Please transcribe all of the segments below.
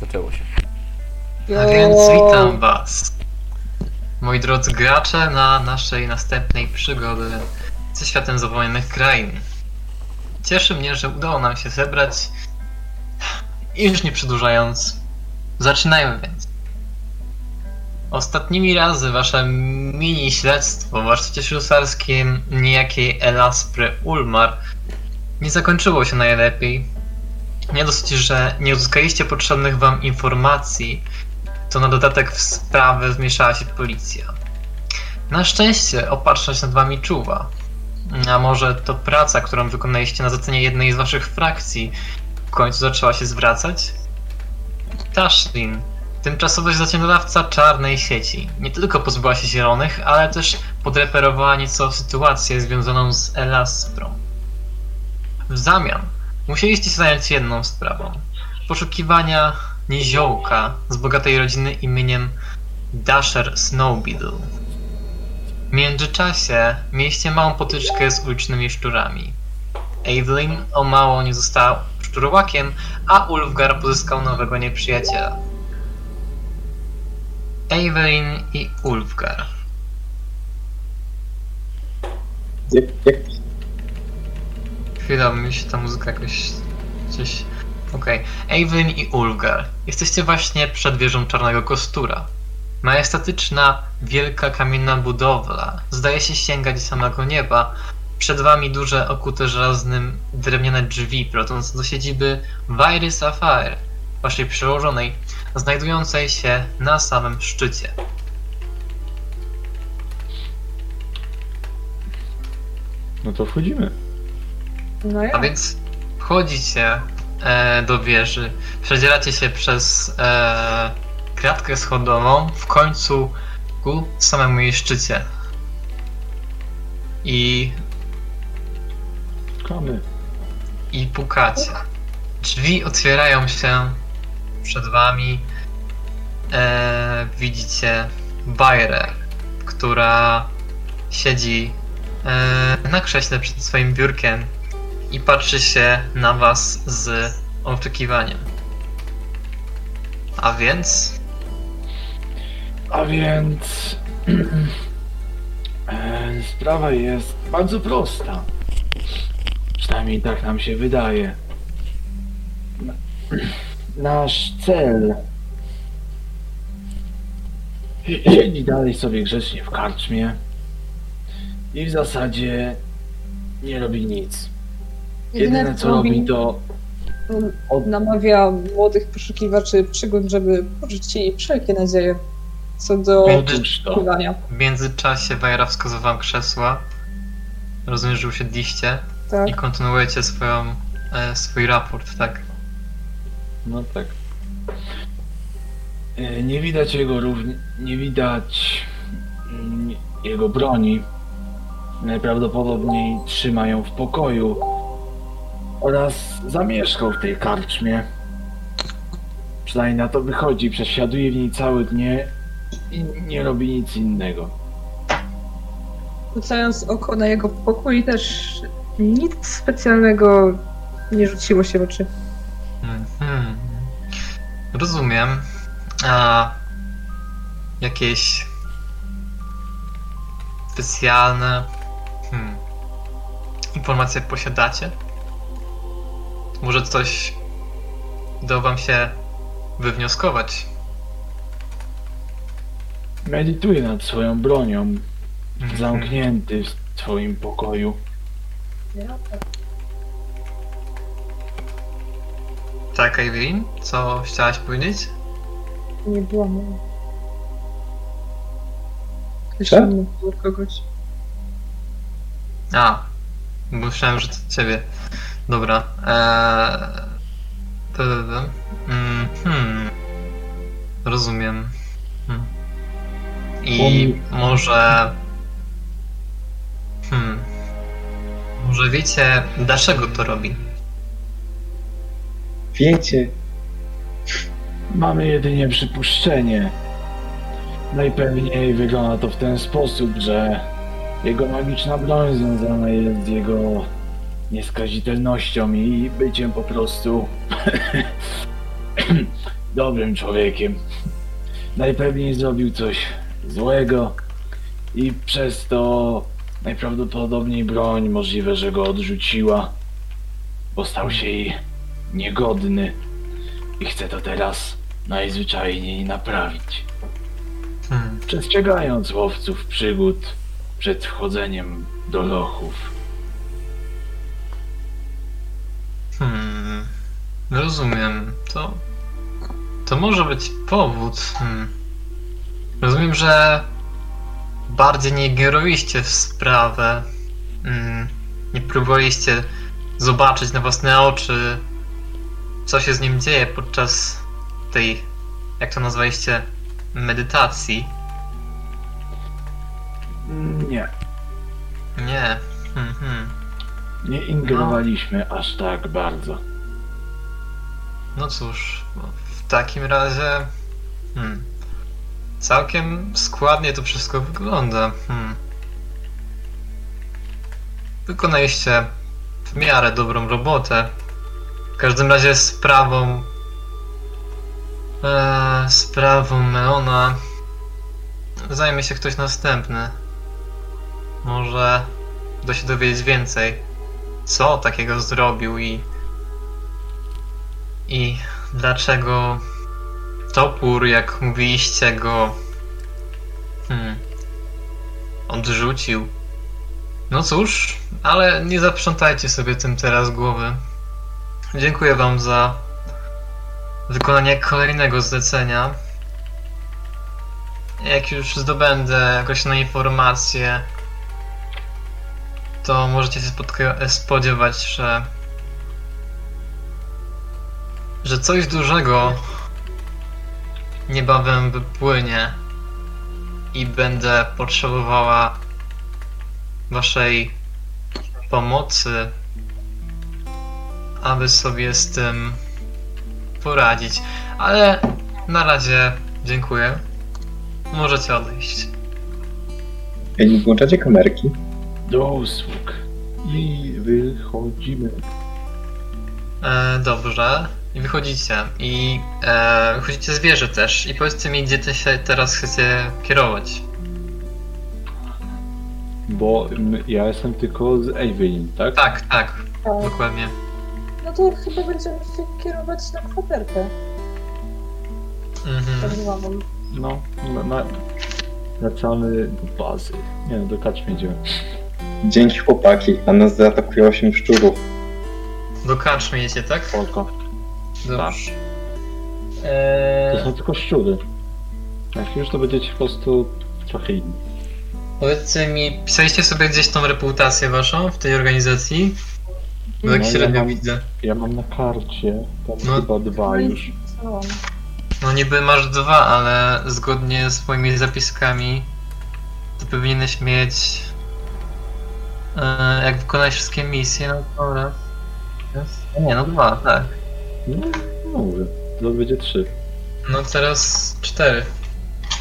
zaczęło się. A więc witam was, moi drodzy gracze, na naszej następnej przygody ze światem zawojnych krain. Cieszy mnie, że udało nam się zebrać i już nie przedłużając, zaczynajmy więc. Ostatnimi razy wasze mini śledztwo w warsztacie ślusarskim niejakiej Elaspry Ulmar nie zakończyło się najlepiej. Nie dosyć, że nie uzyskaliście potrzebnych wam informacji, to na dodatek w sprawę wmieszała się policja. Na szczęście opatrzność nad wami czuwa. A może to praca, którą wykonaliście na zlecenie jednej z waszych frakcji, w końcu zaczęła się zwracać? Tashlin, tymczasowy zaciemnodawca czarnej sieci, nie tylko pozbyła się zielonych, ale też podreperowała nieco sytuację związaną z Elasprą. W zamian musieliście się zająć jedną sprawą. Poszukiwania niziołka z bogatej rodziny imieniem Dasher Snowbeetle. W międzyczasie mieliście małą potyczkę z ulicznymi szczurami. Evelyn o mało nie została szczurołakiem, a Ulfgar pozyskał nowego nieprzyjaciela. Evelyn i Ulfgar. Jak, jak, Chwila, mi się ta muzyka jakoś coś... Okej. Evelyn i Ulfgar. Jesteście właśnie przed wieżą Czarnego Kostura. Majestatyczna, wielka kamienna budowla zdaje się sięgać samego nieba. Przed wami duże, okute żelaznym drewniane drzwi prowadzące do siedziby Wajry Sapphire, waszej przełożonej, znajdującej się na samym szczycie. no to wchodzimy. No A ja. więc wchodzicie e, do wieży, przedzieracie się przez e, kratkę schodową, w końcu ku samemu jej szczycie. I, Kamy. i pukacie. Drzwi otwierają się przed wami. E, widzicie Bajrę, która siedzi e, na krześle przed swoim biurkiem i patrzy się na was z oczekiwaniem. A więc A więc e, sprawa jest bardzo prosta. Przynajmniej tak nam się wydaje. Nasz cel si- siedzi dalej sobie grzecznie w karczmie i w zasadzie nie robi nic. Jedyne co robi to od, namawia młodych poszukiwaczy przygód, żeby jej wszelkie nadzieje co do poszukiwania. w międzyczasie Wajra wskazuje wam krzesła. Rozumiem, że usiedliście Tak. i kontynuujecie swoją, e, swój raport, tak? No tak. E, Nie widać jego równie, nie widać mm, jego broni. Najprawdopodobniej trzyma ją w pokoju oraz zamieszkał w tej karczmie. Przynajmniej na to wychodzi, przesiaduje w niej całe dnie i nie robi nic innego. Rzucając oko na jego pokój też nic specjalnego nie rzuciło się w oczy. Mhm. Rozumiem. A jakieś specjalne hmm, informacje posiadacie? Może coś udało wam się wywnioskować? Medytuje nad swoją bronią, Mhm. zamknięty w swoim pokoju. Tak, Evelyn? Co chciałaś powiedzieć? Nie mowa. Ktoś Co? inny było kogoś. A, myślałem, że to ciebie. Dobra. Eee. Mm, hmm. Rozumiem. Hmm. I może. Hmm. Może wiecie, dlaczego to robi? Wiecie, Mamy jedynie przypuszczenie. Najpewniej wygląda to w ten sposób, że jego magiczna broń związana jest z jego nieskazitelnością i byciem po prostu dobrym człowiekiem. Najpewniej zrobił coś złego i przez to najprawdopodobniej broń możliwe, że go odrzuciła, bo stał się jej niegodny i chce to teraz najzwyczajniej naprawić. Hmm. Przestrzegając łowców przygód przed wchodzeniem do lochów. Hmm. Rozumiem. To. To może być powód. Hmm. Rozumiem, że bardziej nie ignorowaliście w sprawę. Hmm. Nie próbowaliście zobaczyć na własne oczy, co się z nim dzieje podczas tej, jak to nazwaliście, medytacji. Nie, Nie. Hmm, hmm. Nie ingerowaliśmy aż tak bardzo. No cóż, no, w takim razie. Hmm, całkiem składnie to wszystko wygląda. Hmm. Wykonaliście w miarę dobrą robotę. W każdym razie sprawą. E, sprawą Meona zajmie się ktoś następny. Może da się dowiedzieć więcej, co takiego zrobił i i dlaczego topór, jak mówiliście, go hmm, odrzucił? No cóż, ale nie zaprzątajcie sobie tym teraz głowy. Dziękuję wam za wykonanie kolejnego zlecenia. Jak już zdobędę jakoś na informacje, to możecie się spodziewać, że że coś dużego niebawem wypłynie i będę potrzebowała waszej pomocy, aby sobie z tym poradzić. Ale na razie dziękuję. Możecie odejść. Ej, nie włączacie kamerki? Do usług. I wychodzimy. E, dobrze. I wychodzicie. I e, wychodzicie z wieży też. I powiedzcie mi, gdzie ty się teraz chcecie kierować. Bo m- ja jestem tylko z Evelyn, tak? Tak, tak, Tak. dokładnie. No to chyba będziemy się kierować na kwaterkę, tak Mhm. zwaną. No, na, na, wracamy do bazy. Nie no, do kaczmy idziemy. Dzięki chłopaki, a nas zaatakuje 8 szczurów. Do karczmy jedzie, tak? Spoko. Dobrze. To Eee, są tylko szczury. Jak już to będziecie po prostu trochę inni. powiedzcie mi, pisaliście sobie gdzieś tą reputację waszą w tej organizacji? Bo tak No, ja średnio mam- widzę. Ja mam na karcie, tam No. chyba dwa już. No, No niby masz dwa, ale zgodnie z moimi zapiskami to powinieneś mieć e, jak wykonać wszystkie misje, no to raz. raz. a Nie, no dwa, tak. No, no mówię. To będzie trzy. No teraz cztery.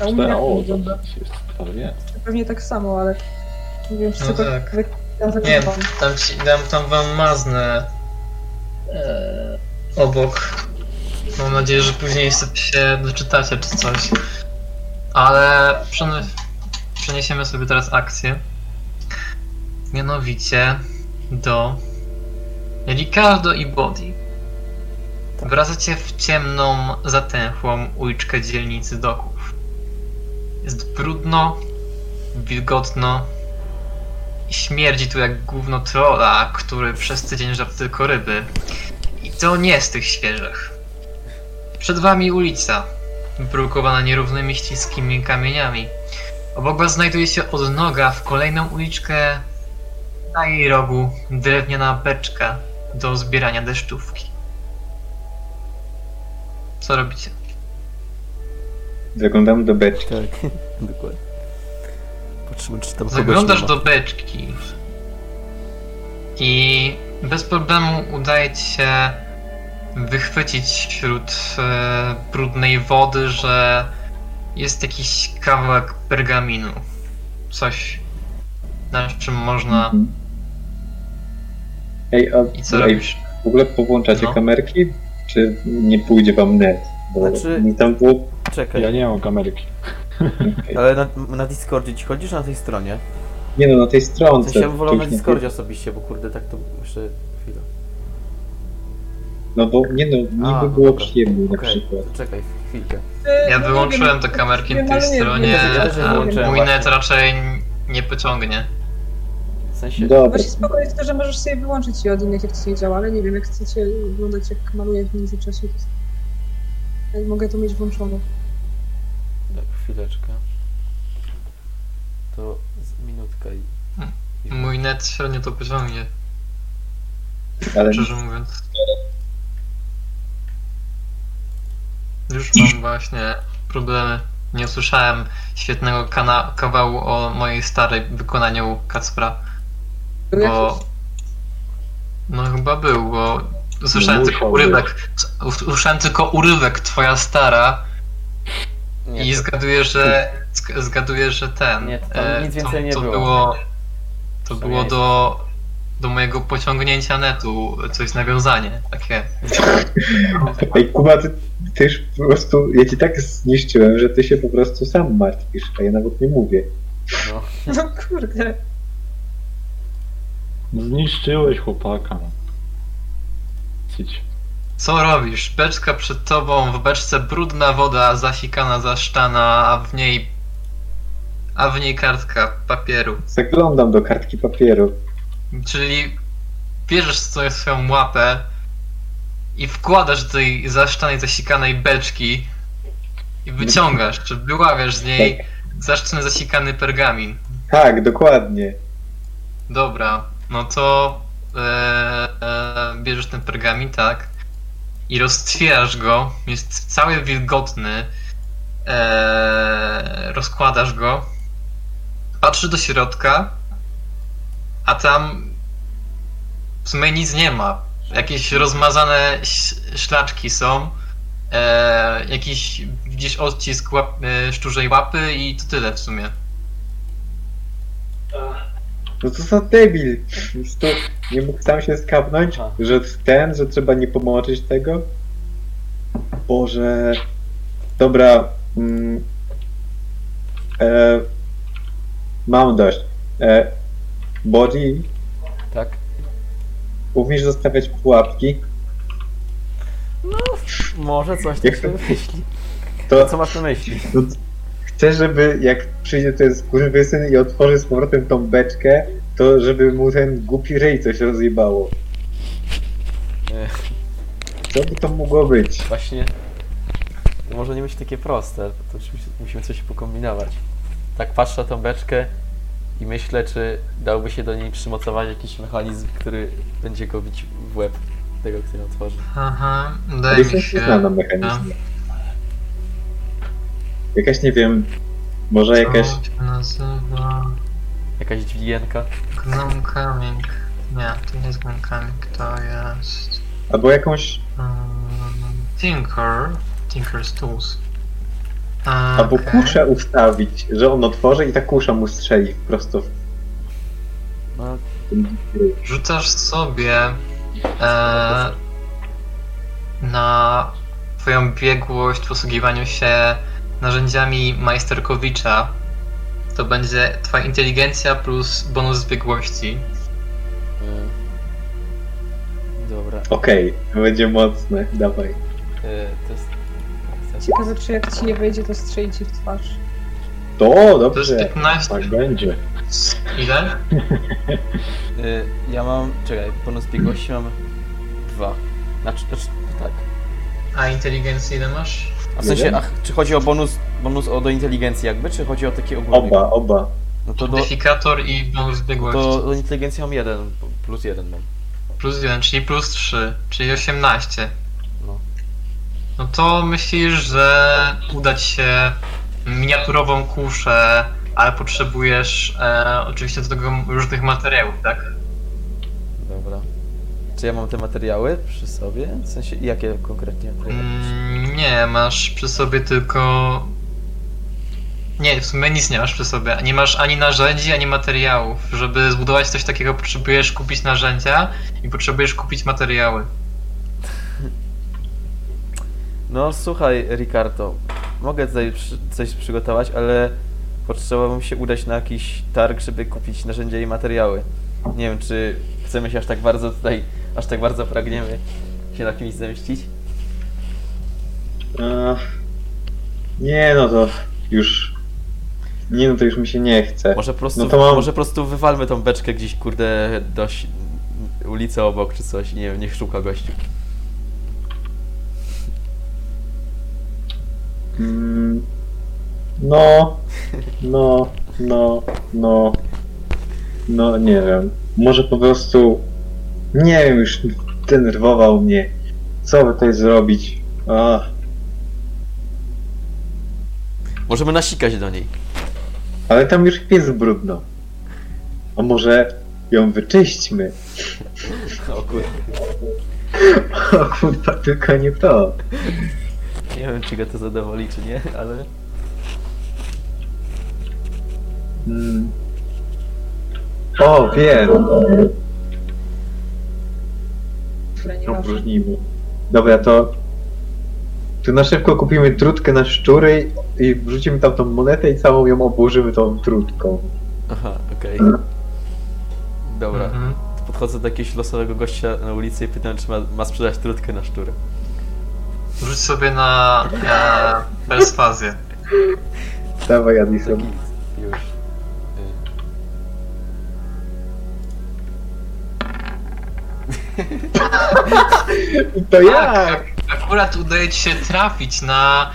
A u mnie Cztery, o, wygląda? to jest prawie. Pewnie tak samo, ale nie wiem, czy No tylko tak. wy... ja Nie, tam, ci, dam, tam wam maznę e, obok. Mam nadzieję, że później sobie się doczytacie czy coś. Ale przeniesiemy sobie teraz akcję. Mianowicie do Ricardo i Body. Wracacie w ciemną, zatęchłą uliczkę dzielnicy doków. Jest brudno, wilgotno, i śmierdzi tu jak gówno trola, który przez tydzień żarł tylko ryby. I to nie z tych świeżych. Przed wami ulica, brukowana nierównymi śliskimi kamieniami. Obok was znajduje się odnoga w kolejną uliczkę. Na jej rogu drewniana beczka do zbierania deszczówki. Co robicie? Zaglądam do beczki. Tak, dokładnie. Patrzymy, czy tam Zaglądasz do beczki i bez problemu udaje ci się wychwycić wśród e, brudnej wody, że jest jakiś kawałek pergaminu. Coś, na czym można... Mhm. Ej, a I co ej, robisz? w ogóle powłączacie No. kamerki? Czy nie pójdzie wam net? Bo Znaczy- mi tam było... Czekaj, Ja nie mam kamerki. ale na, na Discordzie ci chodzisz na tej stronie? Nie no, na tej W stronce. sensie ja bym wolał na nie- Discordzie osobiście, bo kurde, tak to jeszcze chwilę. No bo nie no, mi A, by no było dobra. przyjemniej na Okej, przykład. to czekaj, chwilkę. Ja No wyłączyłem te kamerki na tej stronie, nie Ja też je a wyłączyłem mój net właśnie. raczej nie pociągnie. W sensie, Dobra. Właśnie spoko jest to, że możesz sobie wyłączyć je od innych, jak ci nie działa, ale nie wiem, jak chcecie oglądać, jak maluję w międzyczasie, to ja mogę to mieć włączone. tak, chwileczkę. To z minutka i... i... Mój net średnio to pociągnie, Ale szczerze mówiąc. Już mam właśnie problemy. Nie usłyszałem świetnego kana- kawału o mojej starej wykonaniu Kacpra, bo... No chyba był, bo usłyszałem tylko urywek. Usłyszałem tylko urywek twoja stara Nie, i to- zgaduję, że zg- zgaduję, że ten. Nie, tam e, nic to, więcej nie to było. było. To To było do, do mojego pociągnięcia netu coś nawiązanie takie. Ej, Kuba, ty, ty już po prostu, ja ci tak zniszczyłem, że ty się po prostu sam martwisz, a ja nawet nie mówię. No. No kurde. Zniszczyłeś chłopaka. no. Syć. Co robisz? Beczka przed tobą, w beczce brudna woda, zasikana, zaszczana, a w niej. A w niej kartka papieru. Zaglądam do kartki papieru. Czyli bierzesz sobie swoją łapę i wkładasz do tej zaszczanej, zasikanej beczki i wyciągasz, czy wyławiasz z niej zaszczony, zasikany pergamin. Tak, dokładnie. Dobra, no to e, e, bierzesz ten pergamin, tak? I roztwierasz go, jest cały wilgotny. E, rozkładasz go, patrzysz do środka, a tam w sumie nic nie ma. Jakieś rozmazane szlaczki są. E, jakiś widzisz odcisk łap, e, szczurzej łapy i to tyle w sumie. No to za debil. Po prostu nie mógł sam się skapnąć, Aha. że ten, że trzeba nie pomoczyć tego. Boże. Dobra. Mm, e, mam dość. E, body, Tak? umiesz zostawiać pułapki? Może coś tak to- sobie myśli. To Co masz na myśli? No, chcę, żeby jak przyjdzie ten skurwysyn i otworzy z powrotem tą beczkę, to żeby mu ten głupi rej coś rozjebało. Co by to mogło być? Właśnie... Może nie być takie proste, to oczywiście musimy coś pokombinować. Tak patrzę na tą beczkę i myślę, czy dałby się do niej przymocować jakiś mechanizm, który będzie go bić w łeb tego, który ją otworzy. Aha, daj Ale mi się się. zna na mechanizmie. Jakaś, nie wiem, może jakaś... To się nazywa Jakaś dźwigienka. Gnome Coming. Nie, to nie jest Gnome Coming, to jest... Albo jakąś... Um, Tinker. Tinker's Tools. Albo Okej. kuszę ustawić, że on otworzy i ta kusza mu strzeli prosto w No, Rzucasz sobie e, na twoją biegłość w posługiwaniu się narzędziami Majsterkowicza. To będzie twoja inteligencja plus bonus biegłości. y, dobra. Okej, to będzie mocne, dawaj. Y, to jest... Ciekawe, czy jak ci nie wejdzie, to strzeli ci w twarz. To To jest dobrze. 15. Tak będzie. Ile? Y, ja mam... Czekaj, bonus biegłości mam dwa. Znaczy, znaczy tak. A inteligencji ile masz? A w sensie, ach, czy chodzi o bonus, bonus o do inteligencji jakby, czy chodzi o taki ogólny? Oba, oba. No to do, Modyfikator i bonus biegłości. to do inteligencji mam jeden, plus jeden mam. Plus 1, czyli plus 3, czyli 18. No. No to myślisz, że uda ci się miniaturową kuszę, ale potrzebujesz e, oczywiście do tego różnych materiałów, tak? Dobra. Czy ja mam te materiały przy sobie? W sensie, jakie konkretnie materiały? Mm, nie, masz przy sobie tylko. Nie, w sumie nic nie masz przy sobie. Nie masz ani narzędzi, ani materiałów. Żeby zbudować coś takiego, potrzebujesz kupić narzędzia i potrzebujesz kupić materiały. No słuchaj, Ricardo, mogę tutaj coś przygotować, ale potrzebowałbym się udać na jakiś targ, żeby kupić narzędzia i materiały. Nie wiem, czy chcemy się aż tak bardzo tutaj, aż tak bardzo pragniemy się na kimś zemścić. Ach, nie no to już... Nie no to już mi się nie chce. Może po prostu, No to mam- może po prostu wywalmy tą beczkę gdzieś, kurde, do ulicy obok czy coś, nie wiem, niech szuka gościu. Mm, no, no, no, no, no nie wiem. Może po prostu, nie wiem, już denerwował mnie. Co by tutaj zrobić? Ach, Możemy nasikać do niej. ale tam już jest brudno. A może ją wyczyśćmy? O kurde. O kurwa, tylko nie to. Nie wiem, czy go to zadowoli, czy nie, ale... Mm. O, wiem. Które nie ważne. Opróżnijmy. Dobra, to... Tu na szybko kupimy trutkę na szczury i wrzucimy tam tą monetę i całą ją obłożymy tą trutką. Aha, okej. Dobra, Mhm. to podchodzę do jakiegoś losowego gościa na ulicy i pytam, czy ma, ma sprzedać trutkę na szczurę. Rzuć sobie na e, perswazję. Dawaj, Addison. Taki już. To Tak, akurat udaje ci się trafić na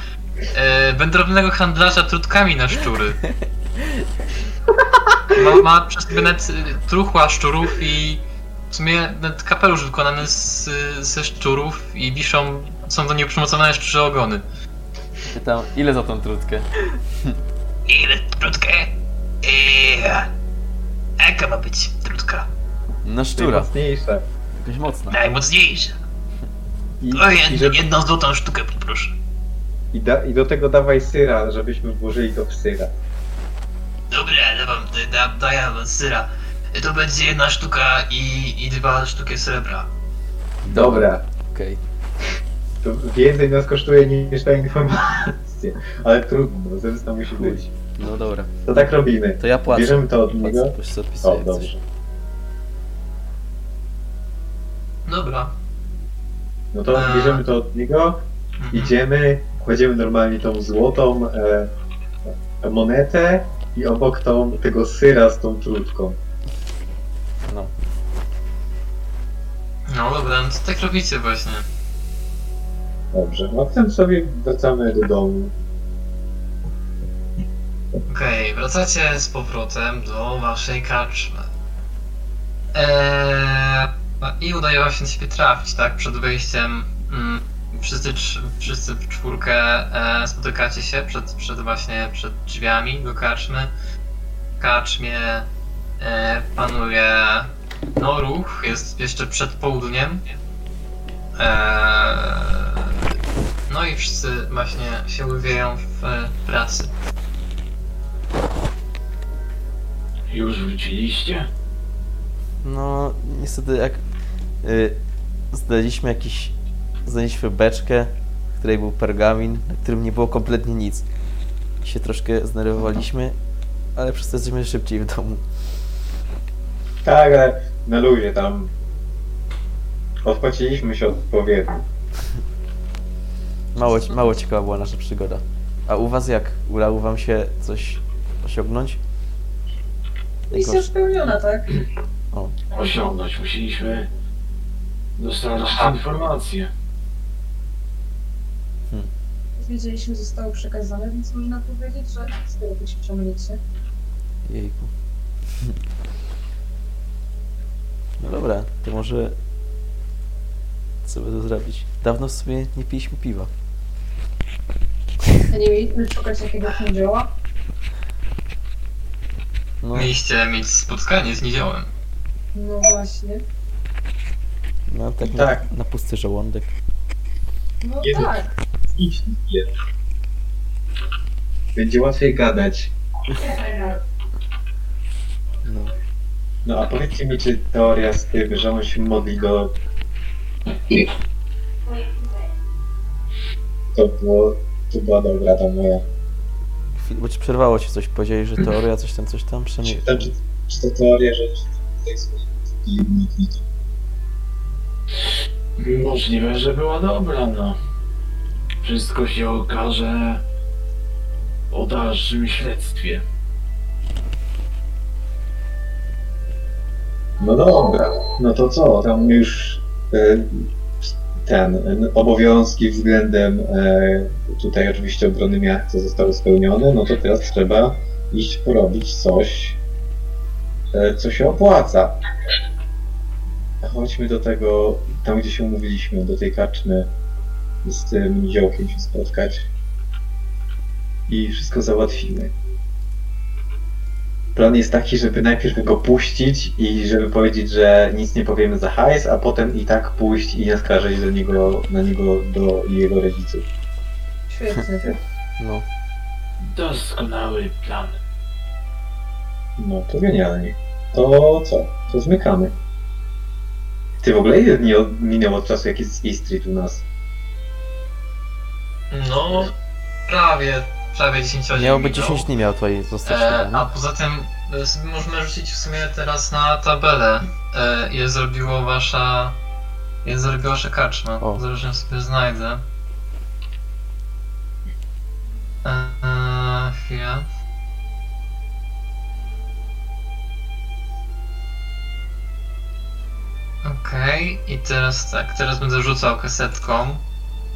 e, wędrownego handlarza trutkami na szczury. Ma, ma przez sobie nawet y, truchła szczurów i w sumie nawet kapelusz wykonany z, ze szczurów i wiszą, są do niego przymocowane szczurze ogony. Pytam, ile za tą trutkę? Ile trutkę? Eee, jaka ma być trutka? Na szczura. Najmocniejsze. Jakaś mocna. Najmocniejsza. I, O, i, jedną, żeby, jedną złotą sztukę poproszę. i, da, I do tego dawaj syra, żebyśmy włożyli to w syra. Dobra, dawam, da, daję wam syra. To będzie jedna sztuka i, i dwa sztuki srebra. Dobra. Okej. To więcej nas kosztuje niż ta informacja. Ale trudno, zemsta musi być. No dobra. To tak robimy. To ja płacę. Bierzemy to od niego. O, coś. Dobra. No to A. bierzemy to od niego, Mhm. idziemy, kładziemy normalnie tą złotą e, monetę i obok tą, tego syra z tą trutką. No. No dobra, no to tak robicie właśnie. Dobrze, a potem sobie wracamy do domu. Okej, wracacie z powrotem do waszej karczmy. Eee, I udaje wam się na siebie trafić, tak? Przed wyjściem mm, wszyscy, wszyscy w czwórkę e, spotykacie się przed, przed właśnie przed drzwiami do karczmy. W karczmie e, panuje no ruch, jest jeszcze przed południem. Eee, no i wszyscy właśnie się ływiają w e, pracy. Już wróciliście? No, niestety jak znaleźliśmy jakiś, znaleźliśmy beczkę, w której był pergamin, na którym nie było kompletnie nic. I się troszkę zdenerwowaliśmy, ale przez to jesteśmy szybciej w domu. Tak, ale na luzie tam odpłaciliśmy się odpowiednio. Mało, mało ciekawa była nasza przygoda. A u was jak? Udało wam się coś osiągnąć? Misja spełniona, tak? O, Osiągnąć musieliśmy dostarczyć informacje. Wiedzieliśmy, zostało przekazane, więc można powiedzieć, że z tego wyciągnięcie. jejku. No dobra, to może co by to zrobić? Dawno w sumie nie piliśmy piwa. A nie mieliśmy szukać jakiegoś anioła? No, Mieliście mieć spotkanie z niziołem. No właśnie. No tak, na, Tak. na pusty żołądek. No Jezu. tak. Idź. Będzie łatwiej gadać. No. No a powiedzcie mi, czy teoria z tym, że on się modli do... To, było, to była dobra ta moja. Chwil, bo ci przerwało ci coś, powiedzieli, że teoria, coś tam, coś tam, przynajmniej... Czy, czy, czy to teoria, że i to. Możliwe, że była dobra, no. Wszystko się okaże po dalszym śledztwie. No dobra, no to co? Tam już e, ten obowiązki względem e, tutaj oczywiście obrony miasta zostały spełnione, no to teraz trzeba iść porobić coś, e, co się opłaca. Chodźmy do tego, tam gdzie się umówiliśmy, do tej karczmy z tym niziołkiem się spotkać i wszystko załatwimy. Plan jest taki, żeby najpierw go puścić i żeby powiedzieć, że nic nie powiemy za hajs, a potem i tak pójść i naskarżyć do niego, na niego do jego rodziców. Świetnie. No. Doskonały plan. No to genialnie. To co? To zmykamy. Ty w ogóle ile dni od- minęło od czasu, jak jest E Street u nas? No, prawie, prawie 10 godzin Miało być minęło. 10 dni miał tutaj zostać E, chyba, a poza tym e, możemy rzucić w sumie teraz na tabelę, e, ile zrobiło wasza... ile zrobiła wasza karczma. O. Zależy, sobie znajdę. E, e, chwila. Okej, i teraz tak, teraz będę rzucał kasetką.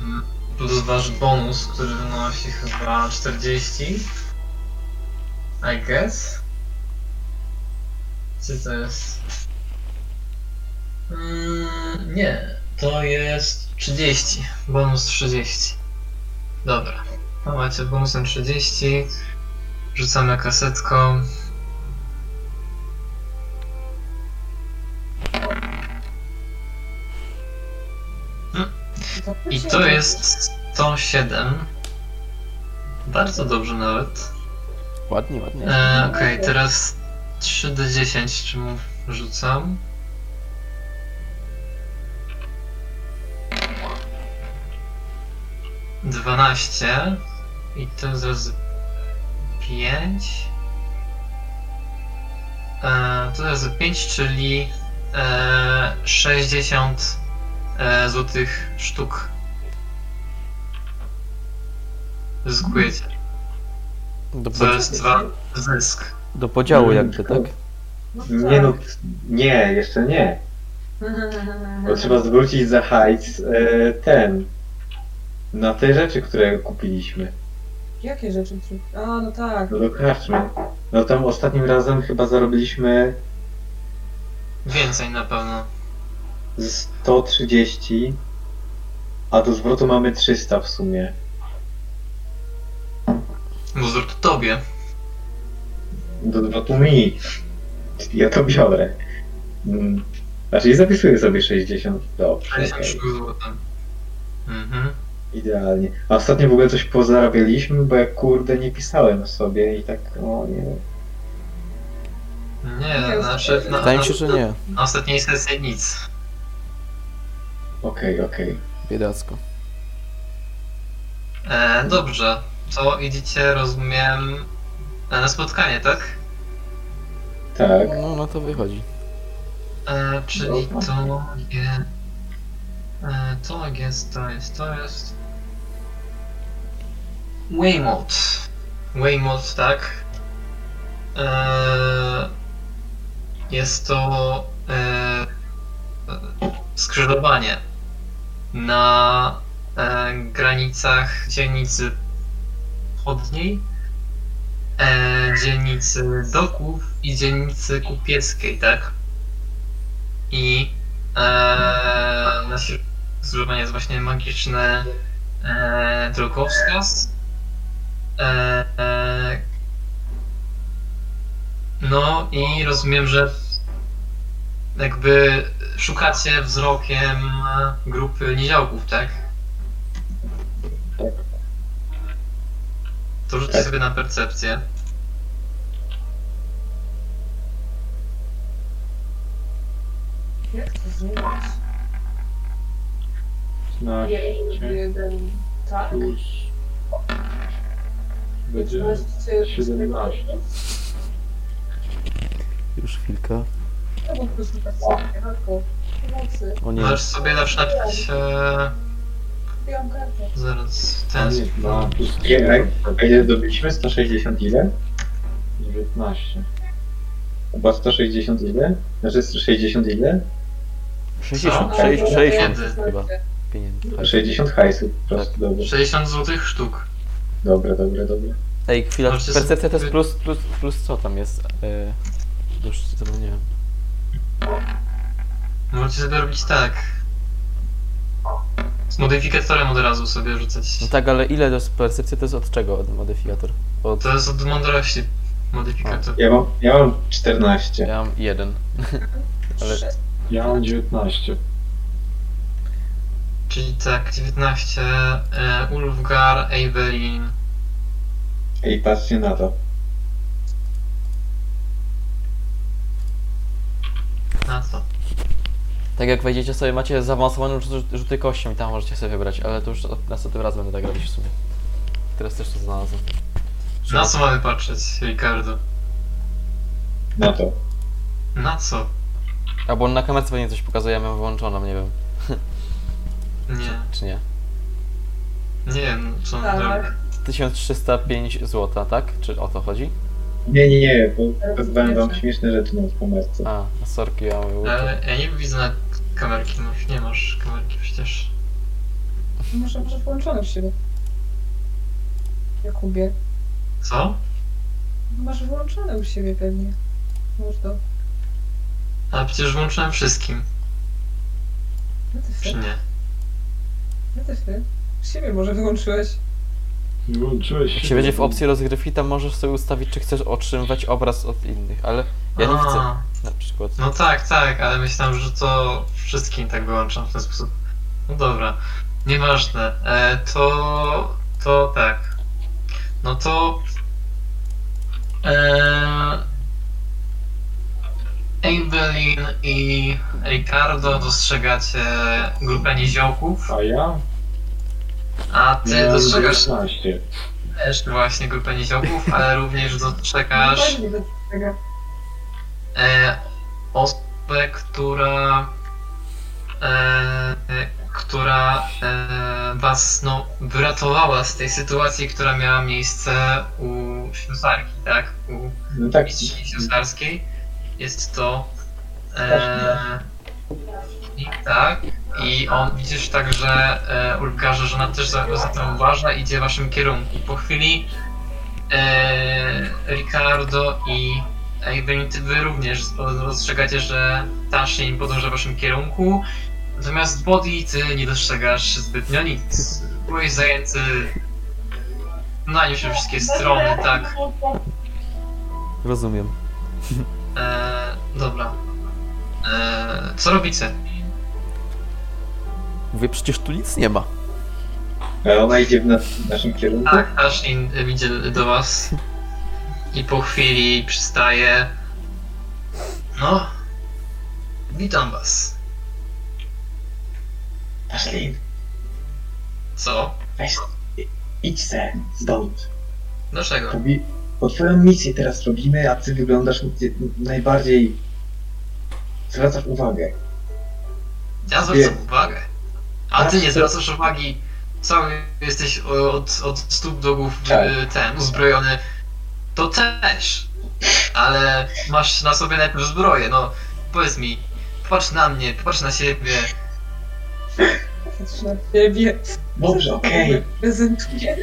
Mm, Plus wasz bonus, który wynosi chyba 40. I guess. Czy to jest? Mm, nie, to jest 30. Bonus 30. Dobra. No macie bonusem 30. Rzucamy kasetką. I to jest 107. Bardzo dobrze nawet. Ładnie, ładnie. E, Okej, teraz 3d10 czemu rzucam. Dwanaście i to razy pięć. E, to razy pięć, czyli e, 60 e, złotych sztuk. Zyskujecie. Do, To jest dwa zysk. do podziału Mm, jakby, tak? Nie no, nie, jeszcze nie. Bo trzeba zwrócić za hajs e, ten. Na te rzeczy, które kupiliśmy. Jakie rzeczy? A, no tak. No do karczmy. No tam ostatnim razem chyba zarobiliśmy Więcej na pewno. Z 130, a do zwrotu mamy 300 w sumie. No zrób to tobie. Do zwrotu mi. Ja to biorę. Mm. Znaczy zapisuję sobie 60. Dobrze. okej. 63 zł. Mhm. Idealnie. A ostatnio w ogóle coś pozarabialiśmy, bo jak kurde nie pisałem sobie i tak, o nie. Nie, znaczy na, Wydaje mi się, że nie. na ostatniej sesji nic. Okej, okej. Biedacko. E, dobrze, to idziecie, rozumiem, e, na spotkanie, tak? Tak. No, no to wychodzi. E, czyli to jest... E, to jest, to jest, to jest... Waymot. Waymot, tak. E, jest to e, skrzyżowanie na e, granicach dzielnicy wschodniej, e, dzielnicy doków i dzielnicy kupieckiej, tak? I e, na skrzyżowanie jest właśnie magiczny e, drogowskaz. E, e, no i rozumiem, że jakby szukacie wzrokiem grupy niziołków, tak? Tak. To rzućcie Tak. sobie na percepcję. Jak to zrobić? No, Jeden. Tak? plus... Będzie Weźcie 17. Już chwilkę. No bo plus na kartę. Halko. Pomocy. O nie, Możesz sobie zawsze napisać. E, kartę. zaraz. Ten. 2 plus Nie, A ile zdobyliśmy? 160 ile? 19. Chyba 160 ile? Znaczy 160 ile? 60, Co? 60, 60 Kiedy? chyba pieniędzy. 60 hajsów po prostu, dobra. 60 złotych sztuk. Dobra, dobra, dobra. Ej, chwila, Możecie percepcja to jest sobie- plus, plus, plus co tam jest? Yy, już zapomniałem. Możecie sobie robić tak. Z modyfikatorem od razu sobie rzucać. No tak, ale ile to jest percepcja, to jest od czego od modyfikator? Od... To jest od mądrości modyfikator. Ja mam, ja mam 14. Ja mam jeden. Ale-. Ja mam 19. Czyli tak, 19. E, Ulfgar, Evelyn. Ej, patrzcie na to. Na co? Tak jak wejdziecie sobie, macie zaawansowane rzut- rzuty kością i tam możecie sobie wybrać, ale to już od- następnym razem będę tak robić w sumie. Teraz też to znalazłem. Na co mamy patrzeć, Ricardo? Na to. Na co? A bo on na kamerce pewnie coś pokazuje, ja mam wyłączoną, nie wiem, Nie. czy nie. Nie wiem, co on Tak. robi. 1305 zł, tak? Czy o to chodzi? Nie, nie, nie, bo pokazywałem wam śmieszne rzeczy na kamerce. A, na sorki, ja mówię. Ale ja nie widzę na kamerki, no nie masz kamerki przecież. Może, może połączone w siebie. Jakubie. Co? Masz włączone u siebie pewnie. Może to. Ale przecież włączyłem wszystkim, No ty czy fy. nie? No ty fy. U siebie może wyłączyłeś. Wyłączyłeś Jak się będzie w opcji rozgrywki, tam możesz sobie ustawić, czy chcesz otrzymywać obraz od innych, ale ja nie A, chcę na przykład. No tak, tak, ale myślałem, że to wszystkim tak wyłączam w ten sposób. No dobra, nieważne. E, to, to tak. No to... E, i Ricardo dostrzegacie grupę niziołków, A ja? A ty Miałem dostrzegasz 19. też właśnie grupę niziołków, ale również dostrzegasz No, fajnie, tego. e, osobę, która e, która e, was no, wyratowała z tej sytuacji, która miała miejsce u ślusarki, tak? U No tak, mistrzyni ślusarskiej. Jest to e, i tak. I on widzisz także e, Ulfgarze, że ona też za, za to uważa, idzie w waszym kierunku. Po chwili e, Ricardo i Evelyn, ty wy również dostrzegacie, że Tashin podąża w waszym kierunku. Natomiast Body ty nie dostrzegasz zbytnio nic. Byłeś zajęty na nie wszystkie strony, tak. Rozumiem. E, dobra. E, co robicie? Mówię, przecież tu nic nie ma. a ona idzie w, nas, w naszym kierunku. Tak, Tashin idzie do was i po chwili przystaje. No, witam was. Ashley, Co? weź, i- idź se stąd. Dlaczego? Robi, bo twoją misję teraz robimy, a ty wyglądasz najbardziej... Zwracasz uwagę. Ja zwracam uwagę. A ty nie zwracasz uwagi. Cały jesteś od, od stóp do głów Tak. y, ten uzbrojony. To też. Ale masz na sobie najpierw zbroję. No, powiedz mi. Popatrz na mnie, popatrz na siebie. Patrz na siebie. Dobrze, okej, Prezentuje.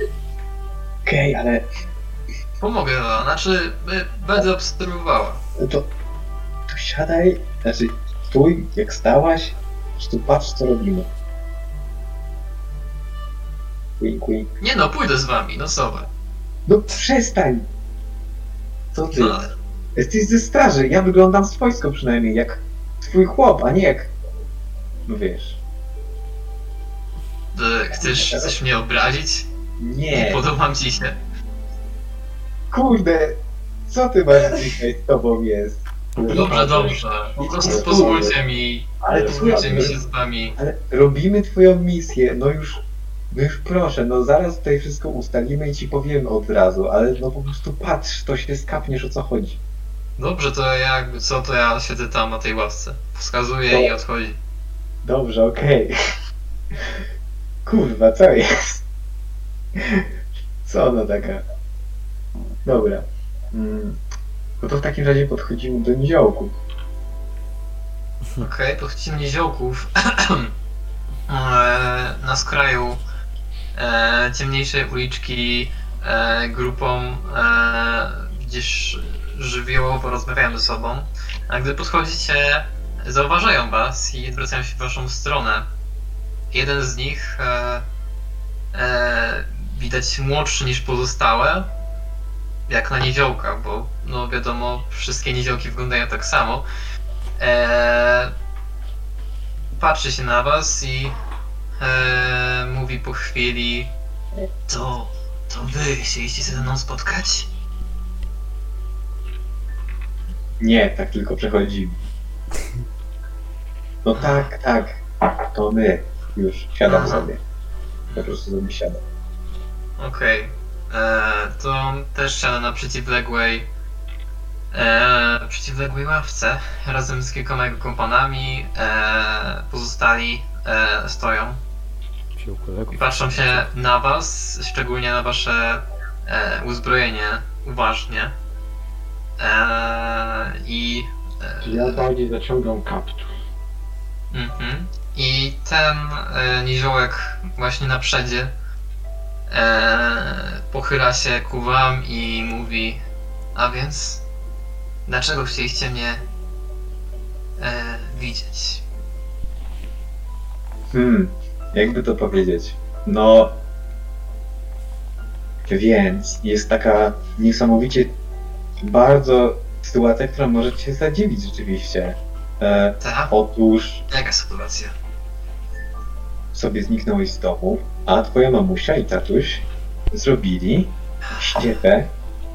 okej, ale Pomogę wam, znaczy będę obserwowała. to, to siadaj, znaczy stój, jak stałaś, po prostu patrz co robimy. Wink, wink. Nie no, pójdę z wami, no co wy. No przestań! Co ty? No, Jesteś ze straży, ja wyglądam swojsko przynajmniej, jak twój chłop, a nie jak... No wiesz. y, chcesz, chcesz mnie obrazić? Nie, Podobam ci się. kurde! Co ty masz dzisiaj z tobą jest? Dobrze, dobrze. Po prostu pozwólcie mi, Ale pozwólcie mi się z wami. Ale robimy twoją misję, no już No już proszę, no zaraz tutaj wszystko ustalimy i ci powiemy od razu, ale no po prostu patrz, to się skapniesz o co chodzi. Dobrze, to jakby co, to ja siedzę tam na tej ławce. Wskazuję i odchodzi. Dobrze, okej. Kurwa, co jest? Co ona taka? Dobra. Mm. No to w takim razie podchodzimy do niziołków. Okej, podchodzimy niziołków. E, na skraju e, ciemniejszej uliczki e, grupą e, gdzieś żywiołowo rozmawiają ze sobą. A gdy podchodzicie, zauważają was i zwracają się w waszą stronę. Jeden z nich e, e, widać młodszy niż pozostałe, jak na niziołka, bo no wiadomo, wszystkie niziołki wyglądają tak samo. Eee, patrzy się na was i eee, mówi po chwili To, to wy chcieliście się ze mną spotkać? Nie, tak tylko przechodzimy. No tak, tak. To my. Już siadam Aha. sobie. Po prostu sobie siadam. Okej. Eee, to też siada na przeciwległej eee, przeciwległej ławce razem z kilkoma jego kompanami. Eee, pozostali stoją Wziął kolegów. i patrzą się na was, szczególnie na wasze e, uzbrojenie uważnie. E, I e, Ja bardziej zaciągam kaptur. mhm. I ten e, niziołek właśnie na przedzie e, pochyla się ku wam i mówi A więc, dlaczego chcieliście mnie e, widzieć? Hmm, jakby to powiedzieć. No. Więc jest taka niesamowicie bardzo sytuacja, która może cię zadziwić rzeczywiście. E, Ta? otóż Jaka sytuacja? sobie zniknąłeś z domu, a twoja mamusia i tatuś zrobili ściepę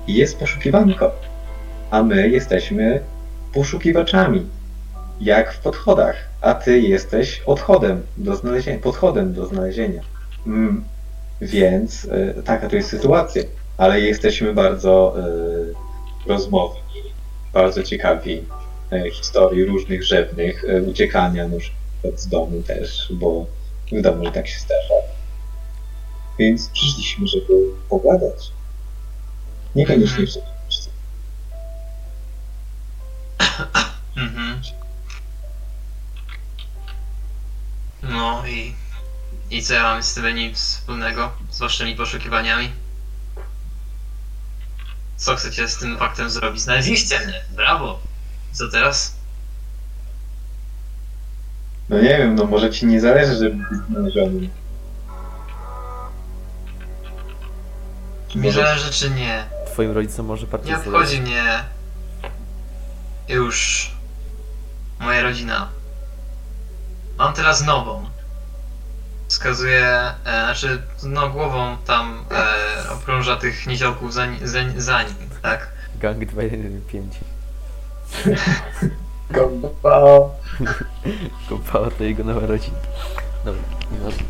i jest poszukiwanko. A my jesteśmy poszukiwaczami. Jak w podchodach. A ty jesteś odchodem do znalezienia, podchodem do znalezienia. Mm, więc e, taka to jest sytuacja. Ale jesteśmy bardzo e, rozmowni, bardzo ciekawi e, historii różnych rzewnych, uciekania na przykład z domu też, bo Wiadomo, że tak się zdarza. Więc przyszliśmy, żeby pogadać. Niekoniecznie w Mhm. No i. I co ja mam z tym nic wspólnego z waszymi poszukiwaniami? Co chcecie z tym faktem zrobić? Znaleźliście mnie! Brawo! Co teraz? No nie wiem, no może ci nie zależy, żeby być znalezionym. Mi Może- zależy czy nie. Twoim rodzicom może bardziej Nie obchodzi mnie już moja rodzina. Mam teraz nową. Wskazuje, e, znaczy no głową tam e, okrąża tych niziołków za, ni- za, za nim, tak? Gang 215. Kompa. Kopała to jego nowa rodzina. Dobra, nieważne.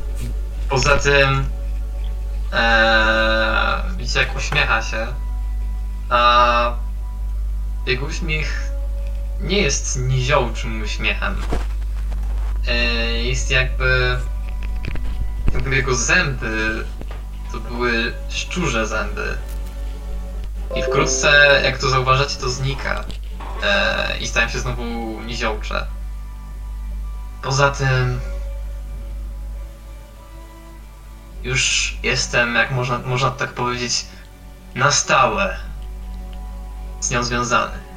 Poza tym e, widzicie jak uśmiecha się, a jego uśmiech nie jest niziołczym uśmiechem. E, jest jakby, jakby jego zęby to były szczurze zęby. I wkrótce, jak to zauważacie, to znika. E, I stają się znowu niziołcze. Poza tym już jestem, jak można, można tak powiedzieć, na stałe z nią związany.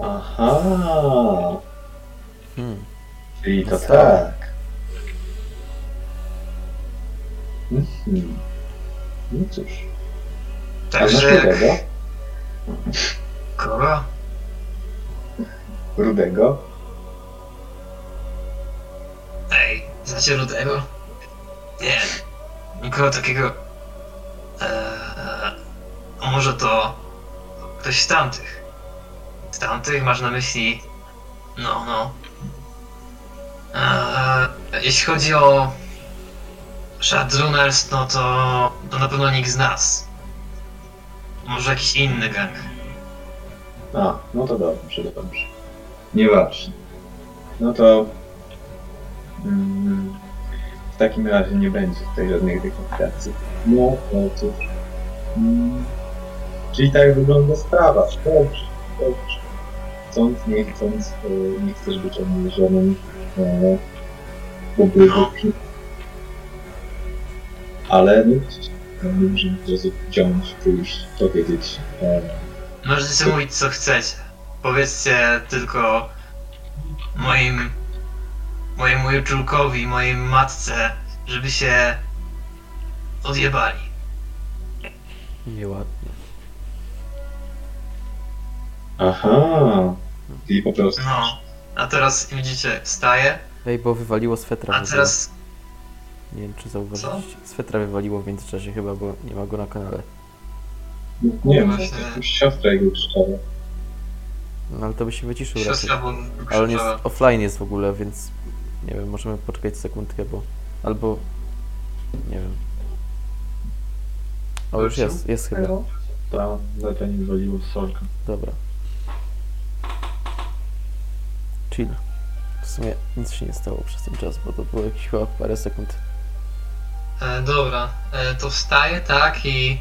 Aha. Hmm. Czyli to Co? tak. Mhm. No cóż. A Także. Rudego? Kogo? Rudego? Ej, znacie Rudego? Nie. Nikogo takiego... Eee, może to... Ktoś z tamtych. Tamtych masz na myśli... No, no. Eee, jeśli chodzi o Shadrunners, no to, to na pewno nikt z nas. Może jakiś inny gang. A, no to dobrze, dobrze. Nieważne. No to... Mm, w takim razie nie będzie tutaj żadnych dekontacji. No, no cóż. Mm, czyli tak wygląda sprawa. Dobrze, dobrze. Chcąc, nie chcąc, e, nie chcesz być obniżonym e, pobytki. Ale no, no, nie możemy po prostu wziąć, pójść, powiedzieć. E, Możecie mówić co chcecie. Powiedzcie tylko moim mojemu Julkowi, mojej matce, żeby się odjebali. Nieładnie. Aha. I po prostu. No. A teraz widzicie, wstaje, Ej, bo wywaliło swetra. a teraz Nie wiem, czy zauważyliście. Swetra wywaliło w międzyczasie chyba, bo nie ma go na kanale. Nie wiem, Właśnie. jakąś siostra jego krzyczała. No ale to by się wyciszył raczej. siostra bo Ale on jest offline jest w ogóle, więc nie wiem, możemy poczekać sekundkę, bo albo nie wiem. O już jest, jest chyba. Halo? Ta latanie wywaliło z sorka. Dobra. Chill. W sumie nic się nie stało przez ten czas, bo to było jakieś chyba parę sekund. E, dobra, e, to wstaje, tak, i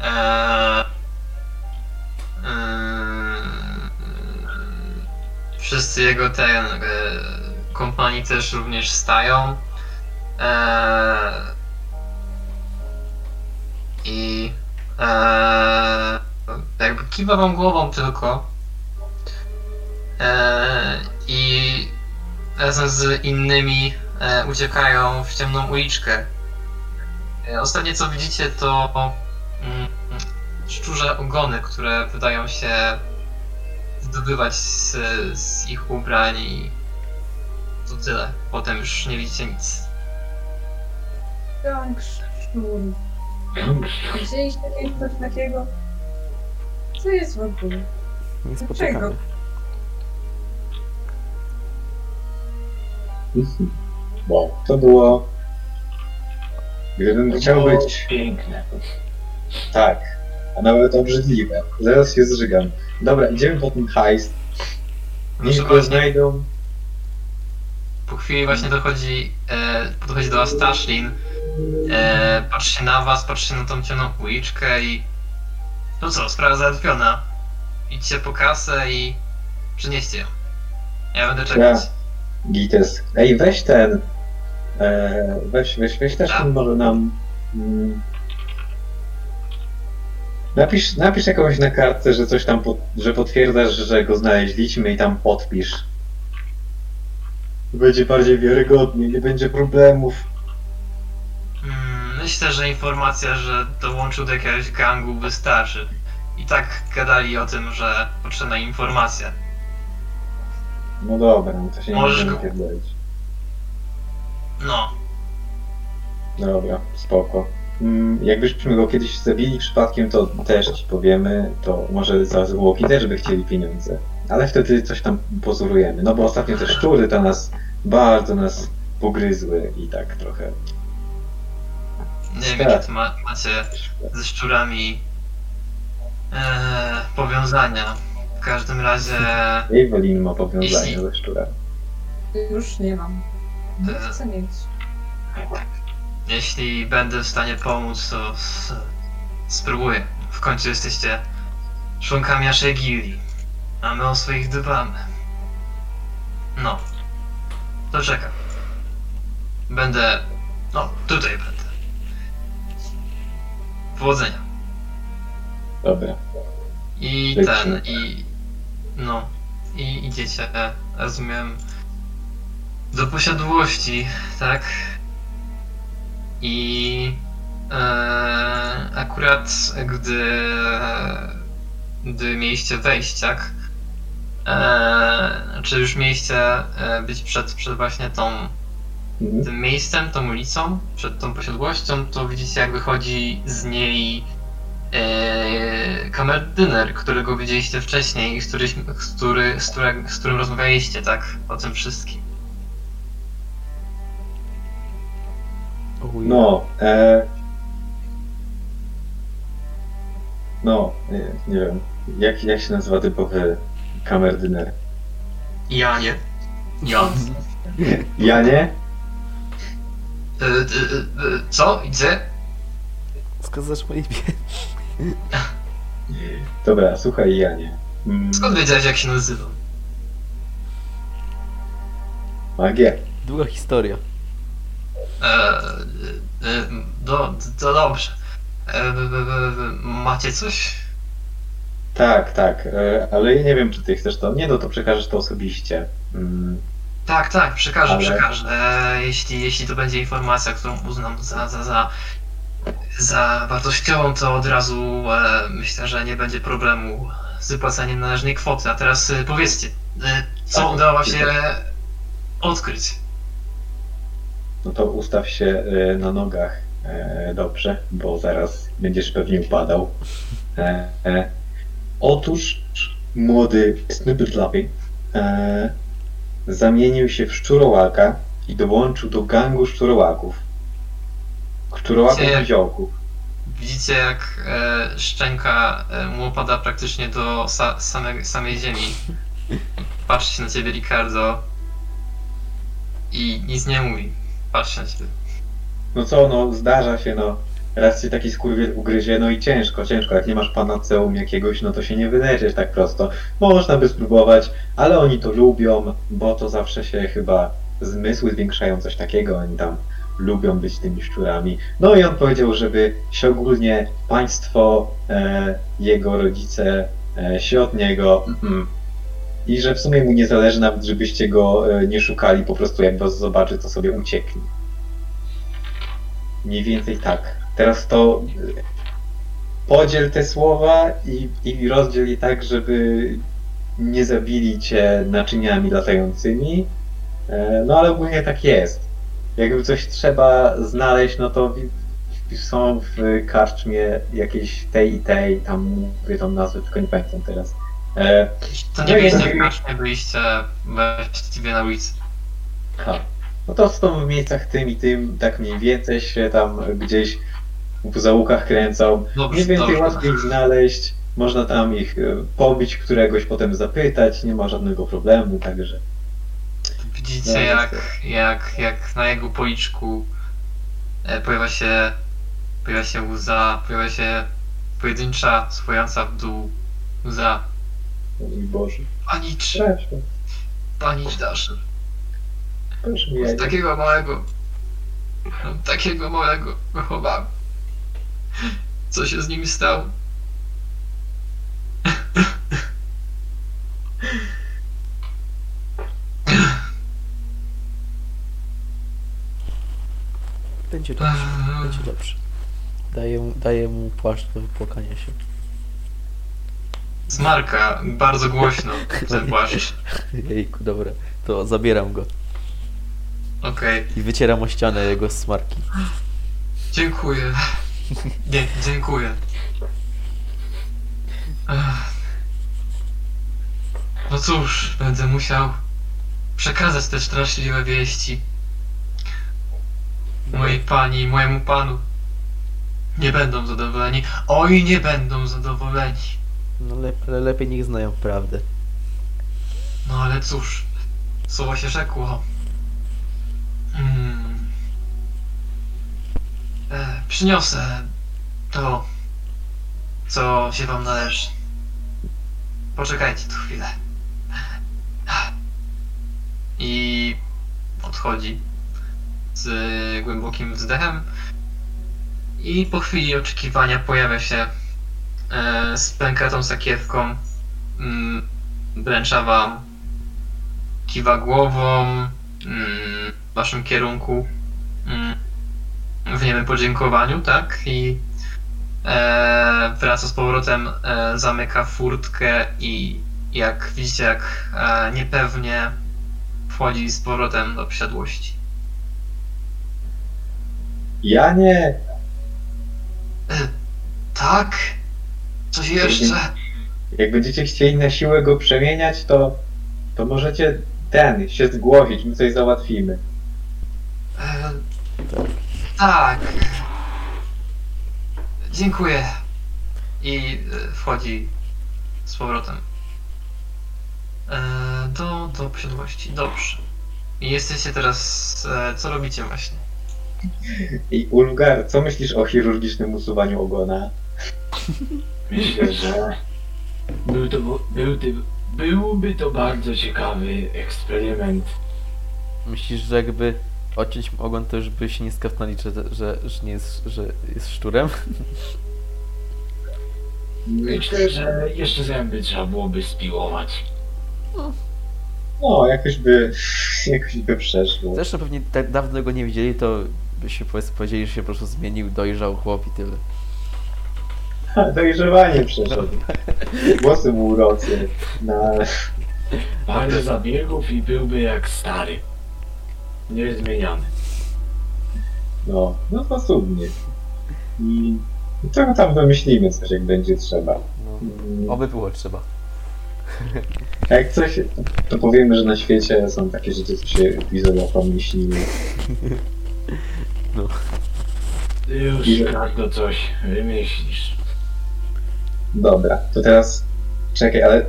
e, e, wszyscy jego ten e, kompanii też również stają. E, I jakby kiwa wam głową tylko. I razem z innymi e, uciekają w ciemną uliczkę. E, Ostatnie co widzicie to mm, szczurze ogony, które wydają się zdobywać z, z ich ubrań i to tyle. Potem już nie widzicie nic. Gang szczur. Widzieliście kiedyś coś takiego? Co jest w ogóle? Niespotykany. Mhm. Wow, to było. Gdybym chciał było być. Piękne. Tak, a nawet obrzydliwe. Zaraz się zżygam. Dobra, idziemy po ten hajs. Proszę Niech go znajdą. po chwili właśnie dochodzi, e, podchodzi do was Tashlin. E, patrzy się na was, patrzy się na tą ciemną uliczkę i... No co, sprawa załatwiona. Idźcie po kasę i przynieście ją. Ja będę czekać. Gites. Ej, weź ten. E, weź, weź, weź też ten może nam. Mm, napisz, napisz jakąś na kartce, że coś tam, że potwierdzasz, że go znaleźliśmy i tam podpisz. Będzie bardziej wiarygodnie, nie będzie problemów. Mm, Myślę, że informacja, że dołączył do jakiegoś gangu wystarczy. I tak gadali o tym, że potrzebna informacja. No dobra, no to się nie Możesz możemy go- pierdolić. No, Dobra, spoko. Mm, jakbyśmy go kiedyś zabili przypadkiem, to też ci powiemy, to może za zwłoki też by chcieli pieniądze. Ale wtedy coś tam pozorujemy. No bo ostatnio te szczury to nas bardzo nas pogryzły i tak trochę. nie wiem Tak. jakie to ma, macie ze szczurami e, powiązania. W każdym razie Evelyn ma powiązania Jeśli- ze szczurami. Już nie mam. Nie E. chcę mieć. jeśli będę w stanie pomóc, to s- spróbuję. W końcu jesteście członkami naszej gildii. A my o swoich dbamy. No. To czekam. Będę... No, tutaj będę. Powodzenia. Dobra. I Lecimy. ten, i... No. I idziecie, rozumiem, do posiadłości, tak? I... E, akurat gdy... Gdy mieliście wejść, tak? E, czy już mieliście e, być przed, przed właśnie tą Mhm. tym miejscem, tą ulicą, przed tą posiadłością, to widzicie jak wychodzi z niej e, kamerdyner, którego widzieliście wcześniej i z, któryś, z, który, z, którym rozmawialiście, tak? O tym wszystkim. No, e... No, nie, nie wiem. Jak, jak się nazywa typowy kamerdyner? Ja nie. Jan. Ja nie? E, e, e, co? Gdzie? Wskazasz moje imię. Dobra, słuchaj, Janie. Mm, Skąd wiedziałeś jak się nazywam? Magia. Długa historia. E, e, do, to dobrze. E, e, e, e, macie coś? Tak, tak, e, ale ja nie wiem, czy ty chcesz to. Nie, no to przekażesz to osobiście. Mm, Tak, tak, przekażę, Ale- przekażę. E, jeśli, jeśli to będzie informacja, którą uznam za, za, za, za wartościową, to od razu e, myślę, że nie będzie problemu z wypłaceniem należnej kwoty. A teraz e, powiedzcie, e, co Tak. udało się odkryć? No to ustaw się na nogach dobrze, bo zaraz będziesz pewnie upadał. Otóż młody Snippetlappy e, zamienił się w szczurołaka i dołączył do gangu szczurołaków. Szczurołaków Gdzie? niziołków. Widzicie, jak e, szczęka e, mu opada praktycznie do sa, same, samej ziemi. Patrzy się na ciebie, Ricardo. I nic nie mówi. Patrzy się na ciebie. No co, no zdarza się, no. Raz się taki skurwiel ugryzie, no i ciężko, ciężko. Jak nie masz panaceum jakiegoś, no to się nie wylecieć tak prosto. Można by spróbować, ale oni to lubią, bo to zawsze się chyba zmysły zwiększają, coś takiego. Oni tam lubią być tymi szczurami. No i on powiedział, żeby się ogólnie państwo, e, jego rodzice e, się od niego mm, i że w sumie mu nie zależy nawet, żebyście go e, nie szukali, po prostu jak was zobaczy, to sobie ucieknie. Mniej więcej tak. Teraz to y, podziel te słowa i, i rozdziel je tak, żeby nie zabili cię naczyniami latającymi. E, No ale ogólnie tak jest. Jakby coś trzeba znaleźć, no to są w karczmie jakieś tej i tej, tam mówię tą nazwę, tylko nie pamiętam teraz. E, To nie byliście w karczmie, byliście właściwie na ulicy. Ha. No to są w miejscach tym i tym, tak mniej więcej się tam gdzieś w zaułkach kręcą. Dobrze, Mniej więcej dobrze. łatwiej ich znaleźć. Można tam ich e, pobić, któregoś potem zapytać, nie ma żadnego problemu, także. Widzicie, No, jak, jak, jak na jego policzku e, pojawia się, pojawia się łza, pojawia się pojedyncza, spadająca w dół łza. Mój Boże. Panicz, Straszne. panicz Dasher. Z takiego małego, takiego małego wychowałem. Co się z nim stało? Będzie dobrze. Będzie dobrze. Daję, mu- daję mu płaszcz do wypłakania się. Smarka, bardzo głośno ten płaszcz. Jejku, dobra. To zabieram go Okej, i wycieram o ścianę jego smarki. dziękuję. Nie, dziękuję. No cóż, będę musiał przekazać te straszliwe wieści mojej pani i mojemu panu. Nie będą zadowoleni. Oj, nie będą zadowoleni. No le, lepiej niech znają prawdę. No ale cóż, słowo się rzekło. Hmm. E, przyniosę to, co się wam należy. Poczekajcie tu chwilę. I odchodzi z głębokim wzdechem. I po chwili oczekiwania pojawia się e, z pękatą sakiewką. Mm, wręcza wam kiwa głową mm, w waszym kierunku mm, w niemym podziękowaniu, tak? I e, wraca z powrotem, e, zamyka furtkę i jak widzicie, jak e, niepewnie wchodzi z powrotem do posiadłości. Ja nie. Tak? Coś jeszcze? Jak będziecie chcieli na siłę go przemieniać, to, to możecie ten się zgłosić, my coś załatwimy. E, Tak. Dziękuję. I e, wchodzi z powrotem. E, do, do posiadłości. Dobrze. I jesteście teraz. E, co robicie właśnie? I Ulgar, co myślisz o chirurgicznym usuwaniu ogona? Myślę, że był to, był, ty- byłby to bardzo ciekawy eksperyment. Myślisz, że jakby odciąć ogon, to już by się nie skapnęli, że, że, że nie jest, że jest szczurem? Myślę, że jeszcze zęby trzeba byłoby spiłować. No, jakoś by, jakoś by przeszło. Zresztą pewnie tak dawno go nie widzieli, to by się powiedz- powiedzieli, że się po prostu zmienił, dojrzał chłop i tyle. Dojrzewanie przeszedł. Głosy mu urosły. Na... Parę zabiegów i byłby jak stary. Niezmieniany. No, no posudnie. I co tam wymyślimy coś, jak będzie trzeba. No. Mm, Oby było trzeba. Jak coś, to powiemy, że na świecie są takie rzeczy, co się izolatom nie śniły. Ty już Ile? każdo coś wymyślisz. Dobra, to teraz czekaj, ale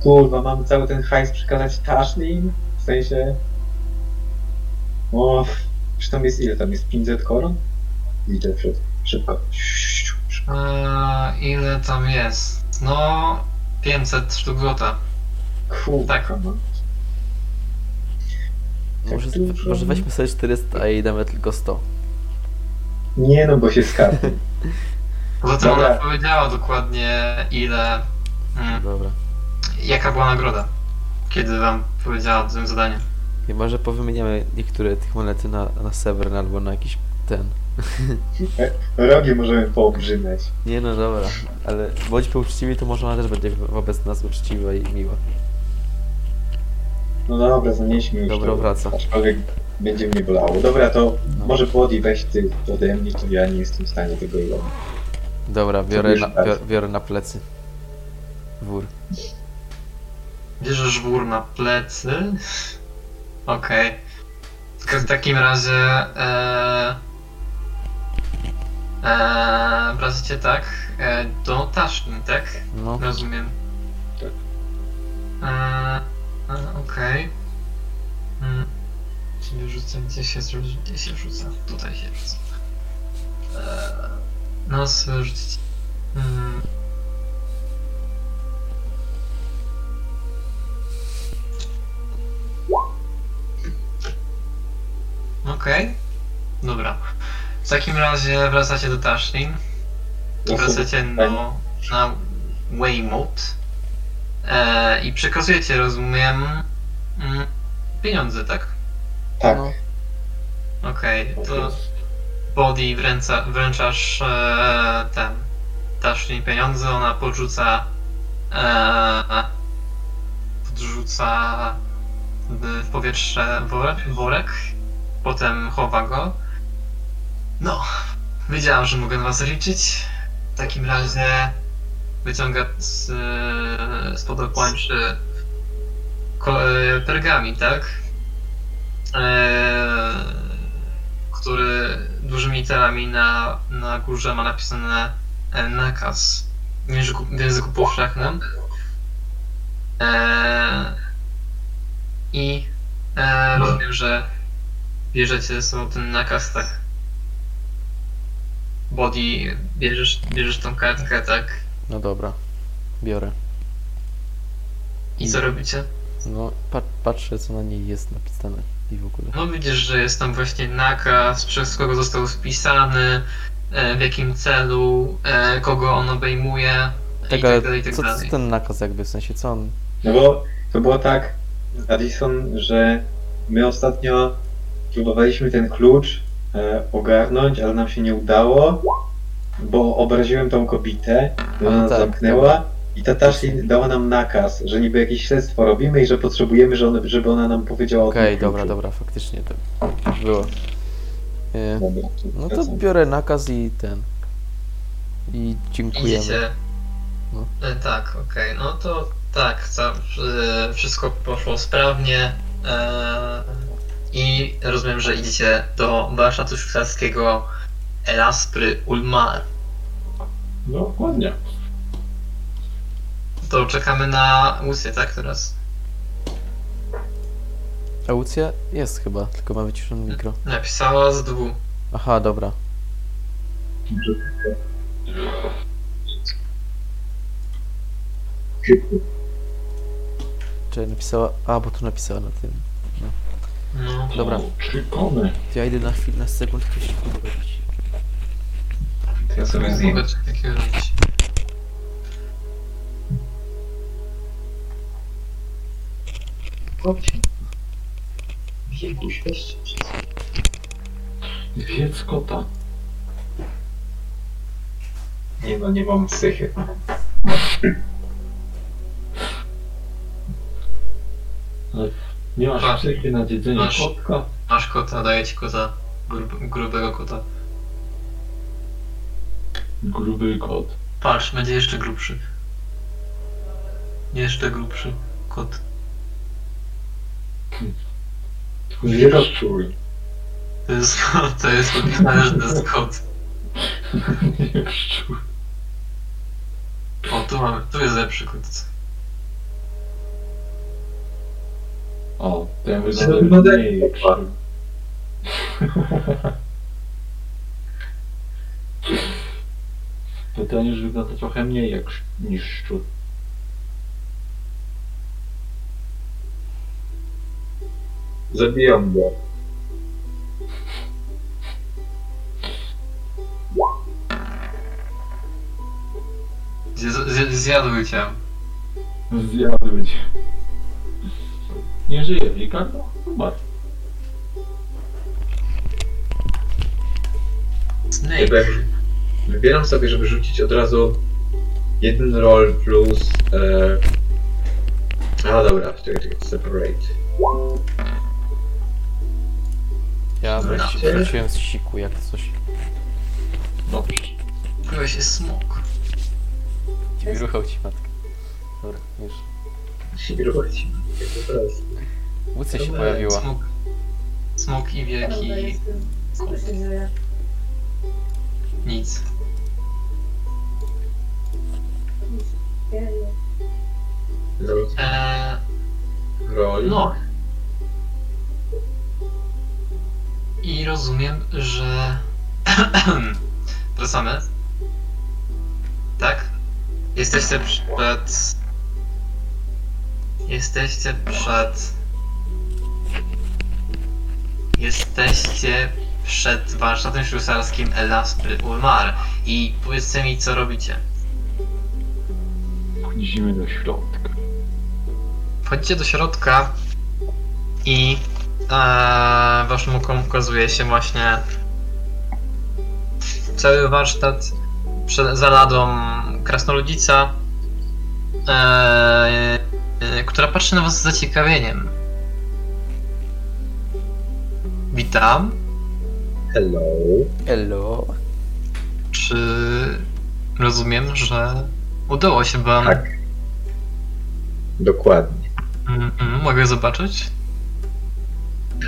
kurwa, mamy cały ten hajs przekazać Tashlin? W sensie... O, czy tam jest ile? Tam jest 500 koron? Liczę przed, szybko. E, ile tam jest? No. 500 sztuk złota. Kurwa. Tak. no. Może, Tak dużo. może weźmy sobie 400, a jej damy tylko 100. Nie no, bo się skarży. Poza tym Dobra. ona powiedziała dokładnie ile. Mm, Dobra. jaka była nagroda. Kiedy wam powiedziała o tym zadaniu. I może powymieniamy niektóre tych monety na, na Severn albo na jakiś ten. Rogi możemy poobrzymać. Nie no dobra, ale bądźmy uczciwi, to może ona też będzie wobec nas uczciwa i miła. No dobra, zanieśmy już Dobra, to. wraca. Aczkolwiek będzie mnie bolało. Dobra, to No. może Body weź ty ode mnie, to ja nie jestem w stanie tego robić. Dobra, biorę na, biorę, biorę na plecy. Wór. Bierzesz wór na plecy. Okej. Tylko w takim razie. E, e, wracacie tak? E, do tak? No, Rozumiem. Tak. E, Okej. Mm. Czyli rzucę, gdzie się, gdzie się rzuca? Tutaj się rzuca. E, no, sobie rzucić. Mm. Okej. Dobra. W takim razie wracacie do Tashlin. Wracacie do, na Weymouth e, i przekazujecie, rozumiem, mm, pieniądze, tak? Tak. no. Okej, to Body wręca, wręczasz e, ten, dasz jej pieniądze, ona podrzuca e, podrzuca w- w powietrze worek, worek, potem chowa go. No, wiedziałam, że mogę na was liczyć. W takim razie wyciąga z, z podokłańczy ko- e, pergamin, tak? E, który dużymi literami na, na górze ma napisane e, nakaz w języku, w języku powszechnym. E, I e, rozumiem, że bierzecie ze sobą ten nakaz, tak? Body, bierzesz, bierzesz tą kartkę, tak? No dobra, biorę. I co robicie? No, pa patrzę co na niej jest napisane i w ogóle. No widzisz, że jest tam właśnie nakaz, przez kogo został spisany, e, w jakim celu, e, kogo on obejmuje i Tak, tak ale dalej, i tak co, co dalej. ten nakaz jakby, w sensie co on... No bo to było tak, Addison, że my ostatnio próbowaliśmy ten klucz e, ogarnąć, ale nam się nie udało, bo obraziłem tą kobietę, i ona A, nas tak, zamknęła i ta Tashlin dała nam nakaz, że niby jakieś śledztwo robimy i że potrzebujemy, że żeby ona nam powiedziała o Okej, tym dobra, kluczu. dobra, faktycznie to było. E, Dobra, No to wracam. biorę nakaz i ten. I dziękujemy. Idziecie. No. E, tak, okej, no to tak, ca- e, wszystko poszło sprawnie. E, I rozumiem, że idziecie do warsztatu szwajcarskiego Elaspry Ulmar. Dokładnie. To czekamy na Lucy, tak? Teraz. Aucja jest chyba, tylko ma wyciszone mikro. Napisała z dwóch. Aha, dobra. Czy napisała. A, bo tu napisała na tym. No. Dobra. O, Czekamy. To ja idę na chwilę, na sekundkę się robić. Ja sobie zjem. Takiego robić. Weź. Zjedz kota. Nie no, nie mam psychy. Ale nie masz Masz. psychy na jedzenie Masz. kotka? Masz kota, daję ci kota. Grub, grubego kota. Gruby kot. Patrz, będzie jeszcze grubszy. Jeszcze grubszy kot. Tylko nie rozczuj. To jest, to jest opisane, że to jest kot. Nie. O, tu mamy, tu jest lepszy kot. O, ten wygląda wygląda jak już wygląda trochę mniej jak niż szczur. Zabijam go. Zje- zje- Zjadły cię. Zjadły cię. Nie żyje, Ricardo? Umarł. Snake. Jakby wybieram sobie, żeby rzucić od razu jeden roll plus... E... A dobra, czekaj, czekaj, separate. Ja Dobra. wróci- wróciłem z siku, jak coś. Dobrze. Byłeś jest smok. Wyruchał ci matkę. Dobra, już. Świrować. Łucja się Dobra, pojawiła. Smok. Smok i wielki. Co tu się dzieje? Nic. No, Eee, no. I rozumiem, że... Wracamy. Tak? Jesteście przed... Jesteście przed... Jesteście przed warsztatem szwajcarskim Elaspry Ulmar. I powiedzcie mi, co robicie. Wchodzimy do środka. Wchodzicie do środka i e, waszym okom ukazuje się właśnie cały warsztat przed, za ladą krasnoludzica, e, e, która patrzy na was z zaciekawieniem. Witam. Hello. Hello. Czy rozumiem, że udało się wam. Tak. Dokładnie. Mhm, mogę zobaczyć?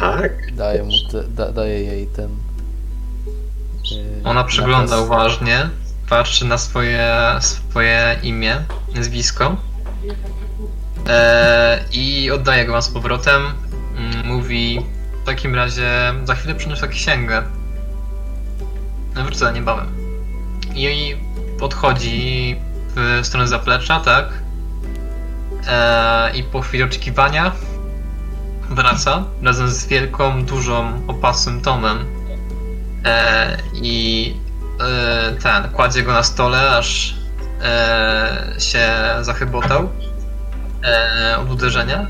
Tak. Daję mu te, da, daję jej ten. yy, Ona przegląda nakaz. uważnie, patrzy na swoje, swoje imię, nazwisko e, i oddaje go wam z powrotem. Mm, Mówi w takim razie za chwilę przyniosę księgę. Wrócę niebawem. I podchodzi w stronę zaplecza, tak? E, I po chwili oczekiwania wraca razem z wielką, dużą, opasłym tomem e, i e, ten, kładzie go na stole, aż się zachybotał od uderzenia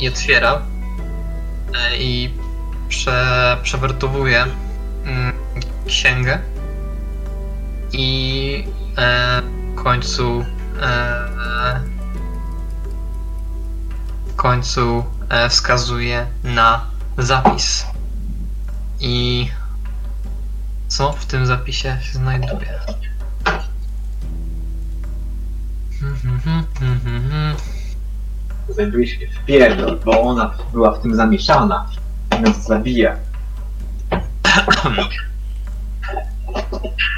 i otwiera i prze, przewertowuje mm, księgę i e, w końcu e, w końcu e, wskazuje na zapis i co w tym zapisie się znajduje. znajduje się w pierdol, bo ona była w tym zamieszana nas zabija.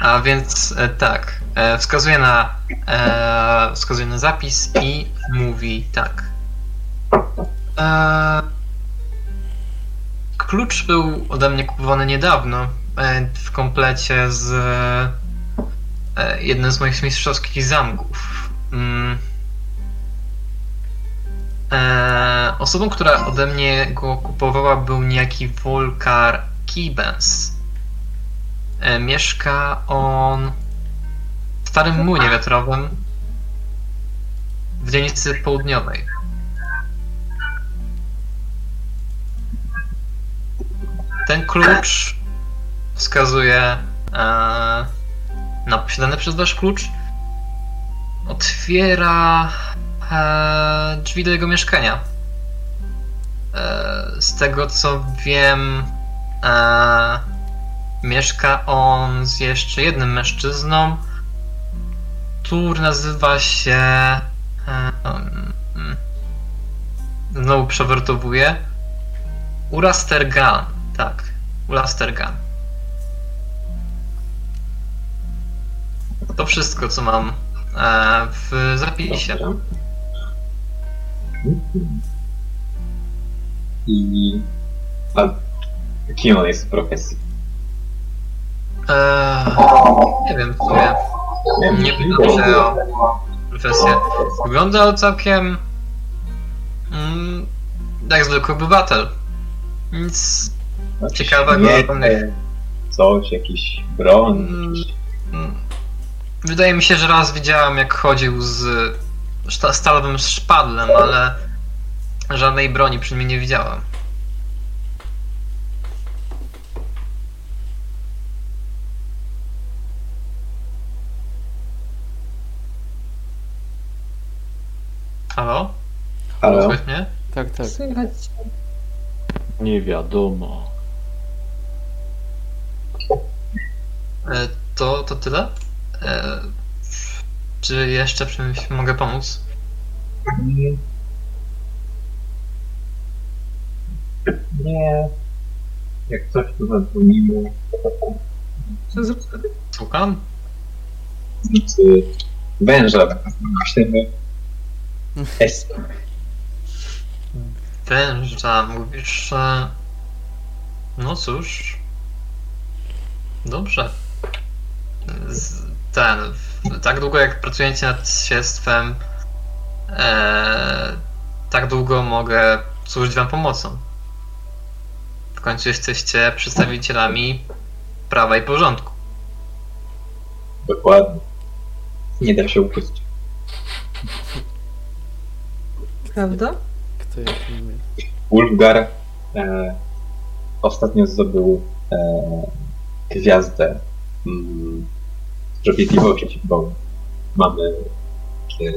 A więc e, tak, e, wskazuje na, e, wskazuje na zapis i mówi tak. Klucz był ode mnie kupowany niedawno w komplecie z jednym z moich mistrzowskich zamków. Mm. Osobą, która ode mnie go kupowała był niejaki Volkar Kibens. E, Mieszka on w starym młynie wiatrowym w dzielnicy południowej. Ten klucz wskazuje e, na posiadany przez was klucz. Otwiera e, drzwi do jego mieszkania. Z tego co wiem, Mieszka on z jeszcze jednym mężczyzną, który nazywa się. Znowu przewertowuję. Urastergan. Tak, Urastergan. To wszystko, co mam e, w zapisie. I... A kim on jest w profesji? E, nie wiem, w sumie. Nie pytam się o profesję. Wyglądał całkiem. Mm, jak zwykły obywatel. Nic. Znaczy, Ciekawego, nie, żadnych- Coś, jakiś broń, Mm. mm, Wydaje mi się, że raz widziałem, jak chodził z szta- stalowym szpadlem, ale żadnej broni przy mnie nie widziałem. Halo? Ale Słychać mnie? Tak, tak. Słychać cię. Nie wiadomo. E, To, to tyle? E, Czy jeszcze czymś mogę pomóc? nie... Jak coś tu zadzwonimy, Co za... Słucham? znaczy węża myślimy S. Węża, mówisz, że... No cóż... Dobrze. Z, ten... w- Tak długo jak pracujecie nad świadstwem, e, tak długo mogę służyć wam pomocą. W końcu jesteście przedstawicielami prawa i porządku. Dokładnie. Nie da się ukryć. Prawda? Jak my? Ulfgar e, ostatnio zdobył e, gwiazdę mm, sprawiedliwości, bo mamy takie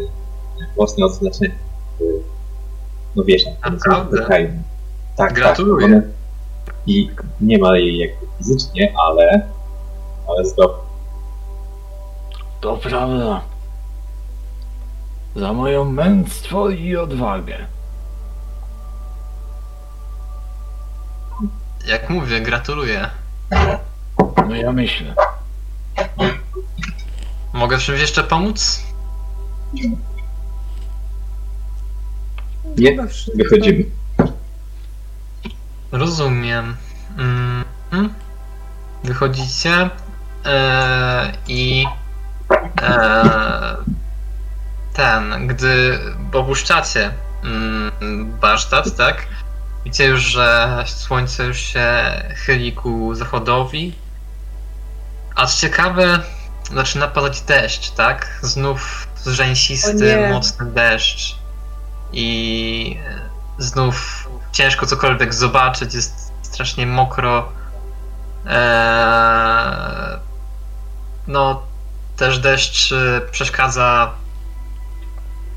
własne odznaczenie. e, No wiesz, jak Naprawdę? kraju. Tak, Gratuluję. tak. I nie ma jej jakby fizycznie, ale, ale zdobył. To prawda. Za moją męstwo i odwagę. Jak mówię, gratuluję. No ja myślę. Mogę w czymś jeszcze pomóc? Nie. Wychodzimy. Rozumiem. Mm. Wychodzicie e, i e, ten, gdy opuszczacie mm, warsztat, tak? Widzicie już, że słońce już się chyli ku zachodowi. A co ciekawe, zaczyna padać deszcz, tak? Znów rzęsisty, mocny deszcz. I znów ciężko cokolwiek zobaczyć, jest strasznie mokro. Eee, no, też deszcz y, przeszkadza.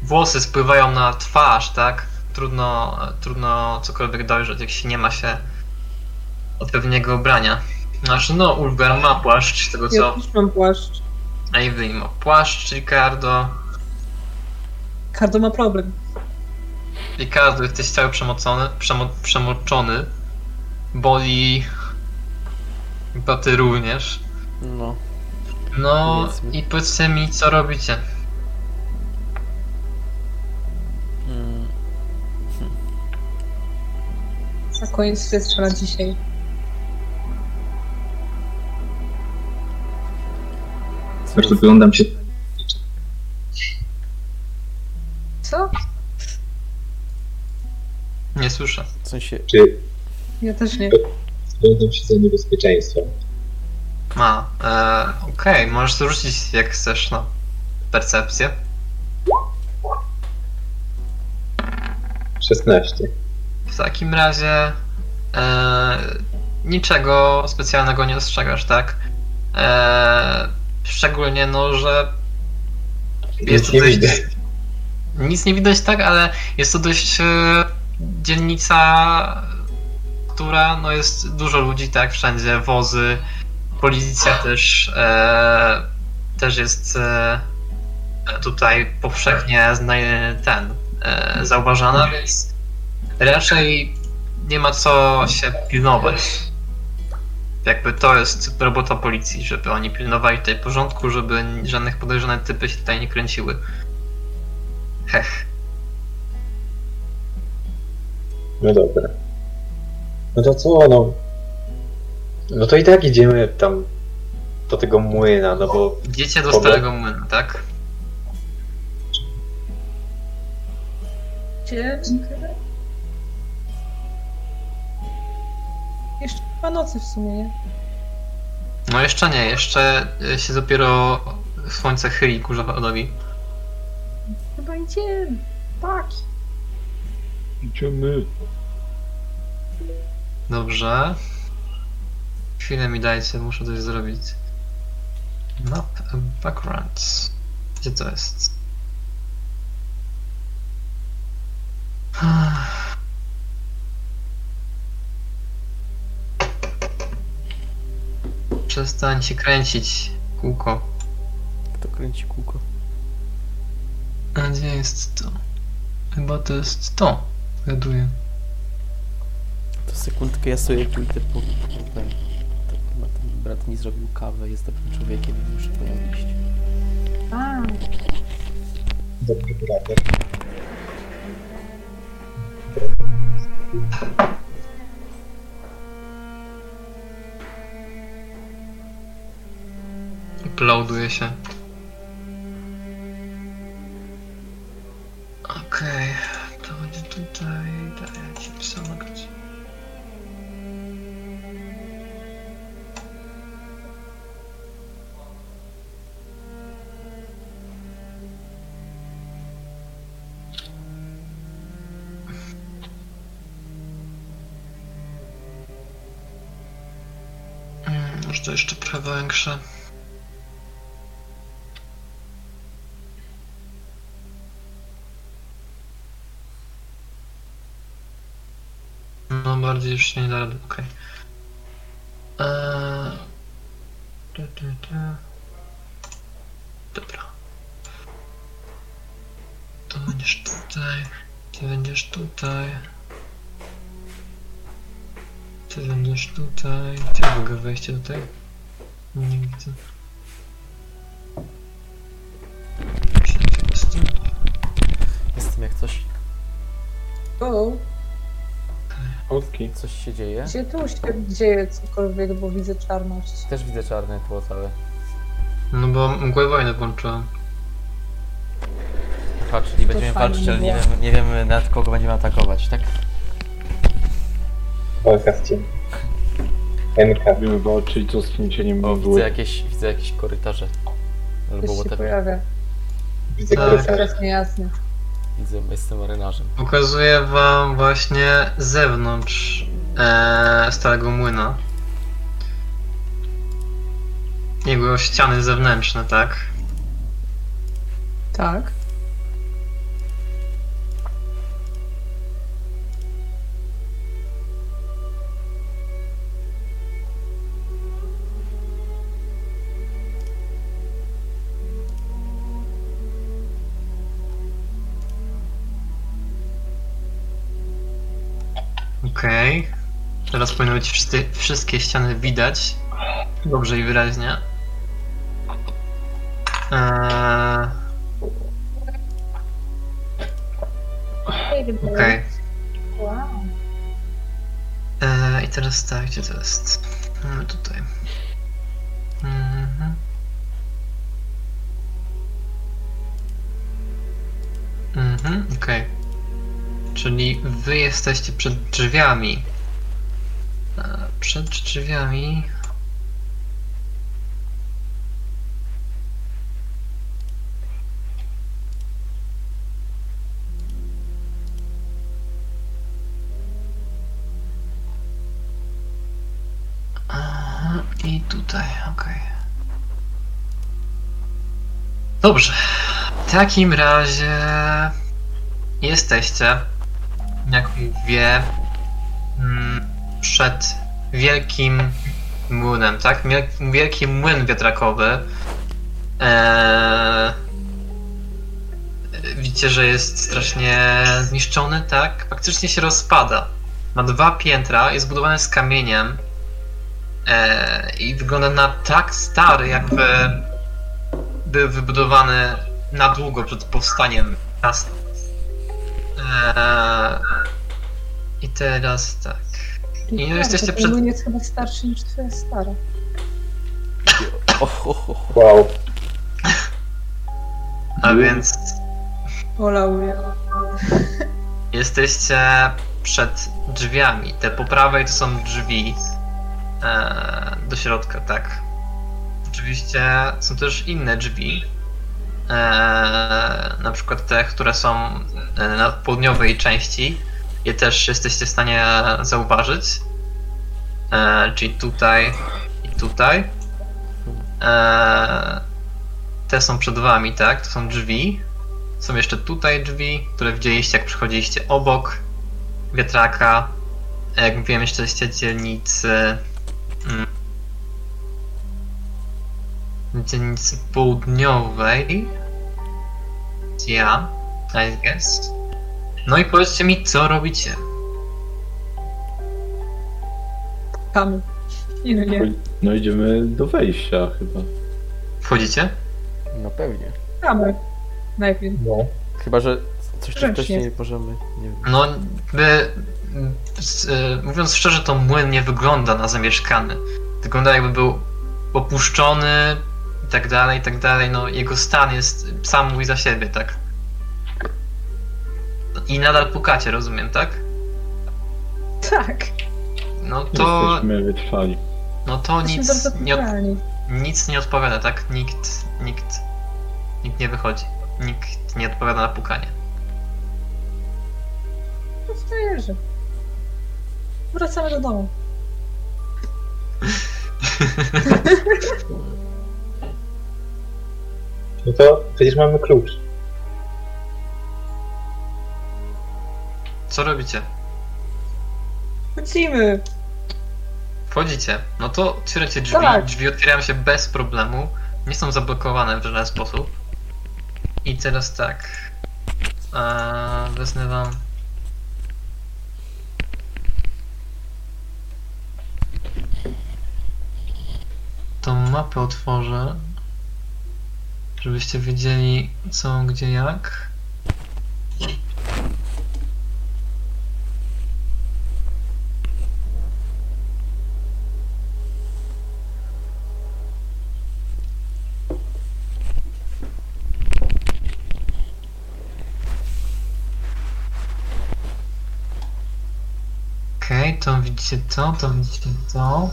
Włosy spływają na twarz, tak? Trudno, trudno cokolwiek dojrzeć, jak się nie ma się odpowiedniego ubrania. Znaczy, no, Ulgar ma płaszcz, z tego Ja co też mam płaszcz. Avery ma płaszcz, Ricardo. Kardo ma problem. Ricardo, jesteś cały przemocony, przemo, przemoczony. Boli. Chyba ty również. No. No Powiedzmy. i powiedzcie mi, co robicie. Mm, Na koniec się strzela dzisiaj. Aż wyglądam się. Co? Nie słyszę. w sensie, Czy Ja też nie. Rozglądam się za niebezpieczeństwem. A, e, okej, możesz rzucić jak chcesz na percepcję. 16. W takim razie e, niczego specjalnego nie dostrzegasz, tak? E, szczególnie no, że jest Nic to nie dość, widzę. nic nie widać, tak, ale jest to dość e, dzielnica, która no jest dużo ludzi, tak, wszędzie wozy, policja też e, też jest e, tutaj powszechnie ten e, zauważana, więc raczej nie ma co się pilnować. Jakby to jest robota policji, żeby oni pilnowali tutaj porządku, żeby żadnych podejrzanych typy się tutaj nie kręciły. Hech. No dobra. No to co, no. No to i tak idziemy tam do tego młyna, no bo Idziecie do starego młyna, tak? Gdzie? Jeszcze chyba nocy w sumie, nie? No jeszcze nie, jeszcze y, się dopiero słońce chyli ku zachodowi. Chyba idziemy. Tak. Idziemy. Dobrze. Chwilę mi dajcie, muszę coś zrobić. Map and backgrounds. Gdzie to jest? Przestań się kręcić, kółko. kto kręci kółko? A gdzie jest to? Chyba to jest to. Gaduję. To sekundkę ja sobie pójdę po... po ten, to chyba ten brat mi zrobił kawę, jest dobrym człowiekiem i muszę po nią iść. A, Dobry brater. Uploaduje się. Okej, to będzie tutaj. Daję ci psalmograć. Mm, Może to jeszcze trochę większe. Już się nie da rady, okej. Eee... tu, tu. Dobra. To będziesz tutaj, ty będziesz tutaj. Ty będziesz tutaj. Ty mogę wejście tutaj? Nie widzę. Olki. coś się dzieje. gdzie tu się dzieje cokolwiek, bo widzę czarność. Też widzę czarne tło całe. No bo mgłę wojny włączyłem. Aha, czyli będziemy fajnie walczyć, ale nie było. wiemy, nie wiemy nad kogo będziemy atakować, tak? walka z cieniem. MK. Będziemy walczyć, co z kim cieniem O, widzę mgły. jakieś, widzę jakieś korytarze. Albo Coś się whatever. pojawia. Widzę Tak. korytarz. Teraz niejasne. Widzę, jestem marynarzem. Pokazuję wam właśnie zewnątrz e, starego młyna. Jego ściany zewnętrzne, tak? Tak. Teraz powinny być wszyscy, wszystkie ściany widać. Dobrze i wyraźnie. Eee, Okej. Wow. Eee, I teraz tak, gdzie to jest? Mamy tutaj. Mhm. Mhm, okej. Czyli wy jesteście przed drzwiami. Przed drzwiami. I tutaj, okej. Dobrze. W takim razie jesteście, jak mówię, mm, przed wielkim młynem, tak? Wielki młyn wiatrakowy. Eee, widzicie, że jest strasznie zniszczony, tak? Faktycznie się rozpada. Ma dwa piętra, jest zbudowany z kamieniem. E, i wygląda na tak stary, jakby był wybudowany na długo przed powstaniem miasta. E, I teraz tak. I no jesteście przed- Ten jest chyba starszy niż twoja stara. O, o, o, o. Wow. A więc Wolałbym. jesteście przed drzwiami. Te po prawej to są drzwi e, do środka, tak. Oczywiście są też inne drzwi. E, na przykład te, które są e, na południowej części. Je też jesteście w stanie zauważyć. E, czyli tutaj i tutaj. E, te są przed wami, tak? To są drzwi. Są jeszcze tutaj drzwi, które widzieliście jak przychodziliście obok wiatraka. Jak mówiłem, jeszcze jesteście dzielnicy. Mm, dzielnicy południowej. Ja, I guess. No i powiedzcie mi, co robicie? Kamy. Nie no nie. No idziemy do wejścia chyba. Wchodzicie? No pewnie. Kamy. Najpierw. No. Chyba, że coś tu wcześniej możemy, nie wiem. No, by, z, y, mówiąc szczerze, to młyn nie wygląda na zamieszkany. Wygląda jakby był opuszczony i tak dalej, i tak dalej. No, jego stan jest, sam mówi za siebie, tak? I nadal pukacie, rozumiem, tak? Tak. No to, Jesteśmy wytrwali. no to nic nie, od, nic nie odpowiada, tak? Nikt, nikt, nikt nie wychodzi. Nikt nie odpowiada na pukanie. No frajerzy. Wracamy do domu. No to przecież mamy klucz. Co robicie? Chodzimy. Wchodzicie. No to otwieracie drzwi. Tak. Drzwi otwierają się bez problemu. Nie są zablokowane w żaden sposób. I teraz tak. Eee, wezmę wam. Tą mapę otworzę. Żebyście wiedzieli co, gdzie, jak. Okej, to to, widzicie to.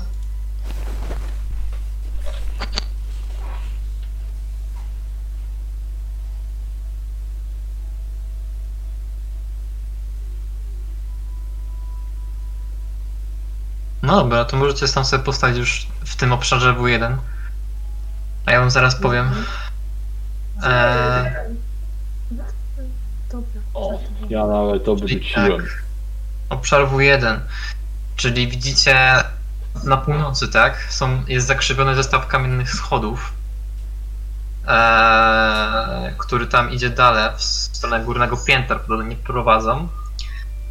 No dobra, to możecie tam sobie postawić już w tym obszarze W1. A ja wam zaraz powiem. Eee, Dobra. O, ja nawet to Czyli wyrzuciłem. tak. Obszar W1, czyli widzicie na północy, tak? Są, jest zakrzywiony zestaw kamiennych schodów, e, który tam idzie dalej w stronę górnego piętra, które nie prowadzą.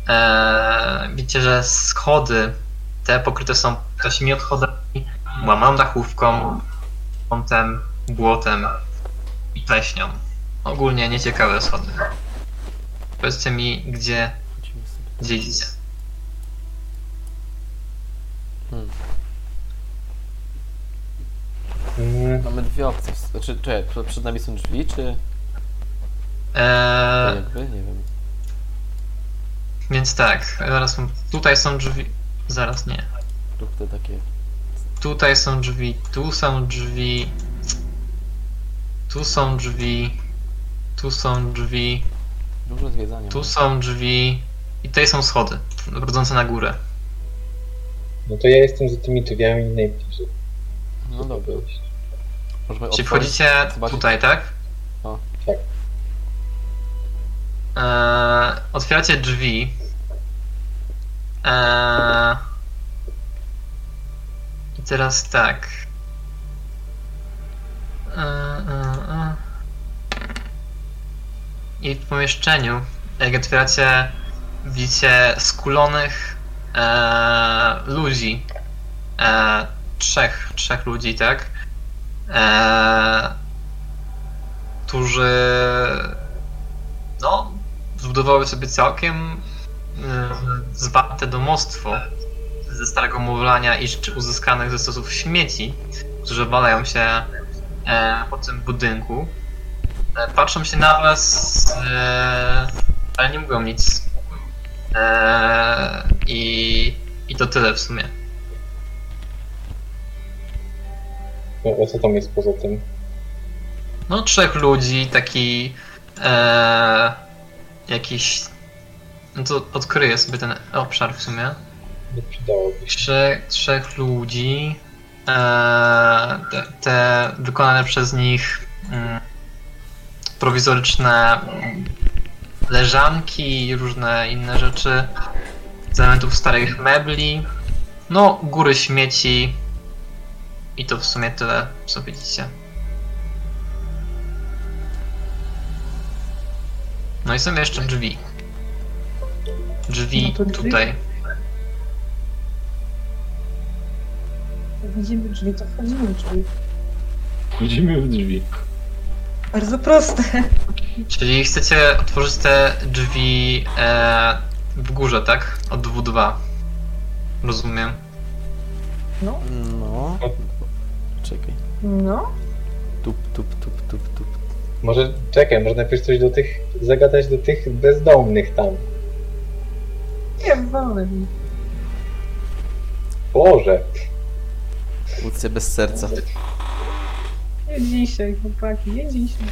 E, widzicie, że schody te pokryte są taśmi odchodami, łamaną dachówką, kątem, błotem i pleśnią. Ogólnie nieciekawe schody. Powiedzcie mi, gdzie, gdzie idziecie. Hmm. Mm, Mamy dwie opcje. Znaczy, czekaj, przed- przed nami są drzwi, czy to E, jakby? Nie wiem. więc tak, zaraz są, tutaj są drzwi. Zaraz nie. Rób te takie. Tutaj są drzwi, tu są drzwi. Tu są drzwi. Tu są drzwi. Dużo zwiedzania. Tu są drzwi. I tutaj są schody prowadzące na górę. No to ja jestem za tymi drzwiami najbliżej. No dobra. Możemy Czyli wchodzicie zobaczyć- tutaj, tak? O. Tak. Eee, otwieracie drzwi. Eee, I teraz tak. Eee. I w pomieszczeniu, jak otwieracie, widzicie skulonych eee, ludzi. Eee, trzech, trzech ludzi, tak? Eee, którzy no, zbudowały sobie całkiem e, zwarte domostwo ze starego mowlania i uzyskanych ze stosów śmieci, którzy balają się e, po tym budynku. E, patrzą się na was, e, ale nie mówią nic. E, i, I to tyle w sumie. No, a co tam jest poza tym? No, trzech ludzi, taki e, jakiś. No to odkryję sobie ten obszar w sumie. Nie przydałoby się. Trzech, trzech ludzi. E, te, te wykonane przez nich mm, prowizoryczne leżanki i różne inne rzeczy z elementów starych mebli. No, góry śmieci. I to w sumie tyle, co widzicie. No i są jeszcze drzwi. Drzwi No drzwi? tutaj. Jak widzimy drzwi, to wchodzimy w drzwi. Wchodzimy w drzwi. Bardzo proste. Czyli chcecie otworzyć te drzwi e, w górze, tak? Od W2. Rozumiem. No, No. Czekaj. no. Tup, tup, tup, tup, tup. Może czekaj, może najpierw coś do tych, zagadać do tych bezdomnych tam. Nie, mi. Boże, Łódźcie bez serca. Nie dzisiaj, chłopaki, nie dzisiaj.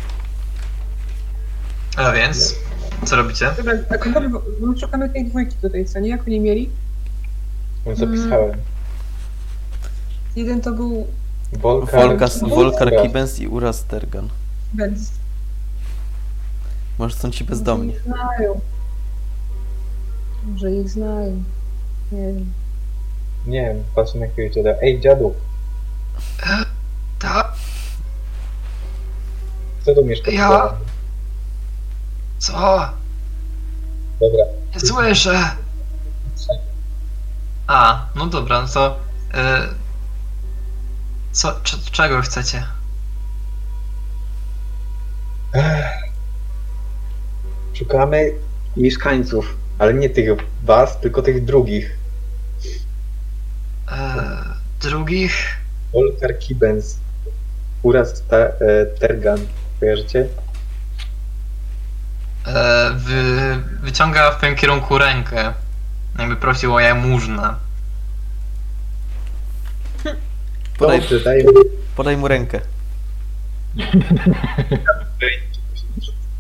A więc, co robicie? Dobra, bo my szukamy tej dwójki tutaj, co nie? Jak oni mieli? zapisałem. Jeden to był Volkar, Volkas, Volkar Uras. Kibens i Uras Tergan. Benz. Może są ci bezdomni. Może ich znają. Może ich znają. Nie wiem. Nie wiem, patrzę na jakiegoś dziada. Ej, dziadu, Tak? Kto tu mieszka? Ja. Co? Dobra, Nie słyszę. A, no dobra, no to. E, co, c- czego chcecie? szukamy mieszkańców, ale nie tych was, tylko tych drugich. E, drugich? Volkar Kibens, ta, e, Tergan, kojarzycie? E, wy, wyciąga w tym kierunku rękę. Jakby prosił o jałmużnę. Podaj, Dobrze, daj podaj mu rękę.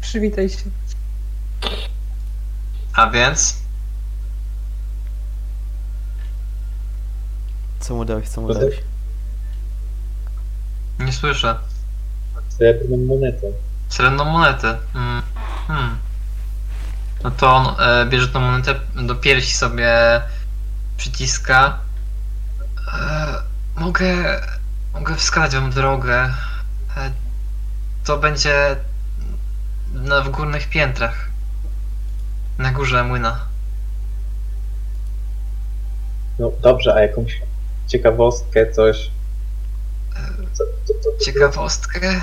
Przywitaj się. A więc? Co mu dałeś, co mu dałeś? Nie słyszę. Srebrną monetę. Srebrną monetę. Mm. Hmm. No to on e, bierze tą monetę do piersi sobie przyciska. E, mogę. Mogę wskazać wam drogę. E, to będzie na, w górnych piętrach. Na górze młyna. No dobrze, a jakąś ciekawostkę, coś. Co, co, co, Ciekawostkę?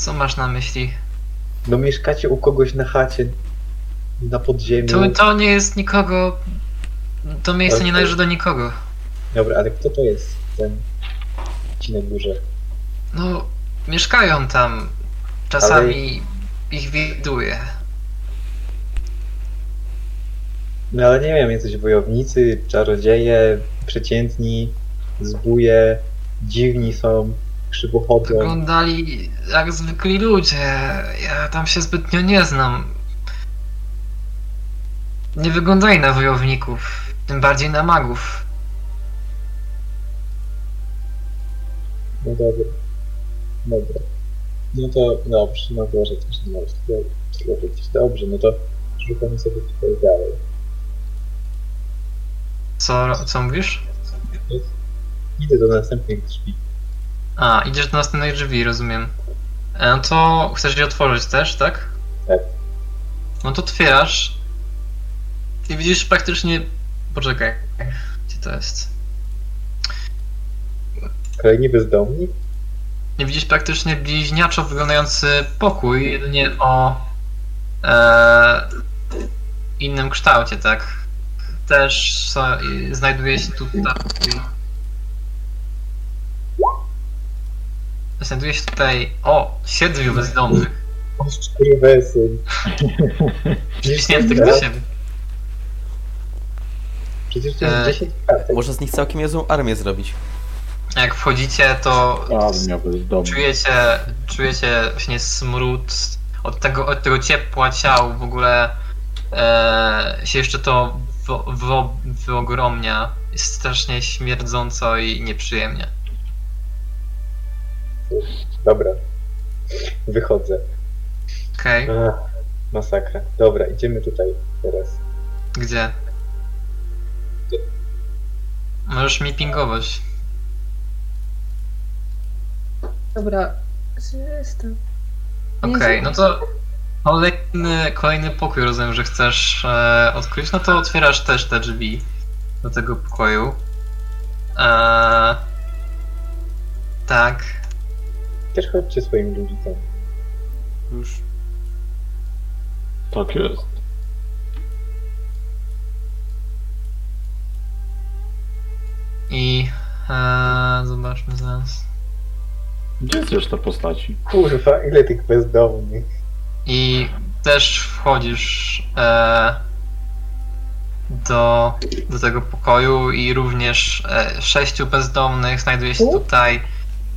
Co masz na myśli? No mieszkacie u kogoś na chacie, na podziemiu. To, to nie jest nikogo. To miejsce nie należy do nikogo. Dobra, ale kto to jest ten ci na górze? No, mieszkają tam. Czasami ich widuję. No ale nie wiem, jacyś wojownicy, czarodzieje, przeciętni, zbóje, dziwni są, krzywo chodzą. Wyglądali jak zwykli ludzie. Ja tam się zbytnio nie znam. Nie wyglądali na wojowników, tym bardziej na magów. No dobra. Dobra. No to dobrze, no może też nie możesz powiedzieć. Dobrze, no to szukamy sobie tutaj dalej. Co, co mówisz? Idę do następnych drzwi. A, idziesz do następnej drzwi, rozumiem. E, No to chcesz je otworzyć też, tak? Tak. No to otwierasz i widzisz praktycznie... Poczekaj, gdzie to jest? Kolejni bezdomni? Nie widzisz praktycznie bliźniaczo wyglądający pokój, jedynie o e, innym kształcie, tak? Też so, i znajduje się tutaj. Znajduje się tutaj. O! Siedmiu bezdomnych. O, skurwesyn. Wciśniętych do siebie. Przecież to jest E, 10 kartek. Można z nich całkiem niezłą armię zrobić. Jak wchodzicie, to czujecie, czujecie właśnie smród od tego, od tego ciepła ciał w ogóle e, się jeszcze to wyogromnia. Jest strasznie śmierdząco i nieprzyjemnie. Dobra. Wychodzę. Okej, Ach, masakra. Dobra, idziemy tutaj teraz. gdzie? Możesz mi pingować. Dobra. Gdzie jestem? Okej, no to kolejny, kolejny pokój rozumiem, że chcesz e, odkryć, no to otwierasz też te drzwi do tego pokoju. E, tak. Też chodźcie swoim ludzi tam. Już. Tak jest. I e, zobaczmy zaraz. Gdzie jest reszta postaci? Kurwa, ile tych bezdomnych. I też wchodzisz e, do, do tego pokoju i również e, sześciu bezdomnych znajduje się tutaj.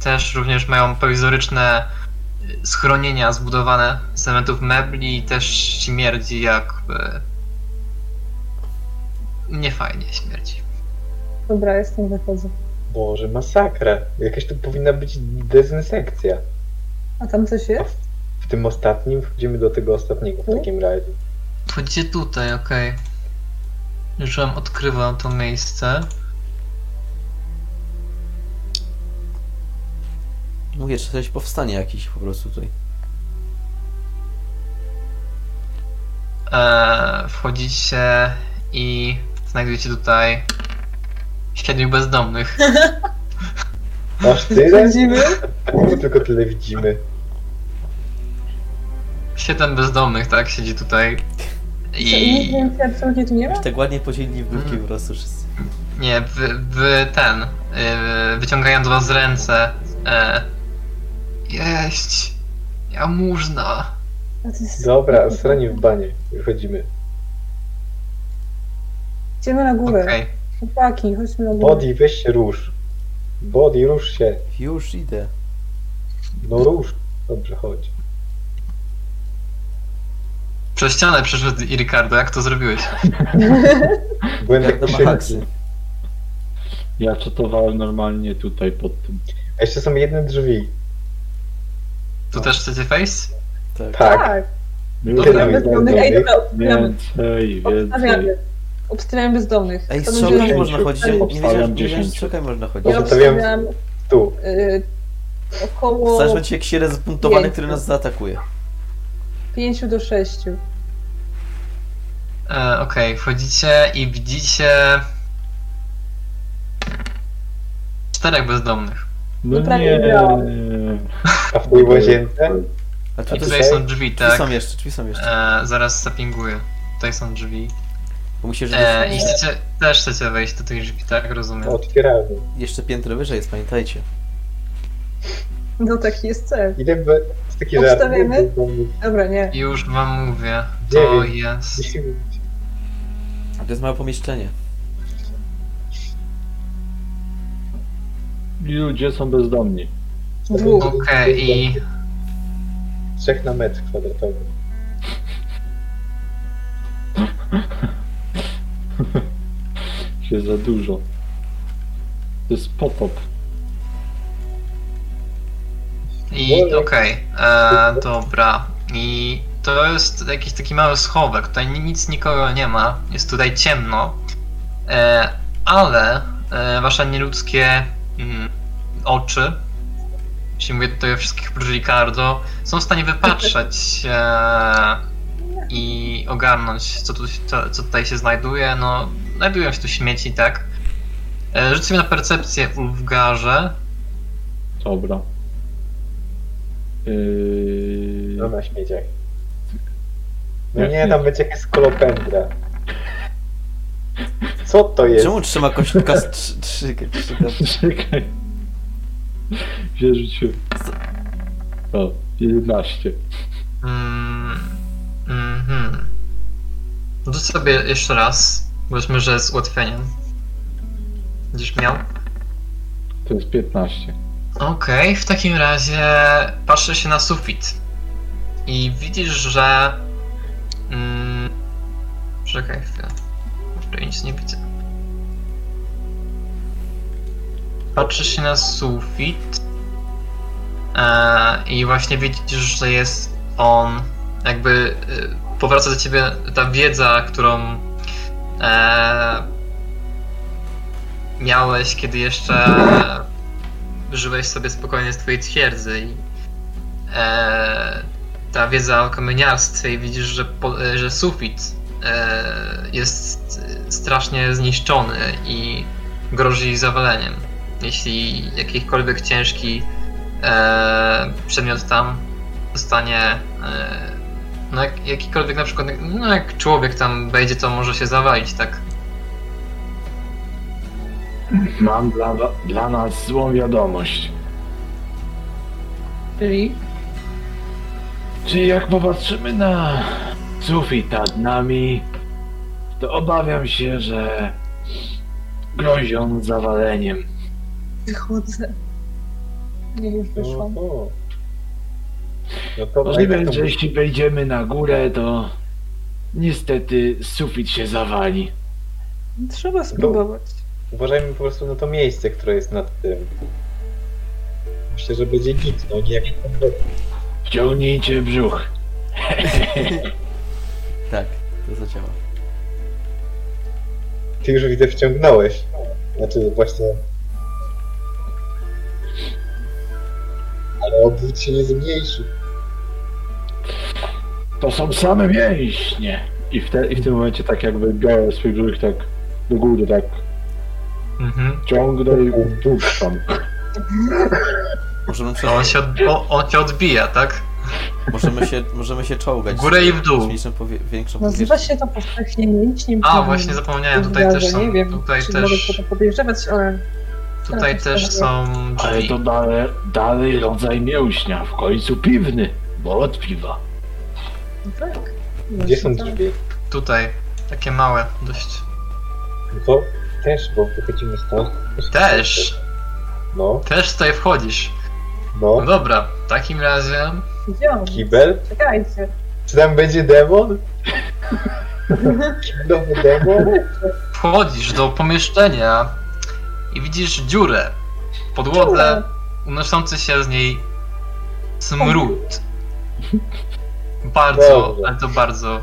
Też również mają prowizoryczne e, schronienia zbudowane z elementów mebli i też śmierdzi jakby... Niefajnie śmierdzi. Dobra, jestem, wychodzę. Boże, masakra. Jakaś tu powinna być dezynsekcja. A tam coś jest? W tym ostatnim wchodzimy do tego ostatniego w takim razie. Wchodzicie tutaj, okej. Już wam odkrywam to miejsce. Mówię, czy coś powstanie jakiś po prostu tutaj. E, wchodzicie i znajdujecie tutaj siedmiu bezdomnych. Aż tyle? Chodzimy? My tylko tyle widzimy. Siedem bezdomnych, tak, siedzi tutaj. I I więcej absolutnie tu nie ma? Już tak ładnie podzielili w grupki Mm. po prostu wszyscy. nie, wy, wy ten, y, wyciągają do was ręce. E, jeść, jałmużna. A to jest... Dobra, srani w banie. Wychodzimy. Idziemy na górę. Okej. Chłopaki, chodźmy na górę. Body, weź się rusz. Body, rusz się. Już idę. No rusz. Dobrze, chodź. Przez ścianę przeszedł i Ricardo, jak to zrobiłeś? Byłem Jak tak do przy... Mahaksy. Ja czatowałem normalnie tutaj pod tym. A jeszcze są jedne drzwi. Tu też chcecie face? Tak. Tak. Tak. Było Dobra, tam bezdomnych. Ej, dobra, obstawiamy. Więcej, więcej. Obstawiamy. Obstawiamy bezdomnych. Ej, Kto z będzie można chodzić. Nie Obstawiam wiedziałem, nie wiedziałem, że 10. strzałkami można chodzić. Ja Obstawiam- obstawiam Tu. y, około Zaraz będzie jakiś jeden zbuntowany, który nas zaatakuje. 5 do 6. E, Okej, wchodzicie i widzicie czterech bezdomnych. No No prawie nie. A w tej łazience? A I tu tutaj drzwi są drzwi, tak? są jeszcze, drzwi są jeszcze. E, zaraz zapinguję. Tutaj są drzwi. Bo musisz, E, I chcecie, też chcecie wejść do tych drzwi, tak? Rozumiem. Otwieramy. jeszcze piętro wyżej jest, pamiętajcie. No taki jest cel. Idę be... z taki żart. Obstawiamy? Dobra, nie. Już wam mówię, to Dziewięć. jest... A to jest małe pomieszczenie. Ludzie są bezdomni. Dwóch. Okej, i Trzech na metr kwadratowy. Się za dużo. To jest potop. I okej, e, dobra. I to jest jakiś taki mały schowek. Tutaj ni- nic nikogo nie ma. Jest tutaj ciemno. E, ale e, wasze nieludzkie mm, oczy, jeśli mówię tutaj o wszystkich oprócz Ricardo, są w stanie wypatrzeć e, i ogarnąć, co, tu, co, co tutaj się znajduje. No, znajdują się tu śmieci, tak? E, rzuć sobie na percepcję, Ulfgarze. Dobra. Yy... No na śmieciach. No Nie. nie, tam będzie jakaś skolopendra. Co to jest? Czemu trzyma kościółka z trzy, trzy, trzy, Czekaj. Źle rzuciłem. O, 11. Mm, mhm. Rzuć sobie jeszcze raz. Powiedzmy, że z ułatwieniem. Będziesz miał. To jest 15. Okej, w takim razie patrzę się na sufit. I widzisz, że. Mm, czekaj chwilę. Może nic nie widzę. Patrzysz się na sufit. E, I właśnie widzisz, że jest on. Jakby e, powraca do ciebie ta wiedza, którą e, miałeś, kiedy jeszcze żyłeś sobie spokojnie z twojej twierdzy i e, ta wiedza o kamieniarstwie i widzisz, że, po, e, że sufit jest strasznie zniszczony i grozi zawaleniem. Jeśli jakikolwiek ciężki e, przedmiot tam zostanie e, no jak, jakikolwiek na przykład, no jak człowiek tam wejdzie, to może się zawalić, tak? Mam dla, dla nas złą wiadomość. Czyli? Czyli jak popatrzymy na sufit nad nami, to obawiam się, że grozi on zawaleniem. Wychodzę. Nie, już No, wyszłam. No to Możliwe, to- że jeśli wejdziemy na górę, to niestety sufit się zawali. Trzeba spróbować. Uważajmy po prostu na to miejsce, które jest nad tym. Myślę, że będzie git, no nie jak. Wciągnijcie brzuch. Tak, to zadziała. Ty już widzę wciągnąłeś. Znaczy właśnie... Ale obwód się nie zmniejszy. To są same mięśnie. I w, te, I w tym momencie tak jakby biorę swój brzuch tak do góry, tak Mhm. ciągnę i upuszczam. Możemy, prze... No on się, od, o, on cię odbija, tak? Możemy, się, możemy się czołgać. W górę i w dół. Powie... większą Nazywa się to powszechnie mięśniem. A, właśnie zapomniałem, tutaj też są, Nie wiem, tutaj czy też, mogę to podejrzewać, ale tutaj też są Ale drzwi. to dalej, dalej rodzaj mięśnia, w końcu piwny, bo od piwa. no tak. Gdzie są tak. drzwi? Tutaj, takie małe dość. No to też, bo wychodzimy stąd. Też, No, też tutaj wchodzisz. No no. dobra, w takim razie Gdzie on? Kibel? Czekajcie. Czy tam będzie demon? Kiblowy demon? wchodzisz do pomieszczenia i widzisz dziurę w podłodze, unoszący się z niej smród. Bardzo, Dobrze. ale to bardzo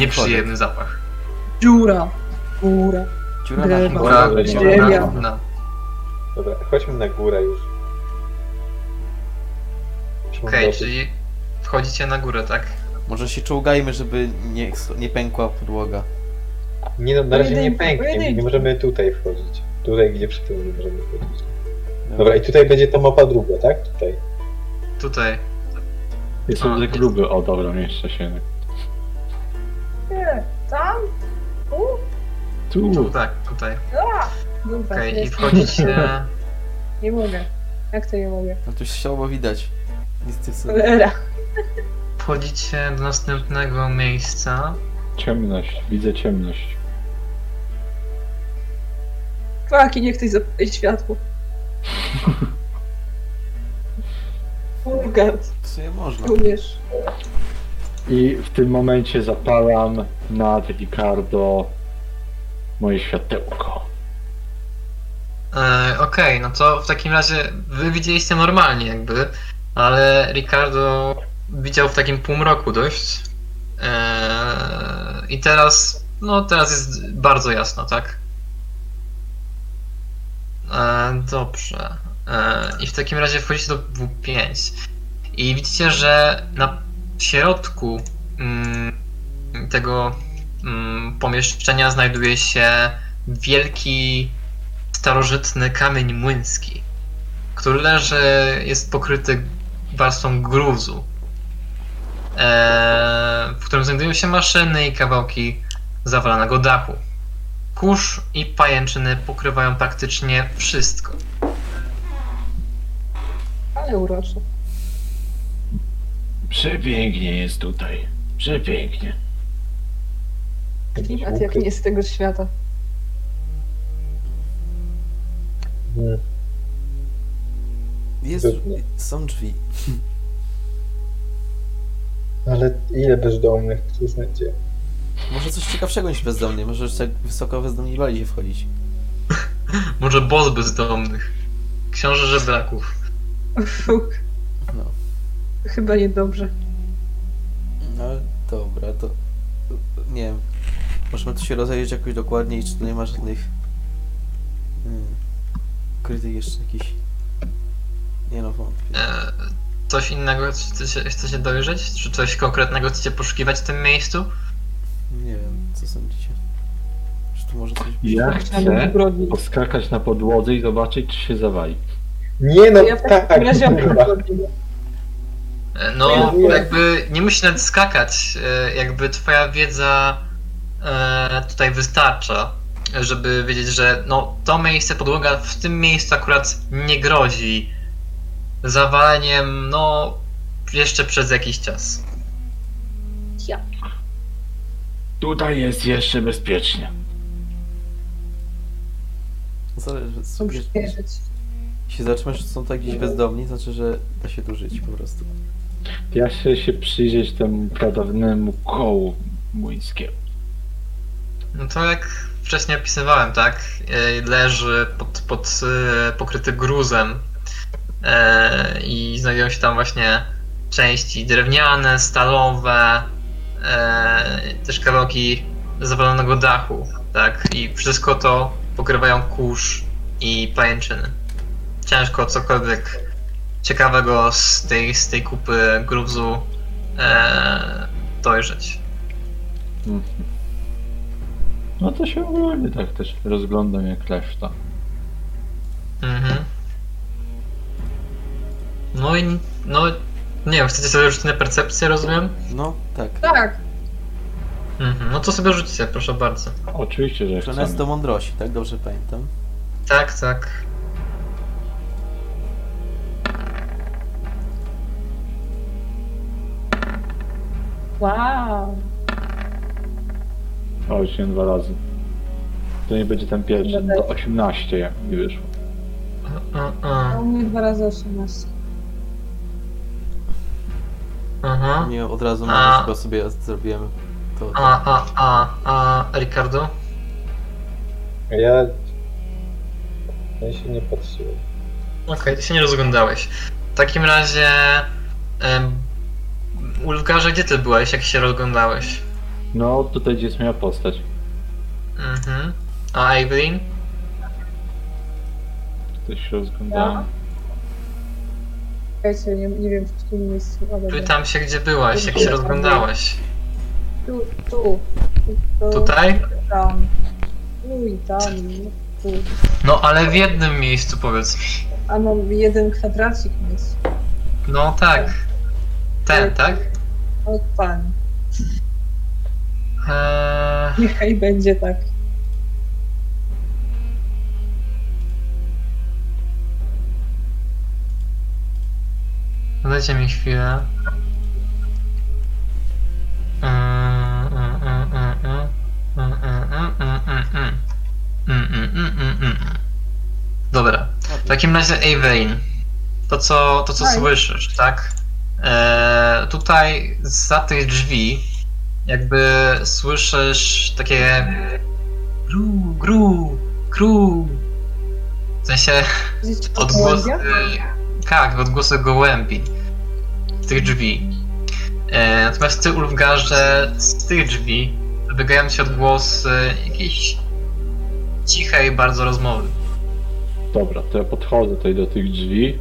nieprzyjemny zapach. Dziura. Góra. Dziura na Dobra, ziemia. gówna. Dobra, chodźmy na górę już. Okej, czyli wchodzicie na górę, tak? Może się czołgajmy, żeby nie, nie pękła podłoga. Nie no, na razie nie pęknie, nie możemy tutaj wchodzić. Tutaj, gdzie przed tym nie możemy wchodzić. Dobra, i tutaj będzie ta mapa druga, tak? Tutaj. Tutaj. Jest A, za jest. gruby, o dobra, mieszczę się. Nie, tam? U? Tu, Tu, tak, tutaj. Okej, i jest. wchodzicie... Nie mogę. Jak to nie mogę? No to się widać. Nic nie sobie. Cholera. Wchodzicie do następnego miejsca. ciemność, widzę ciemność. Kwaki, niech ktoś zapali światło. God, Co je można? umiesz. I w tym momencie zapalam nad Ricardo moje światełko. E, Okej, no to w takim razie wy widzieliście normalnie jakby, ale Ricardo widział w takim półmroku dość. E, I teraz, no teraz jest bardzo jasno, tak? E, dobrze. E, I w takim razie wchodzicie do W5 i widzicie, że na środku mm, tego mm, pomieszczenia znajduje się wielki starożytny kamień młyński, który leży, jest pokryty warstwą gruzu, e, w którym znajdują się maszyny i kawałki zawalanego dachu. Kurz i pajęczyny pokrywają praktycznie wszystko. Ale urocze. Przepięknie jest tutaj. Przepięknie. Klimat jak nie z tego świata. Jest, są drzwi. Ale ile bezdomnych tu znajdzie? Może coś ciekawszego niż bezdomnie. Może już tak wysoko bezdomni bali się wchodzić. Może boss bezdomnych. Książę żebraków. Fuk. No. Chyba niedobrze. No dobra, to nie wiem. Możemy tu się rozejrzeć jakoś dokładniej, czy tu nie ma żadnych hmm, ukrytych jeszcze jakichś... Nie no, wątpię. E, coś innego chcecie, chcecie dojrzeć? Czy coś konkretnego chcecie poszukiwać w tym miejscu? Nie wiem, co sądzicie? Czy tu może coś być? Ja chcę poskakać na podłodze i zobaczyć, czy się zawali. Nie no, Ja w tak, takim razie kurwa. No, jakby nie musisz nawet skakać, e, jakby twoja wiedza e, tutaj wystarcza, żeby wiedzieć, że no to miejsce, podłoga w tym miejscu akurat nie grozi zawaleniem, no jeszcze przez jakiś czas. Ja. Tutaj jest jeszcze bezpiecznie. Zależy, sobie, wierzyć. jeśli zatrzymasz, że są tak gdzieś bezdomni, znaczy, że da się tu żyć po prostu. Ja chcę się przyjrzeć temu pradawnemu kołu młyńskiemu. No to jak wcześniej opisywałem, tak? E, Leży pod, pod e, pokryty gruzem i znajdują się tam właśnie części drewniane, stalowe, e, też kawałki zawalonego dachu, tak? I wszystko to pokrywają kurz i pajęczyny. Ciężko cokolwiek ciekawego z tej, z tej kupy gruzu e, dojrzeć. Mhm. No to się ogólnie tak też rozglądam jak reszta. Mhm. No i no nie wiem, chcecie sobie rzucić na percepcję, rozumiem? No, tak. Tak, Mhm. No to sobie rzućcie, proszę bardzo. Oczywiście, że Że nas chcemy. do mądrości, tak? Dobrze pamiętam. Tak, tak. wow. O, już nie dwa razy. To nie będzie ten pierwszy. To 18 jak mi wyszło. A, A a, u mnie dwa razy 18. aha. Nie od razu A. na tylko sobie zrobiłem to. A, a, a, a, Ricardo? Ja... Ja się nie patrzyłem. Okej, ty się nie rozglądałeś. W takim razie... Em, Ulfgarze, gdzie ty byłeś, jak się rozglądałeś? No, tutaj gdzie jest moja postać. Mhm. A Evelyn? Tutaj się rozglądałem. Czekajcie, nie, nie wiem w którym miejscu. Dobra. Pytam się, gdzie byłaś, jak się rozglądałeś. Tu, tu. tu Tutaj? Tam. Tu i tam. i Tu. No ale w jednym miejscu powiedz mi. A mam jeden kwadracik miejsc. No tak. Ten, tak? O pan. Eee, Niechaj będzie tak. Mm, mm, mm. Dobra. W takim razie Avein. To co, to co słyszysz, tak? E, tutaj za tych drzwi jakby słyszysz takie gru, gru, gru. W sensie gołębia? Tak, odgłosy gołębi z tych drzwi. E, natomiast ty, Ulfgarze, z tych drzwi wybiegają się odgłosy jakiejś cichej bardzo rozmowy. Dobra, to ja podchodzę tutaj do tych drzwi,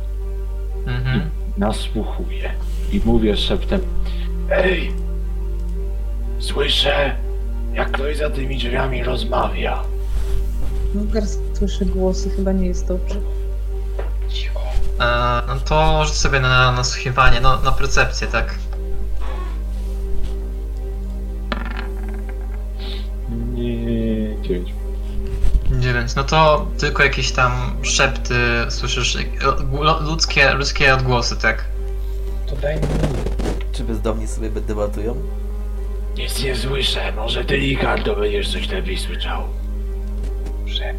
Mhm. nasłuchuję i mówię szeptem Ej! Słyszę, jak ktoś za tymi drzwiami rozmawia. Wulgar słyszy głosy, chyba nie jest dobrze. E, no to rzuć sobie na nasłuchiwanie, no na percepcję, tak? Nie, dziewięć. 9. No to tylko jakieś tam szepty słyszysz, e, lu- ludzkie, ludzkie odgłosy, tak? To daj mi Czy bezdomni sobie debatują? Nic nie słyszę, może ty Ricardo będziesz coś lepiej słyszał. Dobrze.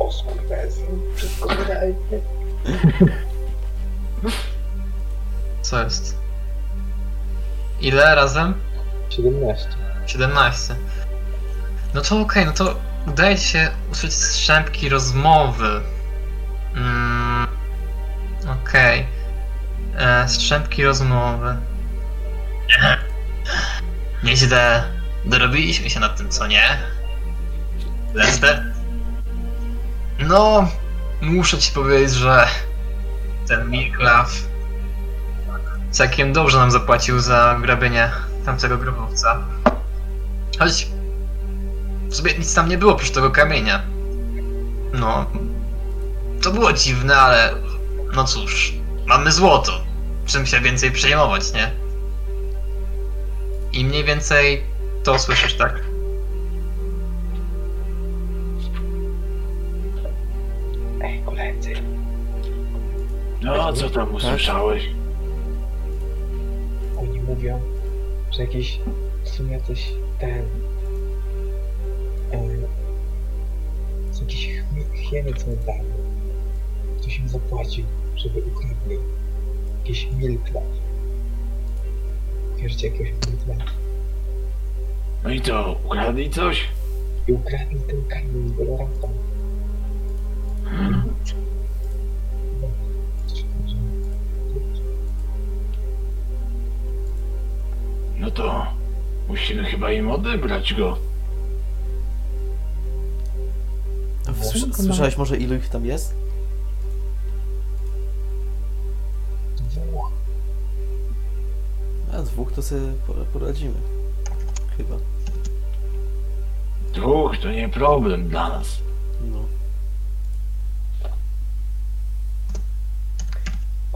O skurwesy. Wszystko wydaje. Co jest? Ile razem? 17. 17. No to okej, no to udaje ci się usłyszeć strzępki rozmowy. Mm, okej. E, Strzępki rozmowy. Nieźle dorobiliśmy się nad tym, co nie? Lester? No, muszę ci powiedzieć, że ten Mirklaw całkiem dobrze nam zapłacił za grabienie tamtego grobowca. Choć w sumie nic tam nie było oprócz tego kamienia. No, to było dziwne, ale no cóż, mamy złoto. Czym się więcej przejmować, nie? I mniej więcej to słyszysz, tak? Ej, koledzy. No, co tam usłyszałeś? Oni mówią, że jakiś w sumie jacyś ten. E, są jakieś chmi- hieny co dały. Ktoś im zapłacił, żeby ukradli jakiś milklaw. Wierzycie jakiegoś milklaw. No i co, ukradli coś? I ukradli ten kamień z Dolorata. No to musimy chyba im odebrać go. Słysza- Słyszałeś może ilu ich tam jest? Dwóch. A dwóch to sobie po- poradzimy. Chyba. Dwóch to nie problem dla nas. No.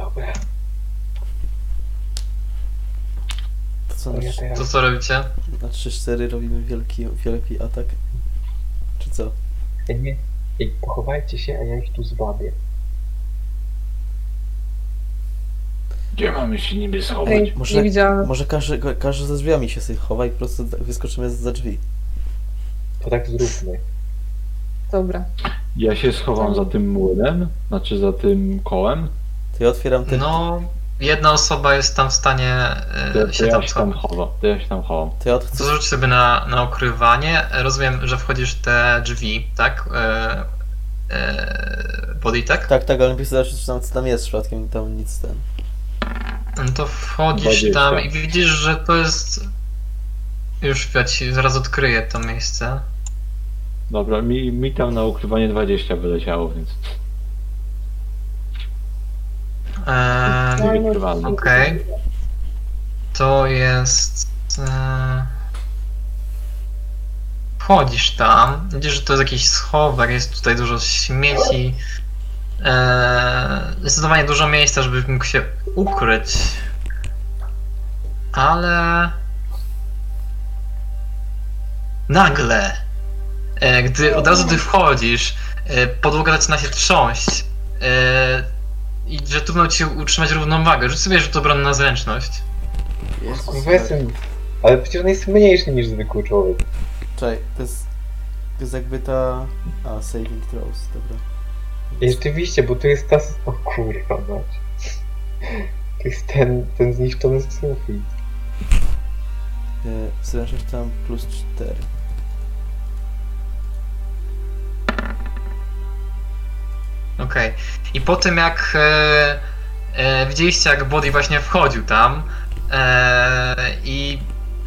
Dobra, To co to ja teraz To co robicie? na 3-4 robimy wielki, wielki atak? Czy co? Ej, nie. Ej, pochowajcie się, a ja ich tu zwabię. Gdzie mamy się niby schować? Ej, Może- nie widziałam. Może każdy, ka- każdy ze drzwiami się sobie chowa i po prostu za- wyskoczymy za drzwi. To tak zróbmy. Dobra. Ja się schowam za tym młynem, znaczy za tym kołem. To ja otwieram ten. No, jedna osoba jest tam w stanie e, To, to się ja tam się tam chowam, to ja się tam chowam. To ja To odchodzę. rzuć sobie na, na ukrywanie. Rozumiem, że wchodzisz w te drzwi, tak? E, e, Politek? Tak, tak, ale najpierw zobaczyć, czy tam, co tam jest przypadkiem, tam nic ten. No to wchodzisz 20. tam i widzisz, że to jest. Już ja ci zaraz odkryję to miejsce. Dobra, mi, mi tam na ukrywanie 20 wyleciało, więc Eee, nie wykrywalne. Okej. to jest. E... Wchodzisz tam, widzisz, że to jest jakiś schowek, jest tutaj dużo śmieci. E... Zdecydowanie dużo miejsca, żeby mógł się ukryć. Ale. Nagle, e, gdy od razu ty wchodzisz, e, podłoga zaczyna się trząść. E, I że trudno ci utrzymać równowagę. Rzuć sobie rzut obronny na zręczność. Jezus. Wesem. Ale przecież on jest mniejszy niż zwykły człowiek. Czekaj, to jest... To jest jakby ta... A, saving throws, dobra. I rzeczywiście, bo tu jest ta... O kurwa mać. To jest ten, ten zniszczony sufit. E, Zręczność tam plus 4. Okej. I po tym jak e, e, widzieliście jak Body właśnie wchodził tam e, i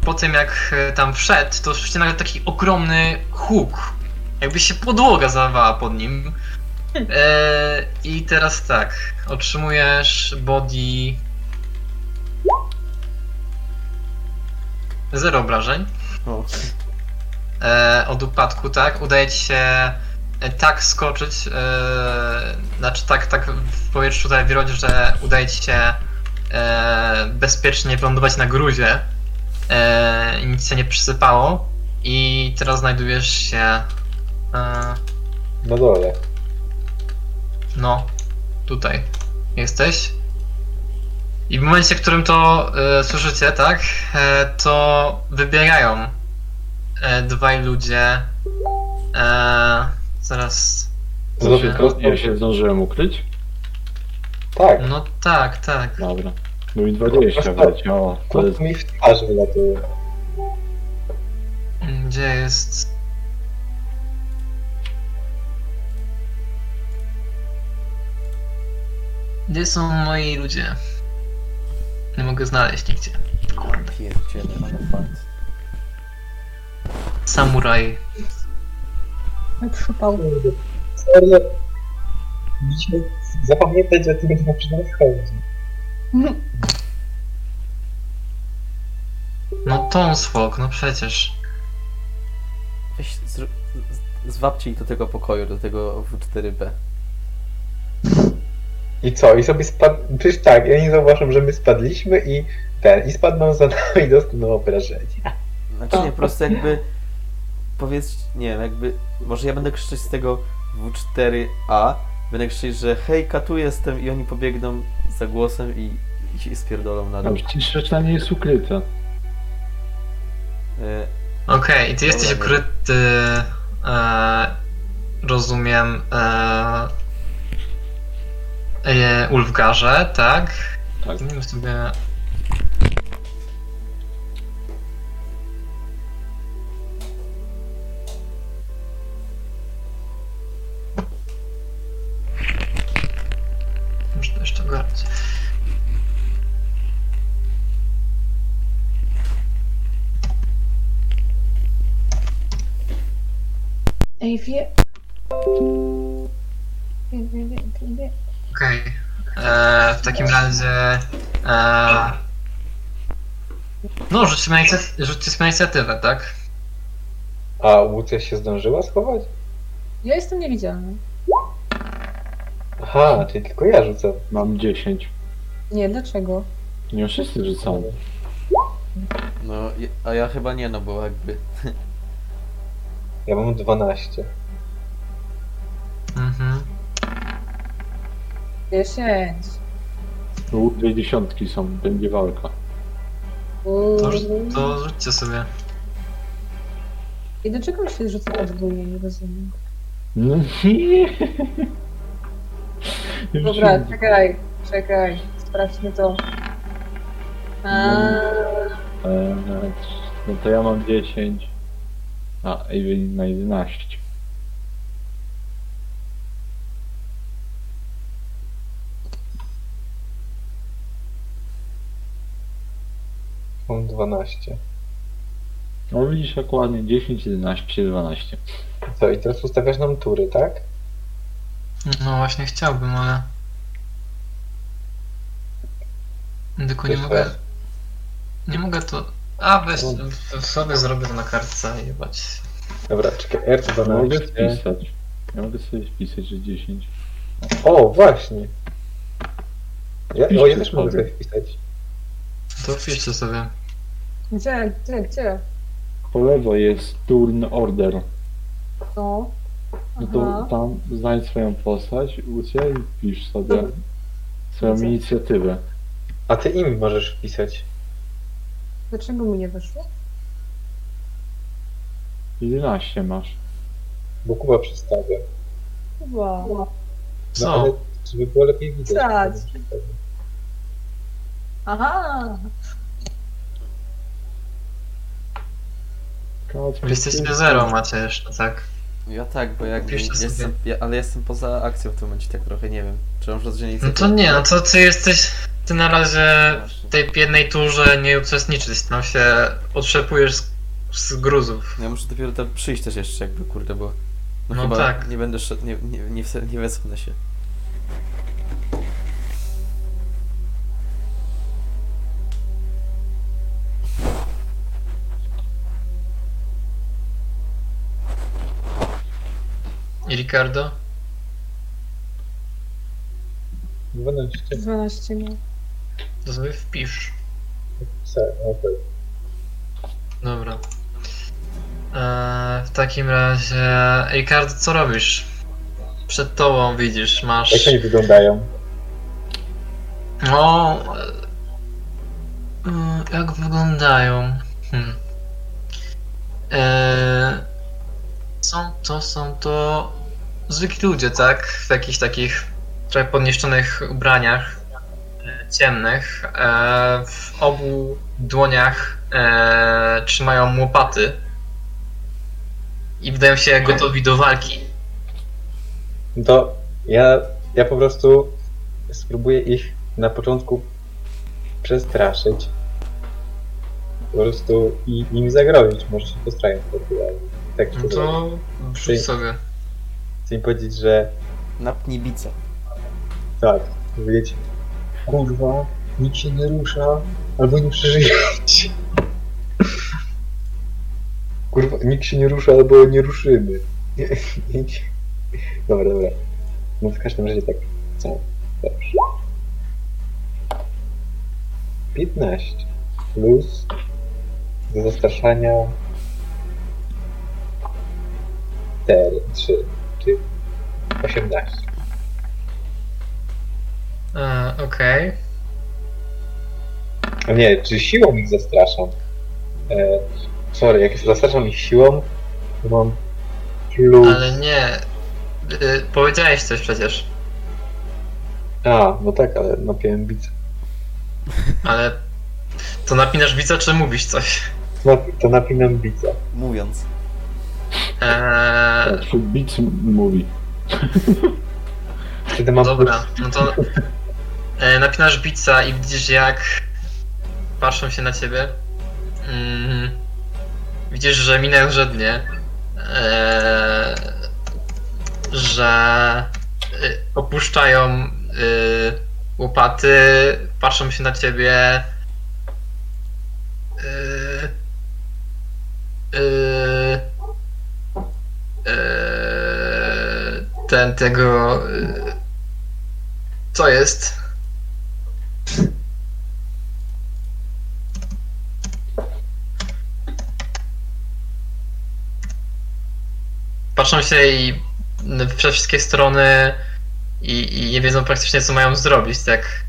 po tym jak e, tam wszedł, to słyszycie nagle taki ogromny huk. Jakby się podłoga zawała pod nim. E, I teraz tak, otrzymujesz Body... Zero obrażeń. O, e, od upadku, tak? Udaje ci się tak skoczyć, e, znaczy tak, tak w powietrzu tutaj wirować, że udaje ci się e, bezpiecznie wylądować na gruzie e, i nic się nie przysypało i teraz znajdujesz się e, Na dole. no, tutaj jesteś. I w momencie, w którym to e, słyszycie, tak, e, to wybiegają e, dwaj ludzie. E, zaraz. To Dobrze. prosto. Ja się zdążyłem ukryć? Tak. No tak, tak. Dobra. No i 20 wyleciało. To To jest mi w twarz wylatuje. Gdzie jest. Gdzie są moi ludzie? Nie mogę znaleźć nigdzie. Kurde. pierdziele, ale fakt. Samuraj. Jak przypał. Serio? Musimy zapamiętać, że tego nie przy nas chodzi. No Tonsfolk, no przecież. Weź, zr- z- zwabcie ich do tego pokoju, do tego W4B. I co? I sobie spadł. Przecież tak, ja nie zauważam, że my spadliśmy i ten. I spadną za nami i dostaną obrażenia. Znaczy nie, po prostu jakby powiedz, nie wiem, jakby może ja będę krzyczeć z tego W4A, będę krzyczeć, że hejka, tu jestem i oni pobiegną za głosem i, i się spierdolą na dół. przecież reszta nie jest ukryta. E, Okej, i ty jesteś Dobra, ukryty. E, rozumiem. E, e, Ulfgarze, tak? Tak. Zmienimy sobie. Muszę to jeszcze ogarnąć. Ej, wie... Wie, wie, wie, wie, wie. Okej. E, W takim razie. E, no, rzućmy inicjaty- inicjatywę, tak? A Łucja się zdążyła schować? Ja jestem niewidzialny. Aha, czyli tylko ja rzucę. Mam 10. Nie, dlaczego? Nie wszyscy rzucamy. no, je- a ja chyba nie, no bo jakby Ja mam 12. Mhm. Dziesięć. Tu dwie dziesiątki są, będzie walka. To, rzu- to rzućcie sobie. I dlaczego mi się rzuca podwójnie? Nie rozumiem. No nie. Dobra, czekaj, czekaj. Sprawdźmy to. A, Eee, No to ja mam 10. A, Evelyn ma 11. Mam 12. No widzisz jak ładnie, 10, 11, 12. Co, i teraz ustawiasz nam tury, tak? No właśnie chciałbym, ale... Tylko nie mogę... Nie mogę to... A, weź, w- sobie zrobię to na kartce i jebać. Dobra, czekaj, Ja mogę R12. wpisać. Ja mogę sobie wpisać, że 10. O, właśnie. Ja, o, ja też mogę sobie. sobie wpisać. To wpiszcie sobie. Gdzie, gdzie, gdzie? Po lewo jest turn order. No. No to Aha. tam znajdź swoją postać, uciekaj i wpisz sobie swoją Widzę. inicjatywę. A ty im możesz wpisać. Dlaczego mi nie wyszło? 11 masz. Bo Kuba przedstawia. Chyba. No Co? ale żeby było lepiej widać. Tak. Aha! Kacper, Jesteście ty- zero macie jeszcze, tak? Ja tak, bo jakby Piszcie sobie. jestem, ja, ale jestem poza akcją w tym momencie tak trochę, nie wiem. Czy mam rozdzielenie No to nie, no to ty jesteś... Ty na razie w tej jednej turze nie uczestniczysz, tam się otrzepujesz z, z gruzów. Ja muszę dopiero tam przyjść też jeszcze jakby, kurde, bo... No, No chyba tak. nie będę szedł, nie, nie, nie, wse- nie wezmę się. Ricardo? 12. 12 miał. To sobie wpisz. Se, okej. Dobra. Eee, w takim razie... Ricardo, co robisz? Przed tobą widzisz, masz... Jak oni wyglądają? No. e, mm, Jak wyglądają? Hmm. E, są to, są to zwykli ludzie, tak? W jakichś takich trochę podniszczonych ubraniach e, ciemnych. E, w obu dłoniach e, trzymają łopaty i wydają się gotowi do walki. To ja, ja po prostu spróbuję ich na początku przestraszyć. Po prostu i im zagrozić. Może się postrają wtedy, ale tak No to wrzuć sobie. Chcę im powiedzieć, że Napnij bica. tak, powiedzieć kurwa, nikt się nie rusza, albo nie przeżyjecie. Kurwa, nikt się nie rusza, albo nie ruszymy. Dobra, dobra. No w każdym razie tak. Co? Dobrze. 15 plus do zastraszania 4, 3, czyli 18. E, Okej. A nie, czy siłą ich zastraszam? E, sorry, jak zastraszam ich siłą, to mam plus... Ale nie. Y, powiedziałeś coś przecież. A, no tak, ale napiłem bicę. Ale to napinasz bica, czy mówisz coś? To napinam bicę. Mówiąc. Eee, Twój beat mówi. Wtedy mam dobra, no to e, napinasz bica i widzisz jak patrzą się na ciebie. Mm, widzisz, że minę żednie. E, że y, opuszczają y, łopaty, patrzą się na ciebie. Y, ten tego. y, Co jest? Patrzą się i w wszystkie strony i, i nie wiedzą praktycznie co mają zrobić, tak?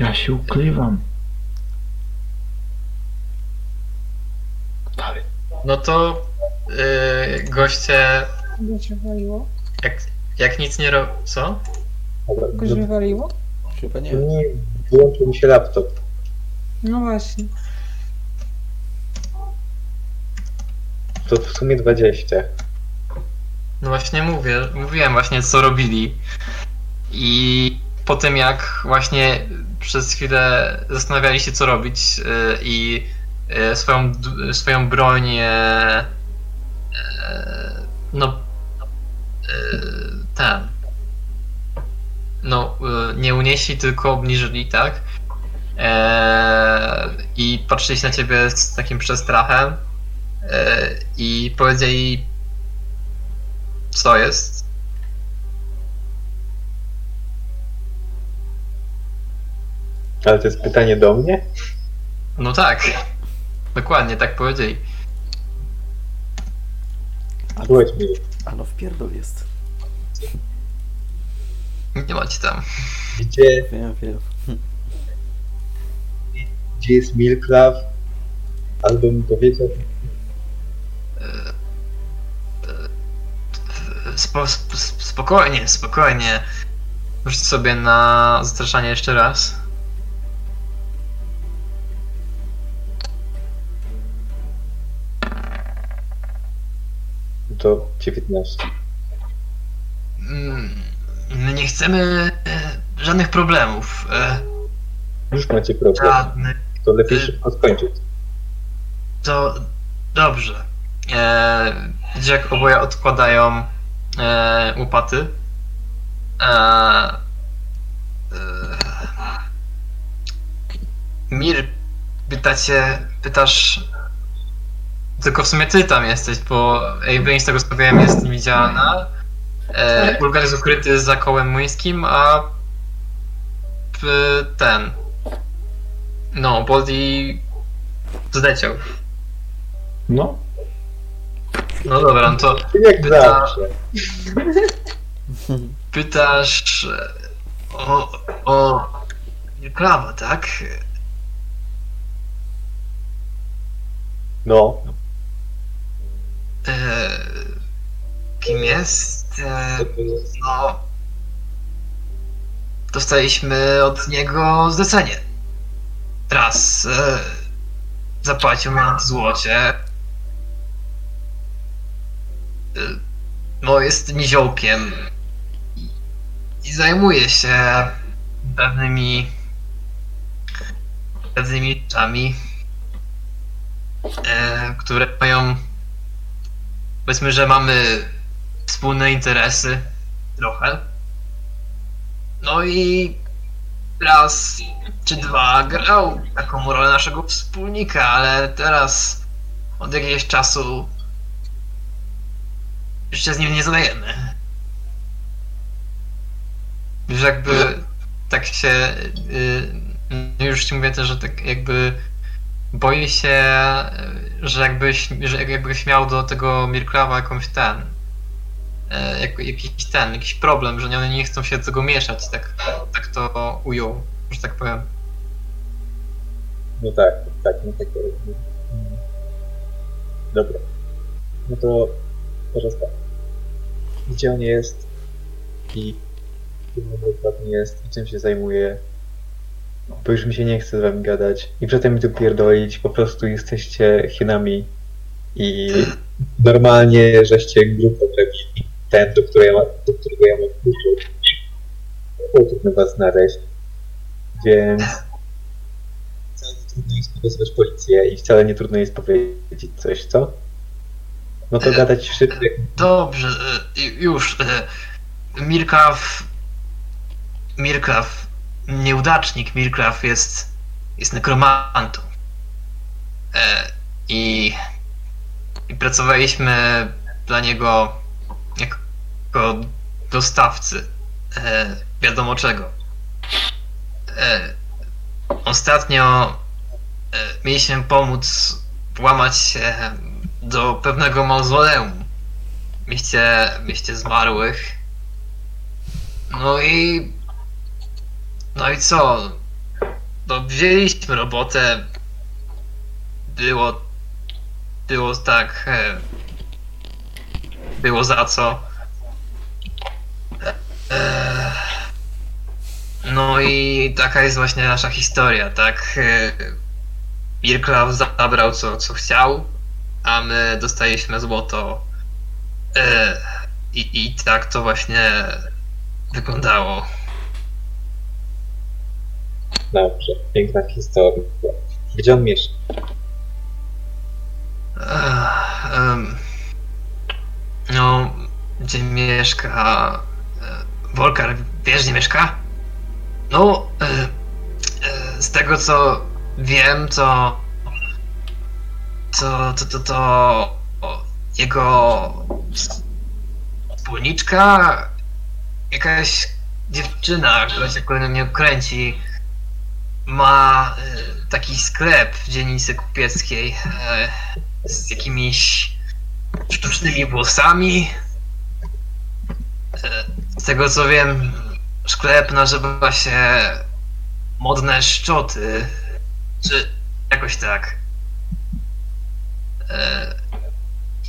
Ja się ukrywam. No to yy, goście Kogoś wywaliło? jak, jak nic nie robią. Co? No, wywaliło? Chyba nie. nie, wyłączył mi się laptop. No właśnie. To w sumie 20. No właśnie mówię, mówiłem właśnie co robili. I po tym jak właśnie przez chwilę zastanawiali się co robić yy, i swoją, d- swoją broń e, e, no e, ten no e, nie unieśli, tylko obniżyli, tak? E, I patrzyli na ciebie z takim przestrachem e, i powiedzieli co jest. Ale to jest pytanie do mnie? No tak, dokładnie tak powiedzieli. Słuchaj mi. A no wpierdol jest. Nie macie tam. Gdzie, Wiem, wiem. gdzie jest Milklaw? Albo mi powiedział, Spo, sp, sp- spokojnie, spokojnie. Rzuć sobie na zastraszanie jeszcze raz. To 19. Mm, My nie chcemy e, żadnych problemów. E, Już macie problem. żadnych. To lepiej szybko skończyć. To dobrze. E, jak oboje odkładają e, łopaty. E, e, Mir, pytacie, pytasz. Tylko w sumie ty tam jesteś, bo Avery z tego co wiem jest niewidzialna. E, Bulgar jest ukryty za kołem młyńskim, a p, ten. No, Body zleciał. No, No dobra, no to Jak Pyta- zawsze. pytasz e, o, o Klawa, tak? No, E, kim jest? E, no. Dostaliśmy od niego zlecenie. Raz e, zapłacił nam w złocie. E, no, jest niziołkiem i, zajmuje się pewnymi pewnymi rzeczami, e, które mają powiedzmy, że mamy wspólne interesy trochę. No i raz czy dwa grał taką rolę naszego wspólnika, ale teraz od jakiegoś czasu już się z nim nie zadajemy. Już jakby tak się. Yy, już ci mówię też, że tak jakby boję się, że jakbyś, że jakbyś miał do tego Mirklawa jakąś ten. e, Jak, jakiś ten, jakiś problem, że one nie chcą się do tego mieszać, tak, tak to ujął, że tak powiem. no tak, tak, no tak. Dobra. No to teraz tak. Gdzie on jest i kim on dokładnie jest i czym się zajmuje? Bo już mi się nie chce z wami gadać i przedtem mi tu pierdolić, po prostu jesteście Chinami i normalnie żeście grupę zrobili. Ten, do którego ja, ma- do którego ja mam trudno was znaleźć. Więc wcale nie trudno jest wezwać policję i wcale nie trudno jest powiedzieć coś, co? No to gadać szybko Dobrze, e, już. e, Mirklaw. Mirklaw. Nieudacznik Mirklaw jest. jest nekromantą. E, I. I pracowaliśmy dla niego jako dostawcy. E, wiadomo czego. E, ostatnio e, mieliśmy pomóc włamać się do pewnego mauzoleum w mieście, mieście zmarłych. No i. No i co? No, wzięliśmy robotę. Było. Było tak. E, było za co. E, no i taka jest właśnie nasza historia, tak? E, Mirklaw zabrał co, co chciał, a my dostaliśmy złoto. E, I, I tak to właśnie wyglądało. Dobrze, piękna historia. Gdzie on mieszka? No, gdzie mieszka... e, Wolkar, wiesz gdzie mieszka? No, e, e, z tego co wiem, to... To, to, to, to... Jego... Wspólniczka... Jakaś dziewczyna, która się kolejno mnie kręci, ma e, taki sklep w dzielnicy kupieckiej e, z jakimiś sztucznymi włosami. E, z tego co wiem, sklep nazywa się Modne Szczoty, czy jakoś tak.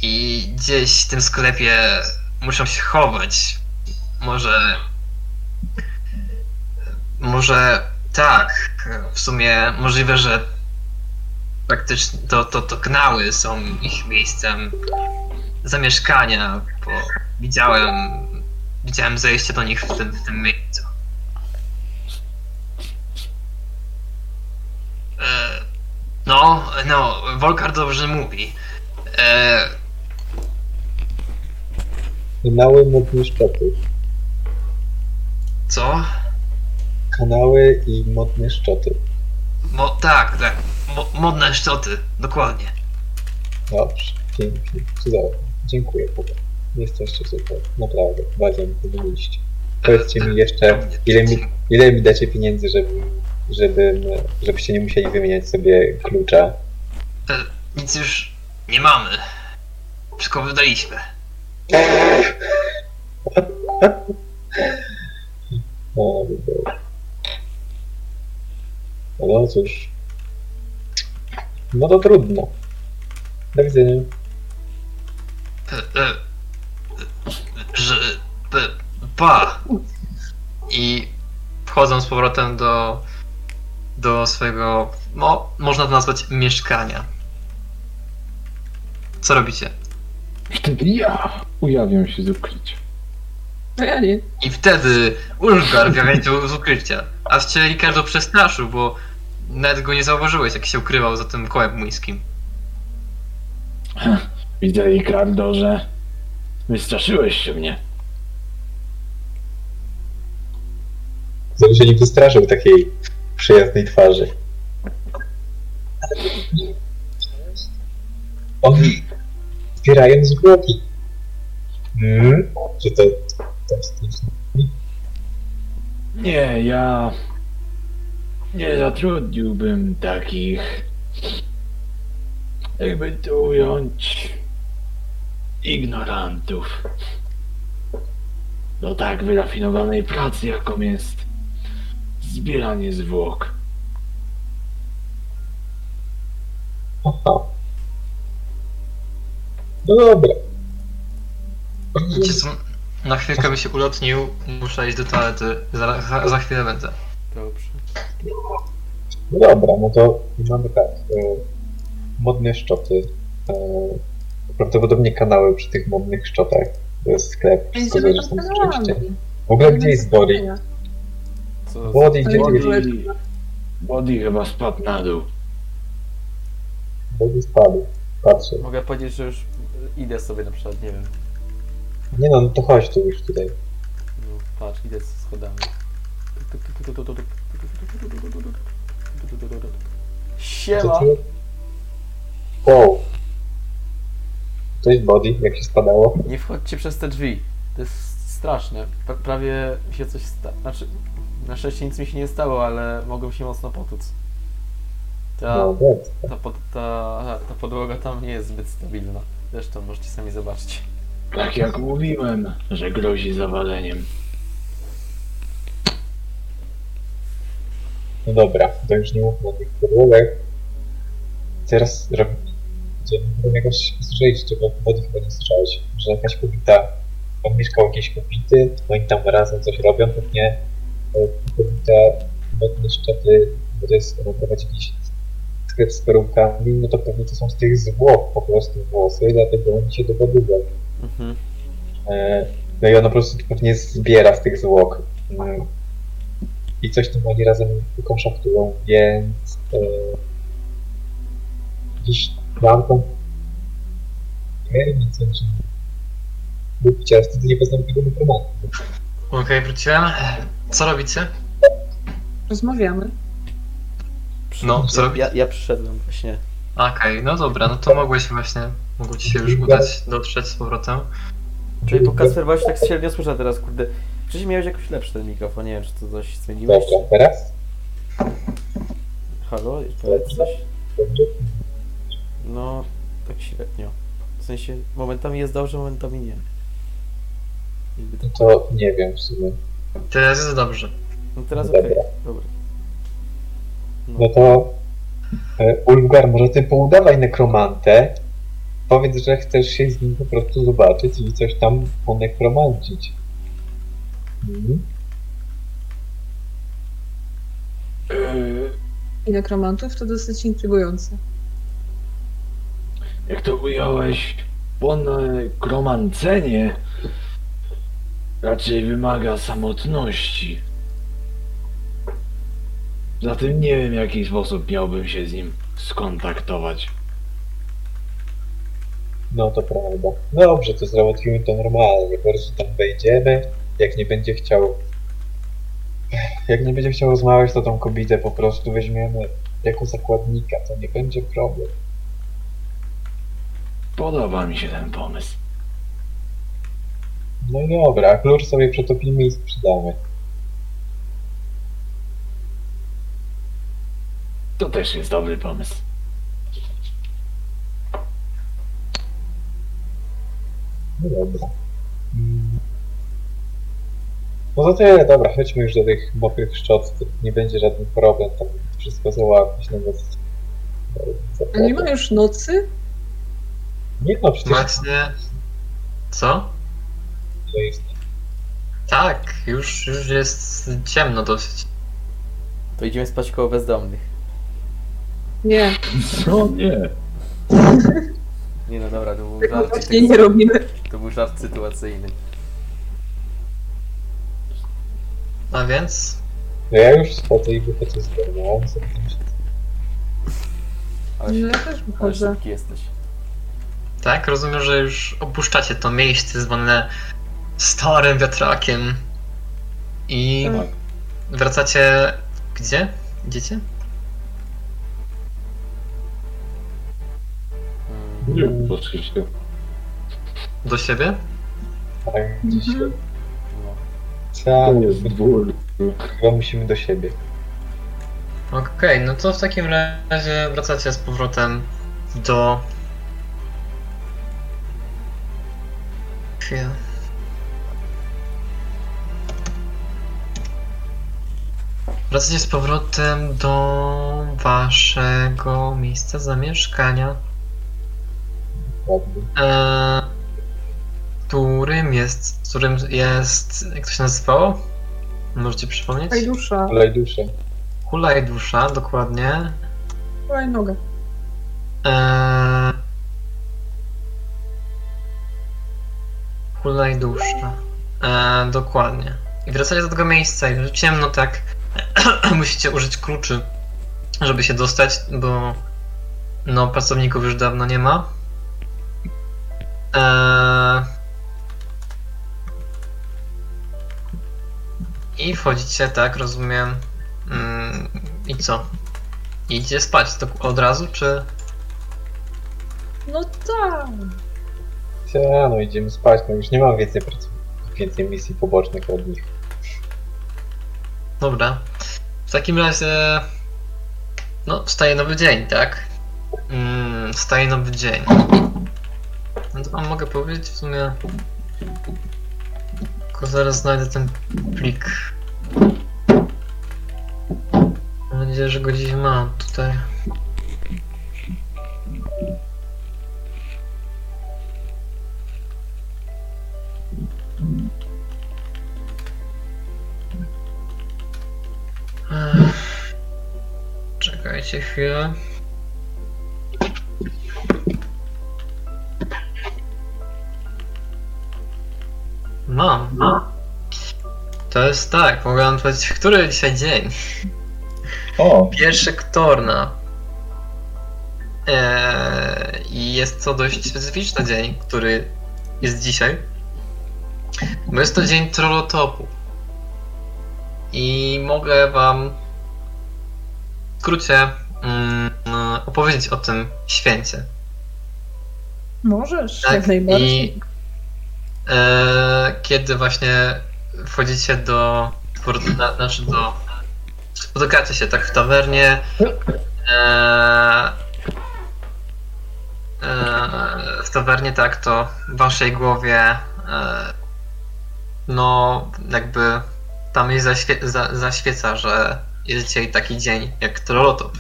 I gdzieś w tym sklepie muszą się chować. Może może tak, w sumie możliwe, że praktycznie to, to, to kanały są ich miejscem zamieszkania, bo widziałem, widziałem zejście do nich w tym, w tym miejscu. E, no, no, Volkar dobrze mówi. E, Kanały modne szczoty. co? Kanały i modne szczoty. Mo, tak, tak. Mo, modne szczoty, dokładnie. Dobrze, pięknie, cudownie. Dziękuję, Boga. Jesteście super, naprawdę, bardzo mi pomogliście. Powiedzcie mi jeszcze, ile mi, ile mi dacie pieniędzy, żeby, żebym, żebyście nie musieli wymieniać sobie klucza. E, nic już nie mamy. Wszystko wydaliśmy. O, Boże. No cóż. No to trudno. Do widzenia. E, e, że. P, pa! I wchodzą z powrotem do. do swojego. No, można to nazwać mieszkania. Co robicie? Wtedy ja ujawniam się z ukrycia. No ja nie. I wtedy Ulgar się z ukrycia. A cię Ricardo przestraszył, bo nawet go nie zauważyłeś, jak się ukrywał za tym kołem młyńskim. Widzę, Ricardo, że wystraszyłeś się mnie. Żeby się nie wystraszył takiej przyjaznej twarzy. Oni zbierają zwłoki. Hmm? Czy to... Nie, ja nie zatrudniłbym takich, jakby to ująć, ignorantów do tak wyrafinowanej pracy, jaką jest zbieranie zwłok. Aha. No dobra. Wiecie co? Na chwilkę by się ulotnił, muszę iść do toalety. Za, za, za chwilę będę. Dobrze. No dobra, no to mamy tak. E, modne szczoty. E, prawdopodobnie kanały przy tych modnych szczotach. To jest sklep, wszystko Będziemy zależy tam rozmawiali. oczywiście. W ogóle gdzie jest Body? Co, Body, gdzie ty jest? Body, body chyba spadł na dół. Body spadł. Patrzę. mogę powiedzieć, że już idę sobie na przykład, nie wiem. Nie no, no to chodź tu już tutaj. No, patrz, idę z schodami. Siema! ty? Wow. To jest Body, jak się spadało. Nie wchodźcie przez te drzwi. To jest straszne. Pra prawie się coś stało. Znaczy, na szczęście nic mi się nie stało, ale mogłem się mocno potłuc. Ta, No, ta, pod, ta, ta podłoga tam nie jest zbyt stabilna. Zresztą możecie sami zobaczyć. Tak jak mówiłem, że grozi zawaleniem. No dobra, to już nie mówmy o tych podłogach. Teraz będziemy jakoś słyszeć, czego Body chyba nie słyszałeś, że jakaś kobieta, mieszkał jakiejś kobiety, oni tam razem coś robią, pewnie e, kobieta modne szczepy, bo to jest, prowadzi jakiś sklep z perukami, no to pewnie to są z tych zwłok po prostu włosy, dlatego oni się dogadują. Mhm. E, No i ona po prostu pewnie zbiera z tych zwłok. Mm. I coś tam oni razem konszachtują, więc e, gdzieś lampą Nie, nie co, że... Wtedy nie poznam tego nekromanta. Okej, wróciłem. Co robicie? Rozmawiamy. No, co robicie? Ja, ja przyszedłem właśnie. Okej, no dobra, no to mogłeś właśnie, mogło ci się już udać dotrzeć z powrotem. Czyli po Kasper właśnie tak średnio słyszę teraz, kurde. Wcześniej miałeś jakoś lepszy ten mikrofon, nie wiem czy to coś zmieniłeś. Dobra, teraz? Halo, powiedz coś. No, tak średnio. W sensie momentami jest dobrze, momentami nie. No tak. to nie wiem w sumie. Teraz jest dobrze. No teraz okej, dobra. No, No to... E, Ulfgar, może ty poudawaj nekromantę. Powiedz, że chcesz się z nim po prostu zobaczyć i coś tam ponekromancić. Mhm. I nekromantów to dosyć intrygujące. jak to ująłeś, ponekromancenie raczej wymaga samotności. Zatem nie wiem, w jaki sposób miałbym się z nim skontaktować. No to prawda. Dobrze, to załatwimy to normalnie. Po prostu tam wejdziemy. Jak nie będzie chciał. Jak nie będzie chciał rozmawiać, to tą kobietę po prostu weźmiemy jako zakładnika. To nie będzie problem. Podoba mi się ten pomysł. No i dobra, a klucz sobie przetopimy i sprzedamy. To też jest dobry pomysł. No dobra. Mm. No to tyle, dobra, chodźmy już do tych mokrych szczot. To nie będzie żaden problem, tam wszystko załatwić. No bo... A nie ma już nocy? Nie no, przecież Właśnie... Co? to jest Tak, już, już jest ciemno dosyć. to idziemy spać koło bezdomnych. Nie, Co? Nie. Nie no dobra, to był tego żart, właśnie nie robimy. to był żart sytuacyjny. A więc? No ja już schodzę i wychodzę z domu, a. Ale, No ja też ale wychodzę. szybki jesteś. Tak, rozumiem, że już opuszczacie to miejsce zwane starym wiatrakiem. I Tak. wracacie... Gdzie? Idziecie? Nie, poszliście. Do siebie? Tak, gdzieś Mhm. no. trzeba, To jest chyba musimy do siebie. Okej, no to w takim razie wracacie z powrotem do... Chwilę. Wracacie z powrotem do waszego miejsca zamieszkania. E, którym jest, którym jest, jak to się nazywało? Możecie przypomnieć? Daj dusza, Olej duszę. Hula i dusza, dokładnie. daj nogę. Eee... Hula i dusza. Eee, dokładnie. I wracacie do tego miejsca i że ciemno tak. Musicie użyć kluczy, żeby się dostać, bo no pracowników już dawno nie ma. Eee... I wchodzicie, tak, rozumiem. Mm, I co? Idziecie spać to od razu, czy... No tak. Ja, no idziemy spać, no już nie mam więcej pracy, więcej misji pobocznych od nich. Dobra. W takim razie. No, wstaje nowy dzień, tak? Mm, wstaje nowy dzień. No to wam mogę powiedzieć w sumie. Tylko zaraz znajdę ten plik. Mam nadzieję, że go gdzieś mam tutaj. Czekajcie chwilę. Mam. To jest tak, mogę wam powiedzieć, który dzisiaj dzień. O, Pierwszy Ktorna. Eee, I jest to dość specyficzny dzień, który jest dzisiaj. Bo jest to dzień Trollotopu. I mogę wam w skrócie mm, opowiedzieć o tym święcie. Możesz, Tak, jak najbardziej. i kiedy właśnie wchodzicie do, na, znaczy do, spotykacie się tak w tawernie, e, e, w tawernie tak, to w waszej głowie e, no jakby tam jest zaświe- za, zaświeca, że jest dzisiaj taki dzień jak Trolotop.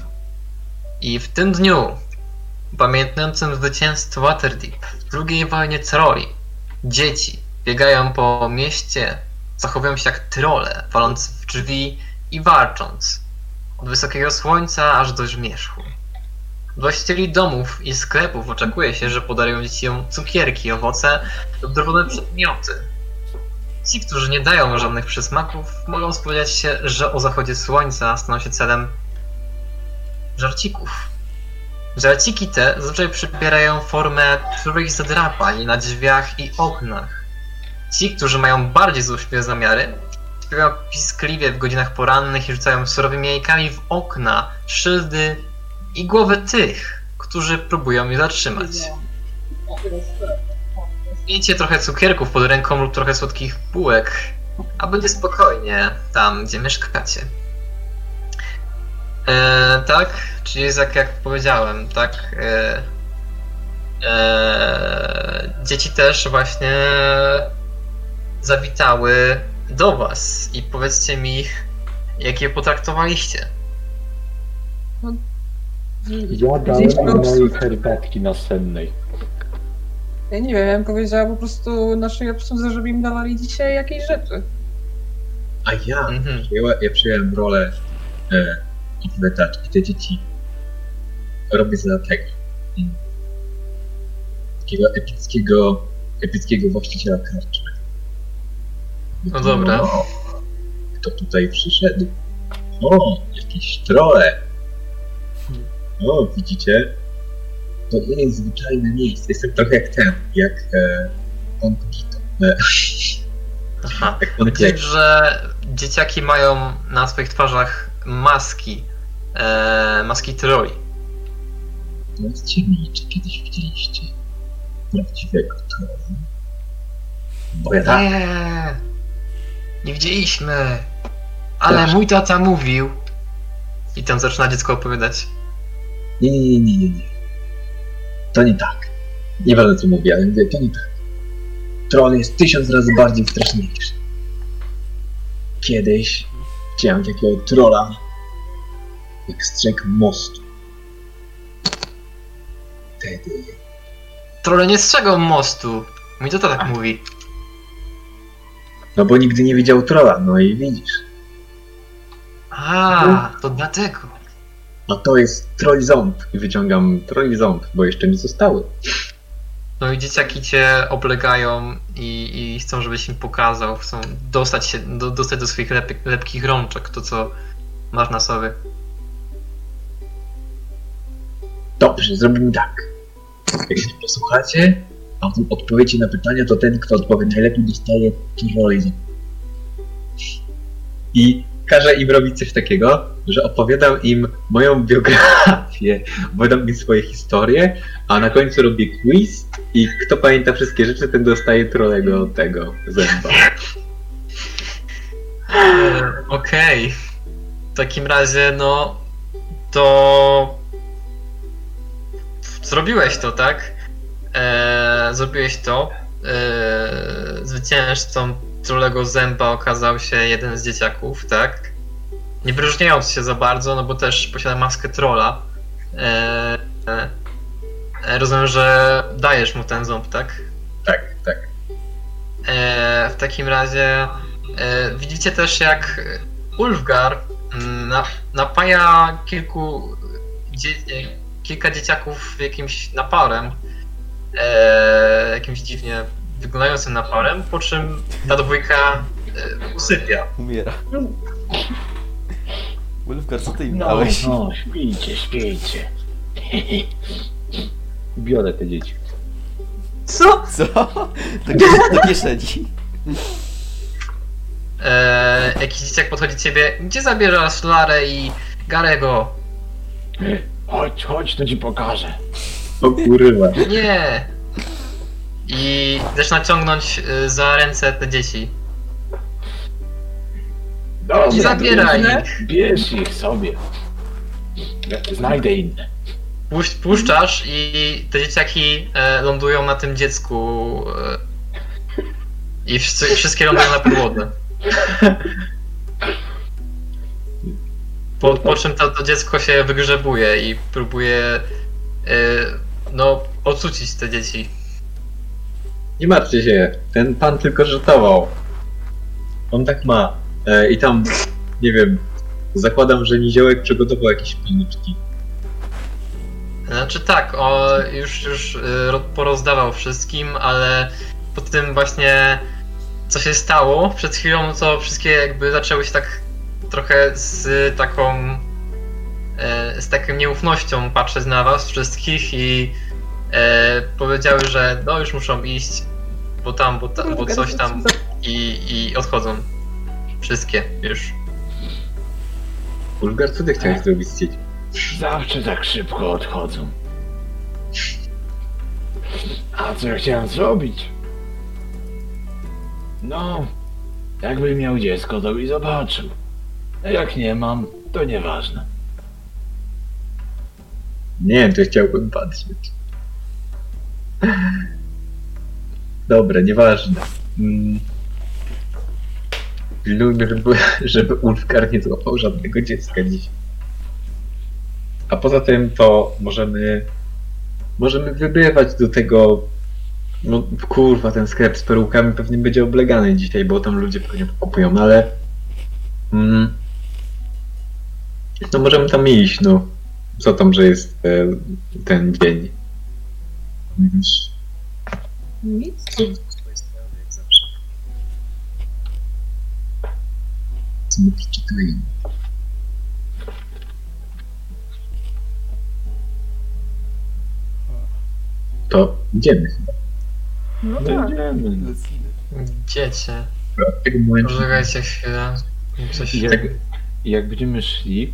I w tym dniu pamiętającym zwycięstwo Waterdeep w II wojnie troli. Dzieci biegają po mieście, zachowują się jak trole, waląc w drzwi i warcząc. Od wysokiego słońca aż do zmierzchu. Właścicieli domów i sklepów oczekuje się, że podarują dzieciom cukierki, owoce lub drobne przedmioty. Ci, którzy nie dają żadnych przysmaków, mogą spodziewać się, że o zachodzie słońca staną się celem żarcików. Żarciki te zazwyczaj przybierają formę których zadrapań na drzwiach i oknach. Ci, którzy mają bardziej złośliwe zamiary, śpiewają piskliwie w godzinach porannych i rzucają surowymi jajkami w okna, szyldy i głowy tych, którzy próbują je zatrzymać. Miejcie trochę cukierków pod ręką lub trochę słodkich bułek, a będzie spokojnie tam, gdzie mieszkacie. E, tak, czyli jest jak, jak powiedziałem, tak. E, e, dzieci też właśnie zawitały do was i powiedzcie mi, jak je potraktowaliście. Ja dałem im mojej herbatki nasennej. Ja nie wiem, ja bym powiedziała po prostu naszej obsłudze, żeby im dawali dzisiaj jakieś rzeczy. A ja, Mhm. ja, ja przyjąłem rolę e, opowiadaczki. Te dzieci robię za tego. Takiego epickiego, epickiego właściciela karczmy. No dobra. O, kto tutaj przyszedł? O, jakieś trole. O, widzicie? To nie jest zwyczajne miejsce. Jestem trochę jak ten, jak e, on Kogito. E, Aha. Klek. że dzieciaki mają na swoich twarzach maski, e, maski troli. Powiedzcie mi, czy kiedyś widzieliście prawdziwego trolla? Bo ja tak. Nie, nie widzieliśmy. Ale Proszę. mój tata mówił. I tam zaczyna dziecko opowiadać. Nie, nie, nie, nie, nie, nie. To nie tak. Nieważne co mówię, ale mówię, to nie tak. Troll jest tysiąc razy bardziej straszniejszy. Kiedyś widziałem takiego trolla, jak strzeg mostu. Wtedy Trole nie strzegą mostu. Mój tata tak mówi. No bo nigdy nie widział trolla, no i widzisz. A, to dlatego. A to jest troll ząb. I wyciągam troll ząb, bo jeszcze nie zostały. No i dzieciaki cię oblegają i, i chcą, żebyś im pokazał. Chcą dostać się, do, dostać do swoich lep, lepkich rączek, to co masz na sobie. Dobrze, zrobimy tak. Jak się posłuchacie, a potem odpowiecie na pytania, to ten, kto odpowie najlepiej, dostaje ząb. I każę im robić coś takiego, że opowiadam im moją biografię, opowiadam im swoje historie, a na końcu robię quiz i kto pamięta wszystkie rzeczy, ten dostaje trolego tego zęba. Okej. W takim razie, no. To. Zrobiłeś to, tak? E, zrobiłeś to. E, zwycięzcą trolego zęba okazał się jeden z dzieciaków, tak? Nie wyróżniając się za bardzo, no bo też posiada maskę trola. E, e, e, rozumiem, że dajesz mu ten ząb, tak? Tak, tak. E, w takim razie e, widzicie też jak Ulfgar mm, na, napaja kilku dzie, e, kilka dzieciaków jakimś naparem, e, jakimś dziwnie wyglądającym naparem, po czym ta dwójka e, usypia. Umiera. Wolfgar, co ty im No, dałeś? no, śpijcie, śpijcie. Biorę te dzieci. Co? Co? Do, kie- do kieszeni. E, jakiś dzieciak podchodzi do ciebie. Gdzie zabierasz Larę i Garego? Chodź, chodź, to ci pokażę. O kurwa. Nie! I zaczyna ciągnąć y, za ręce te dzieci. Dobra, Nie zabieraj ich. Bierz ich sobie. Znajdę inne. Puś- Puszczasz i te dzieciaki e, lądują na tym dziecku. E, I wszyscy, wszystkie lądują na podłodze. Po, po czym to, to dziecko się wygrzebuje i próbuje e, no, odsucić te dzieci. Nie martwcie się, ten pan tylko żartował. On tak ma. E, I tam, nie wiem, zakładam, że Niziołek przygotował jakieś pilniczki. Znaczy tak, o, już, już ro- porozdawał wszystkim, ale po tym właśnie co się stało przed chwilą, to wszystkie jakby zaczęły się tak trochę z taką e, z taką nieufnością patrzeć na was wszystkich i e, powiedziały, że no już muszą iść, bo tam, bo, ta, bo coś tam i, i odchodzą. Wszystkie już. Ulgar, co ty chciałeś zrobić z? Zawsze tak szybko odchodzą. A co ja chciałem zrobić? No, jakbym miał dziecko, to by zobaczył. Jak nie mam, to nieważne. Nie, to chciałbym patrzeć. Dobra, nieważne. Mm. Pilnujmy, żeby, żeby nie złapał żadnego dziecka dziś. A poza tym to możemy możemy wybywać do tego no kurwa, ten sklep z perukami pewnie będzie oblegany dzisiaj, bo tam ludzie pewnie kupują, no ale mm, no możemy tam iść, no. Co tam, że jest e, ten dzień? Już Nic. co my przeczytajemy. To idziemy chyba. No No tak. idziemy. Dziecię. Poczekajcie chwilę. Coś... Jak, jak będziemy szli,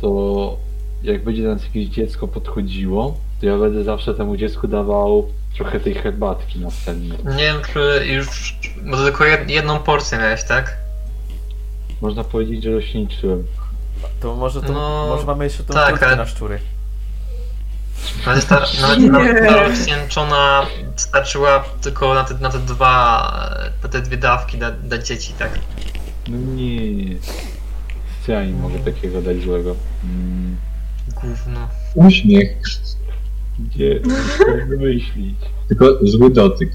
to jak będzie nas jakieś dziecko podchodziło, to ja będę zawsze temu dziecku dawał trochę tej herbatki następnej. Nie wiem, czy już. Bo to tylko jed- jedną porcję miałeś, tak? Można powiedzieć, że rośniczyłem. To może to, No, może mamy jeszcze tą tak, ale- na szczury. Nawet ta, nawet, ta rozcieńczona starczyła tylko na te, na te dwa. na te dwie dawki dla, dla dzieci, tak? No nie, nie. Co ja im mogę takiego dać złego? Mm, Gówno. Uśmiech, gdzie? Muszę wymyślić. tylko zły dotyk.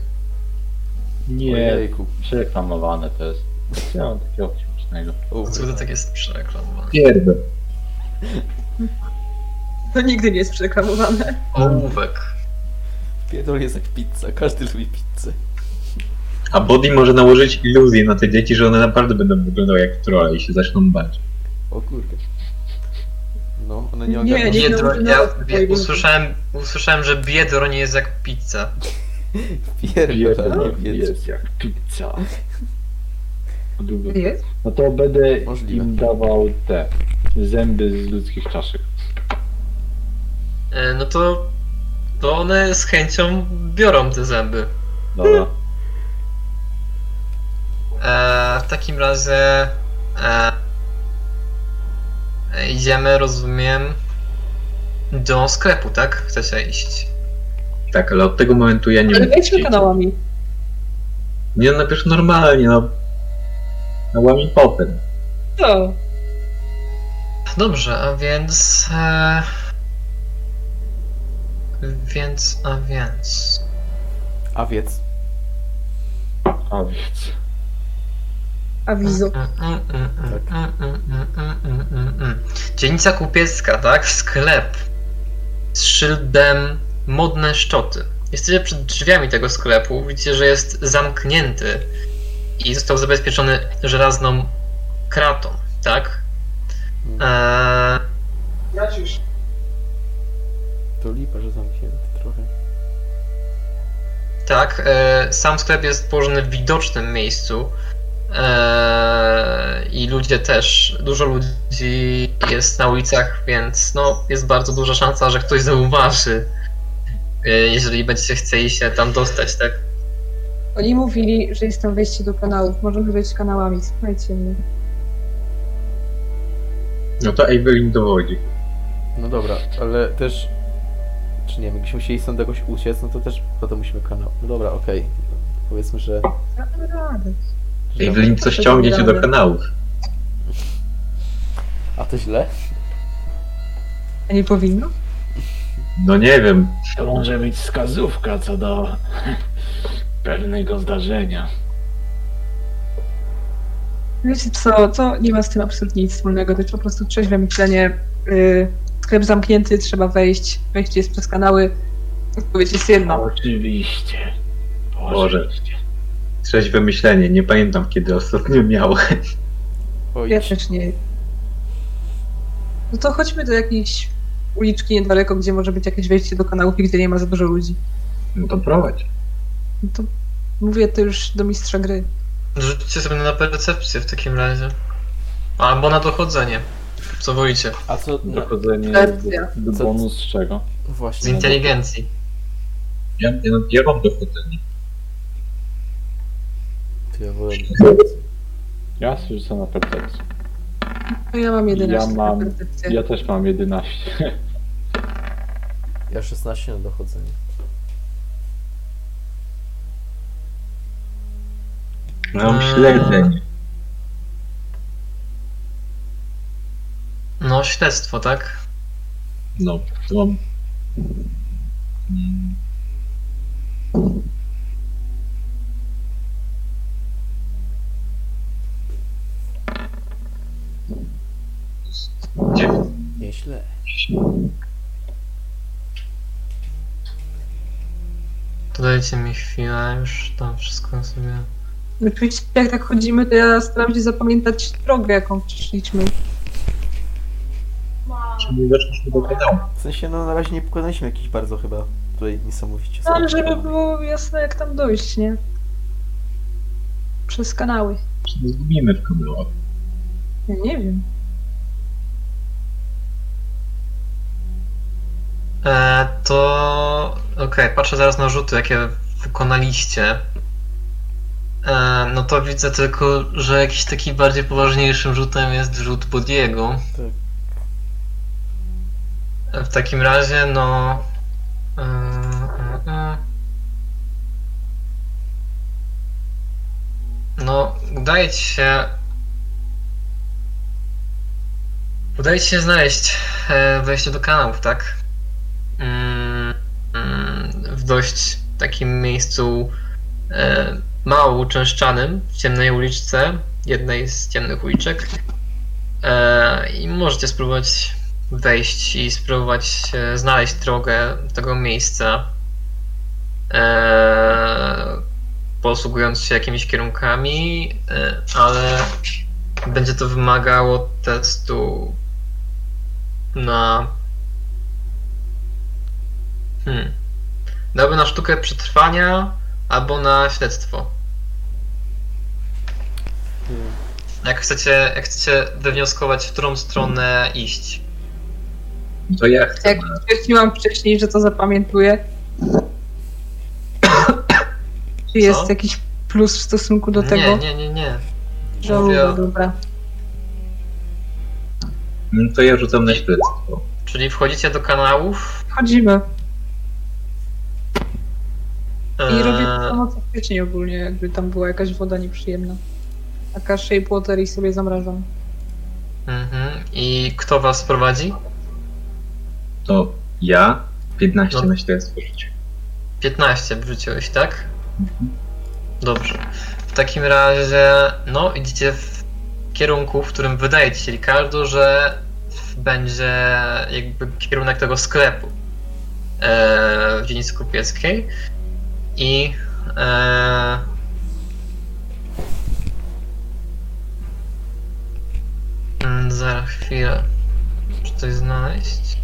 Nie, Ojejku. przereklamowane to jest. Co ja mam takiego śmiesznego? U, to tak jest przereklamowane? Pierdol. To nigdy nie jest przereklamowane. Ołówek. Pierdol jest jak pizza, każdy lubi pizzę. A Body może nałożyć iluzję na te dzieci, że one naprawdę będą wyglądały jak trolle i się zaczną bać. O kurde. No, one nie Nie, ogarną. nie. Biedro, no, ja no, wie, no. usłyszałem, usłyszałem, że biedro nie jest jak pizza. Pierdol, Pierdol nie jest jak pizza. Jest? No to będę Możliwe. im dawał te zęby z ludzkich czaszek. E, No to, to one z chęcią biorą te zęby. Dobra. E, w takim razie e, idziemy, rozumiem, do sklepu, tak? Chcecie iść. Tak, ale od tego momentu ja nie Ale wejdźmy kanałami. Nie, no najpierw normalnie, no. No łami potem. Co? Dobrze, a więc. E, więc, a więc. A wiedz. A więc. Awizo. Tak. Dzielnica kupiecka, tak? Sklep z szyldem modne szczoty. Jesteście przed drzwiami tego sklepu, widzicie, że jest zamknięty i został zabezpieczony żelazną kratą, tak? Mm. Eee... Tracisz. To lipa, że zamknięty trochę. Tak, e, sam sklep jest położony w widocznym miejscu, E, I ludzie też, dużo ludzi jest na ulicach, więc no, jest bardzo duża szansa, że ktoś zauważy, e, jeżeli będziecie chcieli się tam dostać, tak? Oni mówili, że jest tam wejście do kanałów. Możemy wejść kanałami, słuchajcie mnie. No to Evelyn dowodzi. No dobra, ale też... Czy nie wiem, jakbyśmy chcieli stąd jakoś uciec, no to też potem musimy kanał. No dobra, okej. Powiedzmy, że... Damy radę. Że Evelyn coś ciągnie cię do kanałów. A to źle? A nie powinno? No nie wiem. To może być wskazówka co do pewnego zdarzenia. Wiecie co, to nie ma z tym absolutnie nic wspólnego. To jest po prostu trzeźwe myślenie. Yy, sklep zamknięty, trzeba wejść. Wejście jest przez kanały. Odpowiedź jest jedna. Oczywiście. Boże. Trzeźwe myślenie. Nie pamiętam kiedy ostatnio miałem. Oj, Ja też nie. No to chodźmy do jakiejś uliczki niedaleko, gdzie może być jakieś wejście do kanałów i gdzie nie ma za dużo ludzi. No to prowadź. No to mówię to już do mistrza gry. Rzućcie sobie na percepcję w takim razie. Albo na dochodzenie. Co wolicie? A co... No, Dochodzenie Percepcja. do, do Co- bonus z czego? Z właśnie. inteligencji. Ja, ja, ja mam dochodzenie. To ja wolę... Ja sobie rzucę na percepcję. No ja mam 11 Ja mam- na percepcję. Ja też mam 11. Ja 16 na dochodzenie. Ja mam śledzenie. No, śledztwo, tak? No, to mam... Mm. Dziewięć. To dajcie mi chwilę, już tam wszystko sobie... Oczywiście jak tak chodzimy, to ja staram się zapamiętać drogę, jaką przeszliśmy. Czyli weszliśmy do kanału. W sensie, no na razie nie pokonaliśmy jakichś bardzo chyba tutaj niesamowicie No, żeby było jasne, jak tam dojść, nie? Przez kanały. Czy nie zgubimy w kanałach? Ja nie wiem. E, to... Okej, patrzę zaraz na rzuty, jakie wykonaliście. E, no to widzę tylko, że jakiś taki bardziej poważniejszym rzutem jest rzut Bodiego. E, W takim razie, no... No, udaje ci się... Udaje ci się znaleźć wejście do kanałów, tak? W dość takim miejscu e, mało uczęszczanym, w ciemnej uliczce, jednej z ciemnych uliczek. E, I możecie spróbować wejść i spróbować e, znaleźć drogę tego miejsca, posługując się jakimiś kierunkami, ale będzie to wymagało testu na. Hmm. Dałby na sztukę przetrwania albo na śledztwo. Hmm. Jak chcecie, jak chcecie wywnioskować, w którą stronę iść. To ja chcę. Jak wcześniłam wcześniej, że to zapamiętuję. Czy jest jakiś plus w stosunku do tego? Nie, nie, nie, nie. Że mówię- dobra. No to ja rzucam na śledztwo. Czyli wchodzicie do kanałów. Chodzimy. I robię to Eee, samo co wcześniej ogólnie, jakby tam była jakaś woda nieprzyjemna. Taka shape water i sobie zamrażam. mhm. I kto was prowadzi? To ja 15 No. na śledztwo rzuciłem. 15 wrzuciłeś, tak? Dobrze. W takim razie, no, idziecie w kierunku, w którym wydaje ci się, Ricardo, że będzie jakby kierunek tego sklepu e, w dzielnicy kupieckiej i e, mm, zaraz chwilę czy coś znaleźć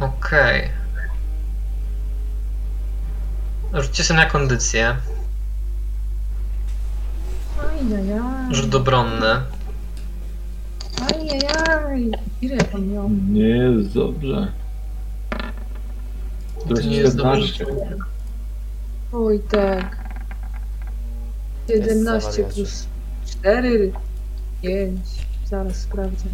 okej okay. rzućcie sobie na kondycję Ajajaj. rzut obronny Ajajaj, ile ja tam? Nie jest dobrze. To jest Nie jest 14. Oj tak. 17 zawariacie. plus 4, 5. Zaraz sprawdzę.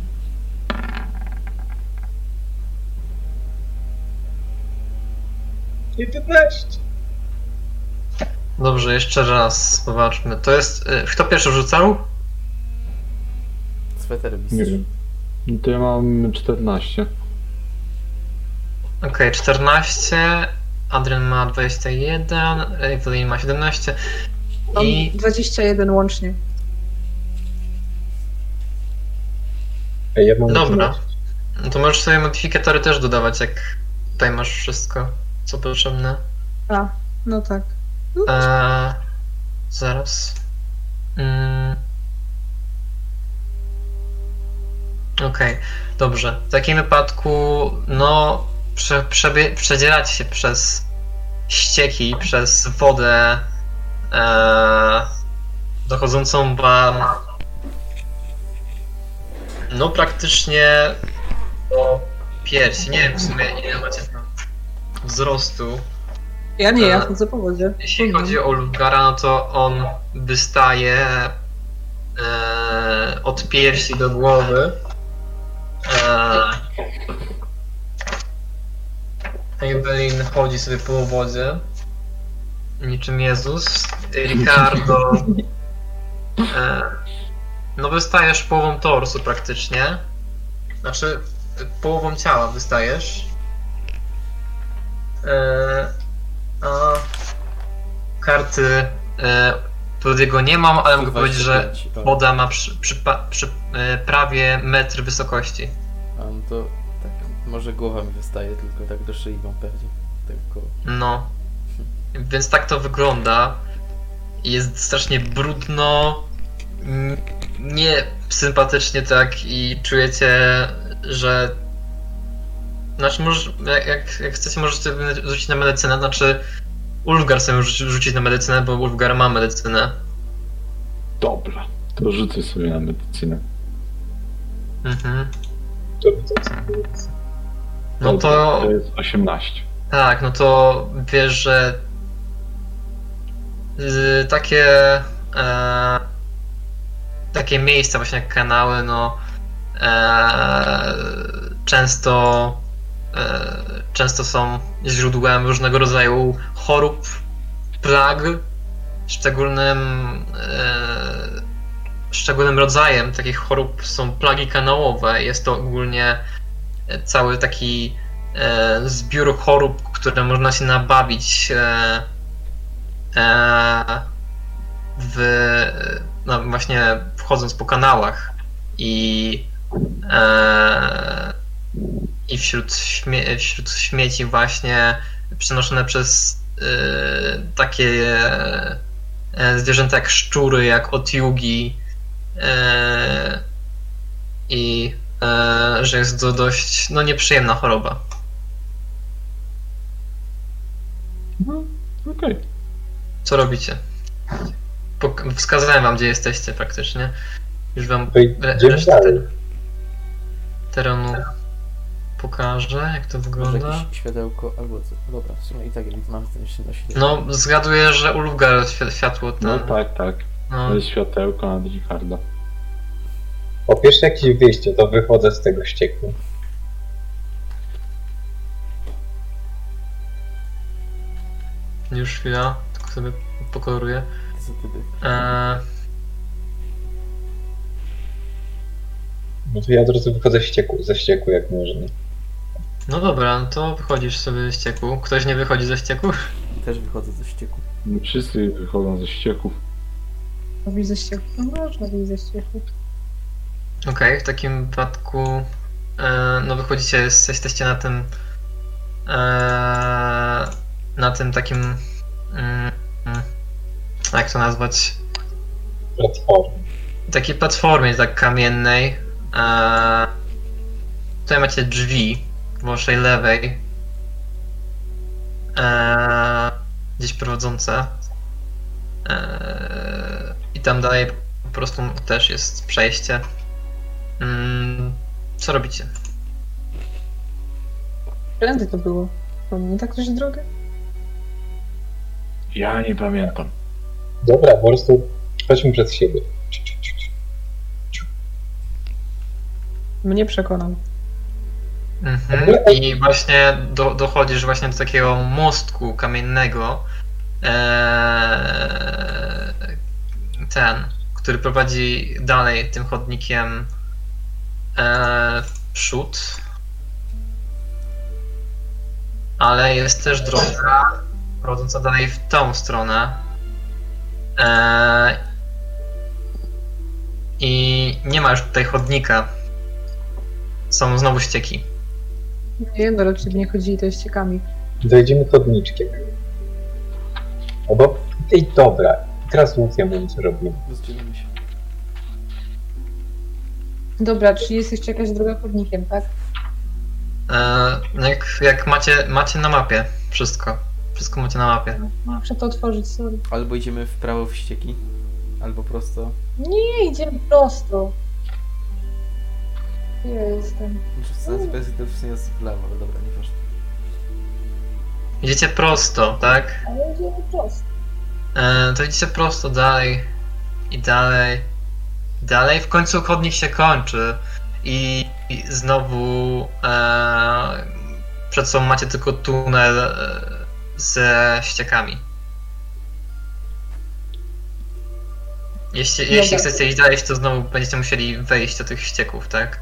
Dobrze, jeszcze raz zobaczmy. To jest. y, Kto pierwszy rzucał? Sweter Nie wiem. No to ja mam 14. Okej, 14. Adrian ma 21. Evelyn ma 17. Mam I 21 łącznie. Ej, ja mam Dobra. 12. No to możesz sobie modyfikatory też dodawać, jak tutaj masz wszystko, co potrzebne. A, no tak. Eee, zaraz. Mm. Okej, dobrze. W takim wypadku, no, prze, przebie, przedzieracie się przez ścieki, przez wodę eee, dochodzącą wam no praktycznie do piersi. Nie wiem w sumie ile macie tam wzrostu. Ja nie, ja A, chodzę po wodzie. Jeśli Trudno. chodzi o Lugara, no to on wystaje e, od piersi do głowy. E, Evelyn chodzi sobie po wodzie. Niczym Jezus. Ricardo. E, no wystajesz połową torsu praktycznie. Znaczy połową ciała wystajesz. E, a karty e, Bloody'ego nie mam, ale mogę powiedzieć, że 25, o. woda ma przy, przy, przy e, prawie metr wysokości. A no to może głowa mi wystaje, tylko tak do szyi mam pewnie. Tak koło. No. Więc tak to wygląda. Jest strasznie brudno. Nie sympatycznie tak i czujecie, że. Znaczy, może, jak, jak, jak chcecie, możecie sobie rzucić na medycynę. Znaczy, Ulfgar sobie rzuci- rzucić na medycynę, bo Ulfgar ma medycynę. Dobra. To rzucę sobie na medycynę. Mhm. To. No to. To jest 18. Tak, no to wiesz, że y, takie e, takie miejsca właśnie jak kanały, no e, często e, często są źródłem różnego rodzaju chorób, plag, szczególnym e, szczególnym rodzajem takich chorób są plagi kanałowe. Jest to ogólnie cały taki e, zbiór chorób, które można się nabawić e, e, w, no właśnie wchodząc po kanałach i i wśród, śmie- wśród śmieci właśnie przenoszone przez takie zwierzęta jak szczury, jak otiugi i że jest to dość no, nieprzyjemna choroba. No, okej. Co robicie? Pok- wskazałem wam, gdzie jesteście praktycznie. Już wam re- resztę te- terenu pokażę, jak to Może wygląda. jakieś światełko albo co. Dobra, w sumie i tak jak mam ten się nosi. No, zgaduję, że świ- światło ten. No tak, tak. no. To jest światełko nad Ricardo. Po pierwsze jakieś wyjście, to wychodzę z tego ścieku. Już chwila, tylko sobie pokoloruję. Co ty by? Eee, No to ja od razu wychodzę z ścieku, ze ścieku jak można. no dobra, no to wychodzisz sobie ze ścieku. Ktoś nie wychodzi ze ścieku? Też wychodzę ze ścieku. No, Wszyscy wychodzą ze ścieków. Robi ze ścieku. No można wyjść ze ścieku. Okej, w takim wypadku e, no wychodzicie, jest- jesteście na tym e, na tym takim mm, mm, jak to nazwać? Platform. Takiej platformie tak kamiennej. E, tutaj macie drzwi w waszej lewej e, gdzieś prowadzące. E, I tam dalej po prostu też jest przejście. Mm, co robicie? Którędy to było? Pamięta ktoś drogę? Ja nie pamiętam. Dobra, po prostu chodźmy przed siebie. Mnie przekonał. Mhm. I właśnie do, dochodzisz właśnie do takiego mostku kamiennego. Eee, ten, który prowadzi dalej tym chodnikiem eee, w przód. Ale jest też droga prowadząca dalej w tą stronę. Eee, I nie ma już tutaj chodnika. Są znowu ścieki. Nie, no raczej nie chodzili to ściekami. Dojdziemy chodniczkiem. Albo, ej, dobra, teraz Lucja mówi, co robimy. Rozdzielimy się. Dobra, czyli jest jeszcze jakaś droga chodnikiem, tak? E, jak, jak macie, macie na mapie wszystko. Wszystko macie na mapie. No, Muszę to otworzyć, sorry. Albo idziemy w prawo w ścieki, albo prosto. Nie, idziemy prosto. Ja jestem. Muszę wstać bez w lewo, ale dobra, nieważne. Idziecie prosto, tak? Ale idziemy prosto. E, to idziecie prosto dalej i dalej. Dalej w końcu chodnik się kończy i, i znowu e, przed sobą macie tylko tunel e, ze ściekami. Jeśli, jeśli chcecie iść dalej, to znowu będziecie musieli wejść do tych ścieków, tak?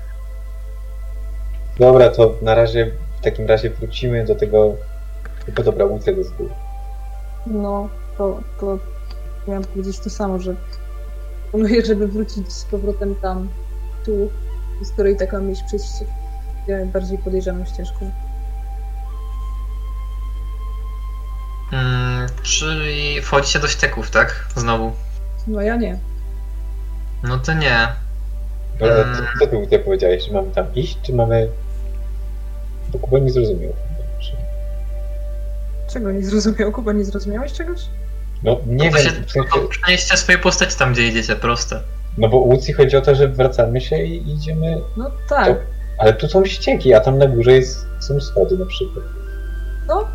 Dobra, to na razie, w takim razie wrócimy do tego, tylko dobra, Lucja do zgóry. No, to, to miałam powiedzieć to samo, że planuję, żeby wrócić z powrotem tam, tu, skoro i tak mam mieć przejście bardziej podejrzaną ścieżką. Mm, czyli wchodzicie do ścieków, tak? Znowu. No ja nie. No to nie. Dobra, Mm. co, co ty powiedziałeś, że mamy tam iść, czy mamy... Bo Kuba nie zrozumiał. Czego nie zrozumiał? Kuba, nie zrozumiałeś czegoś? No nie to wiem, się, w sensie, to przenieście swoje postaci tam, gdzie idziecie, proste. no bo u Lucji chodzi o to, że wracamy się i idziemy... No tak. Ale tu są ścieki, a tam na górze jest, są schody na przykład. No.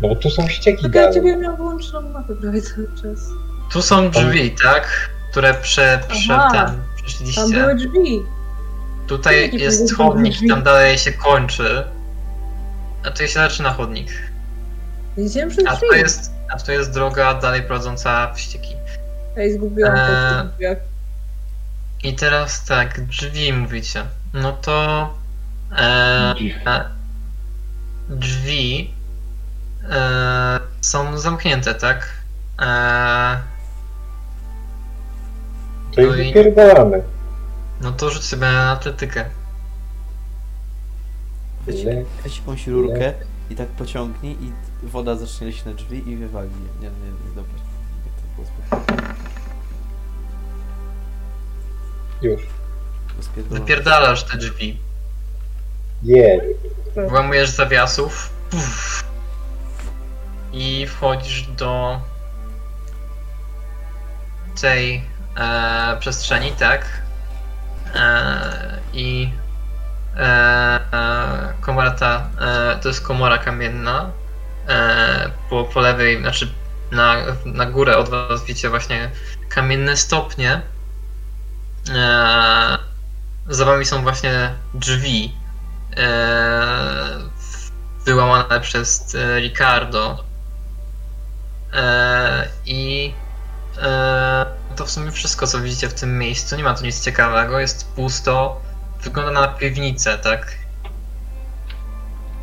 No bo tu są ścieki Tak ja dalej. ciebie miałam wyłączoną mapę prawie cały czas. Tu są drzwi, tak? Które prze, prze, Aha. ten, Tam przeszliście. były drzwi. Tutaj jest chodnik, drzwi? tam dalej się kończy. A tu się zaczyna chodnik. Idziemy przez A drzwi. to jest, a to jest droga dalej prowadząca w ścieki. Ej, zgubiłam Eee. to w tych drzwiach. I teraz tak, drzwi mówicie. No to e, e, drzwi e, są zamknięte, tak? E, To ich no i- wypierdalamy. no to rzuć sobie na atletykę. Weź, Le- weź jakąś rurkę i tak pociągnij i woda zacznie lecieć na drzwi i wywali je. Nie, nie, nie, dobra. Nie, to było spoko. Już. Było spierdolone. Wypierdalasz te drzwi. Je. Włamujesz zawiasów. Puf, I wchodzisz do tej e, przestrzeni, tak? E, I e, e, komora ta, e, to jest komora kamienna. E, po, po lewej, znaczy na, na górę od was widzicie właśnie kamienne stopnie. E, za wami są właśnie drzwi e, wyłamane przez e, Ricardo. I to w sumie wszystko, co widzicie w tym miejscu. Nie ma tu nic ciekawego, jest pusto. Wygląda na piwnicę, tak?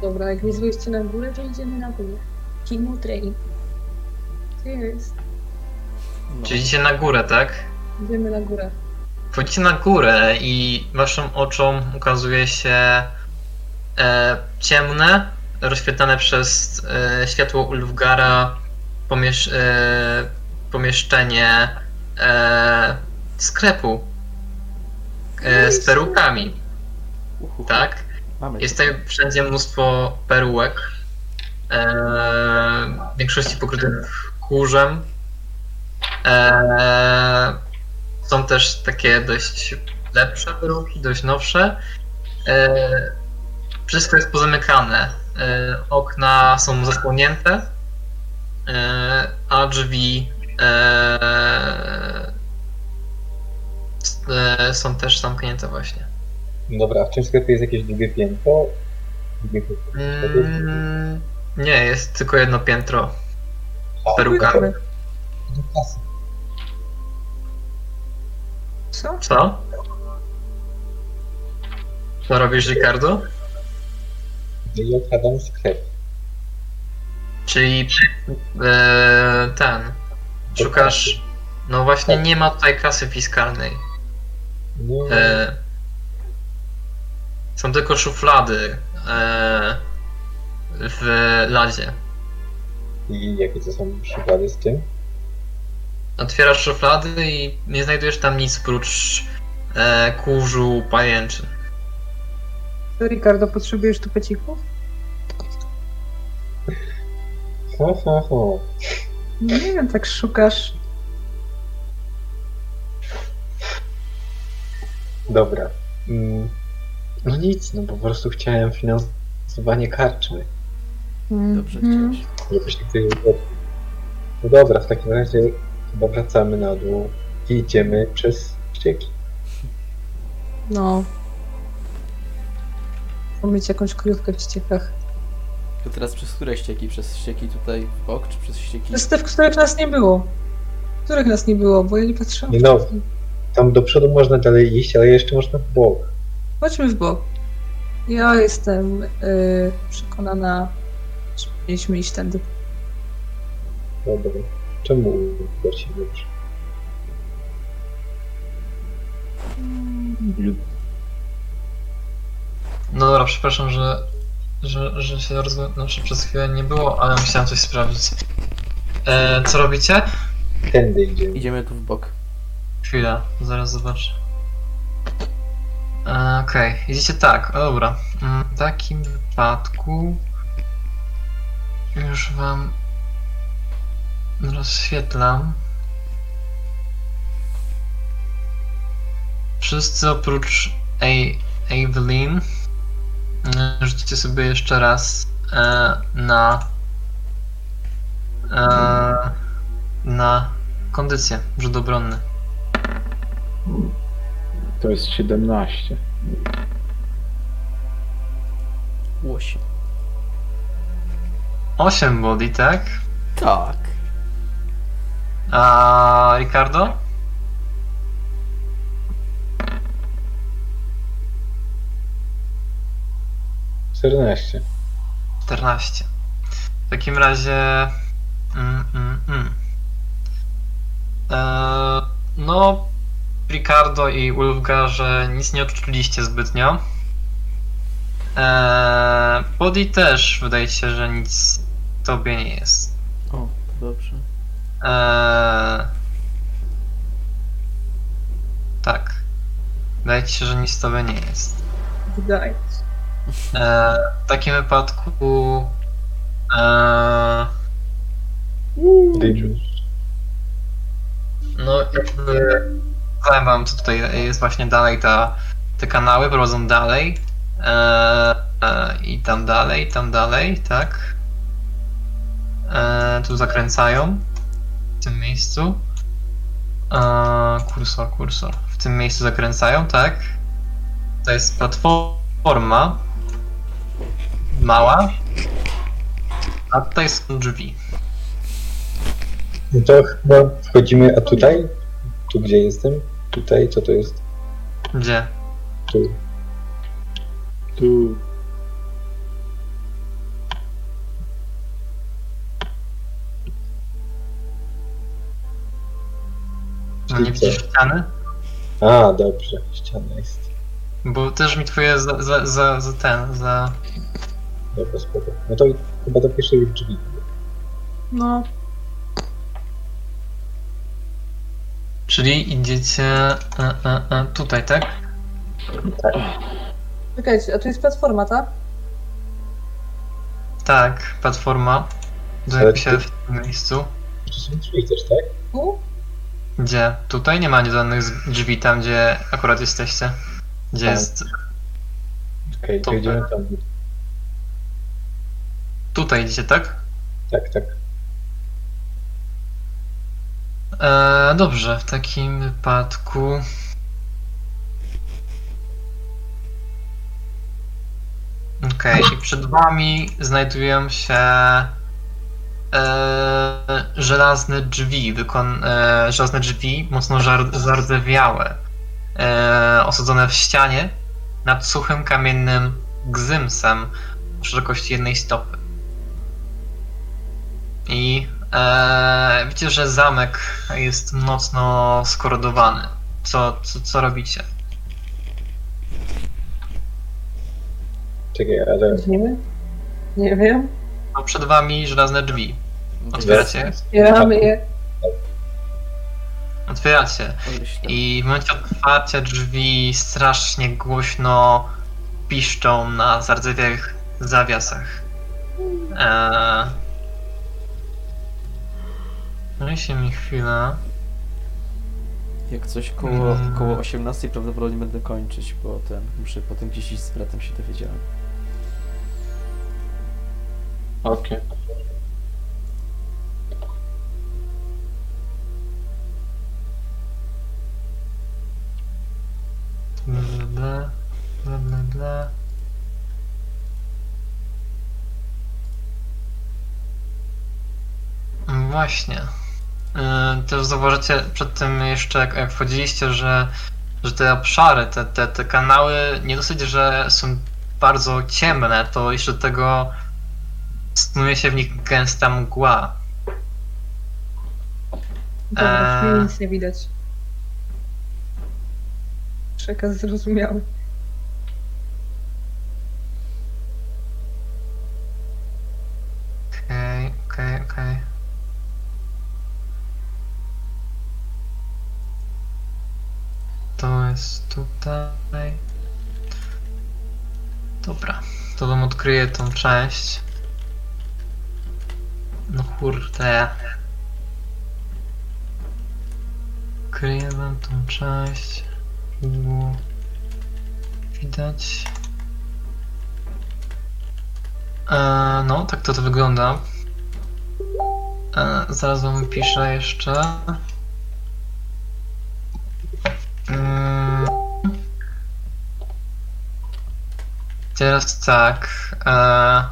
Dobra, jak jest wyjście na górę, to idziemy na górę. Kimo train. Gdzie jest? No. Czyli idziecie na górę, tak? Idziemy na górę. Wchodzicie na górę i waszym oczom ukazuje się e, ciemne, rozświetlane przez e, światło Ulfgara pomiesz, e, pomieszczenie e, sklepu e, z perułkami, Uhu, tak? Mamy Jest tutaj wszędzie mnóstwo perułek e, w większości pokrytych kurzem. E, są też takie dość lepsze peruki, dość nowsze. E, wszystko jest pozamykane. E, okna są zasłonięte, e, a drzwi e, są też zamknięte właśnie. Dobra, a w tym sklepie jest jakieś drugie piętro? Drugie piętro. Mm, nie, jest tylko jedno piętro z perukami. Do kasy. Co? Co? Co robisz, Ricardo? I okradam sklep. Czyli e, ten. Szukasz. No właśnie, nie ma tutaj kasy fiskalnej. No, E, są tylko szuflady e, w ladzie. I jakie to są przykłady z tym? Otwierasz szuflady i nie znajdujesz tam nic prócz e, kurzu, pajęczy. Ricardo, potrzebujesz tu pecików? Ho, ho, ho. Nie wiem, tak szukasz. Dobra. Mm. No nic, no po prostu chciałem finansowanie karczmy. Dobrze Mhm. chciałeś. Żebyś nie No dobra, w takim razie chyba wracamy na dół i idziemy przez ścieki. No. Chcę mieć jakąś kryjówkę w ściekach. To teraz przez które ścieki? Przez ścieki tutaj w bok, czy przez ścieki... Przez te, w których nas nie było. W których nas nie było, bo ja nie patrzyłam. Nie no. Tam do przodu można dalej iść, ale jeszcze można w bok. Chodźmy w bok. Ja jestem y, przekonana, że mieliśmy iść tędy. Dobra. Czemu się dobrze? No dobra, przepraszam, że, że, że się roz... znaczy przez chwilę nie było, ale musiałem coś sprawdzić. E, co robicie? Tędy idziemy. Idziemy tu w bok. Chwila, zaraz zobaczę. E, Okej, idziecie tak, o dobra. Mm, W takim wypadku już wam rozświetlam. Wszyscy oprócz A- Evelyn mm, rzućcie sobie jeszcze raz e, na e, na kondycję, rzut obronny. To jest 17. Łosi. 8 body, tak? Tak. A Ricardo? Czternaście. 14. W takim razie. Mm, mm, mm. Eee, no, Ricardo i Ulfgarze nic nie odczuliście zbytnio. Eee, Body też wydaje się, że nic tobie nie jest. O, to dobrze. Eee, tak. Wydaje ci się, że nic tobie nie jest. Wydaje. Eee, w takim wypadku. Eee, no, jakby. Powiem wam, co tutaj jest właśnie dalej. Ta, te kanały prowadzą dalej. Eee, eee, I tam dalej, tam dalej, tak. Eee, tu zakręcają. W tym miejscu. Eee, kursor, kursor. W tym miejscu zakręcają, tak. To jest platforma. Mała. A tutaj są drzwi. No to chyba wchodzimy, a tutaj? Tu gdzie jestem? Tutaj, co to jest? Gdzie? Tu. Tu. No nie widzisz ściany? A, dobrze, ściana jest. Bo też mi twoje za, za, za, za ten, za... Dobra, spoko. No to chyba do pierwszej drzwi. No, Czyli idziecie e, e, e, tutaj, tak? czekajcie, a tu jest platforma, tak? Tak, platforma. Znajduje się w tym miejscu. To są drzwi też, tak? Tu? Gdzie? Tutaj nie ma żadnych z- drzwi tam, gdzie akurat jesteście. Gdzie Tak. jest... Okej, To to idziemy tam. Tutaj idziecie, tak? Tak, tak. E, dobrze, w takim wypadku. Okej, i przed wami znajdują się e, żelazne drzwi, wykon, e, żelazne drzwi mocno żar, zardzewiałe, e, osadzone w ścianie nad suchym kamiennym gzymsem o szerokości jednej stopy. I e, widzicie, że zamek jest mocno skorodowany. Co, co, co robicie? Czekaj, ale? Nie wiem. No, przed wami żelazne drzwi. Otwieracie je? Otwieramy je. Otwieracie. I w momencie otwarcia drzwi strasznie głośno piszczą na zardzewiałych zawiasach. Eee... Dajcie mi chwilę. Jak coś koło, Mm. koło 18 prawdopodobnie będę kończyć, bo ten muszę potem gdzieś iść z bratem się dowiedziałem. Okej. Bla, bla, bla, bla, bla, bla. No Właśnie. Też zauważycie przed tym jeszcze, jak, jak wchodziliście, że, że te obszary, te, te, te kanały, nie dosyć, że są bardzo ciemne, to jeszcze do tego snuje się w nich gęsta mgła. Dobra, eee... nic nie widać. Przekaz zrozumiały. Okej, okej, okej. To jest tutaj. Dobra, to wam odkryję tą część. No kurde. Kryję wam tą część. Było widać. E, no, tak to to wygląda. E, zaraz wam piszę jeszcze. Mm. Teraz tak. E,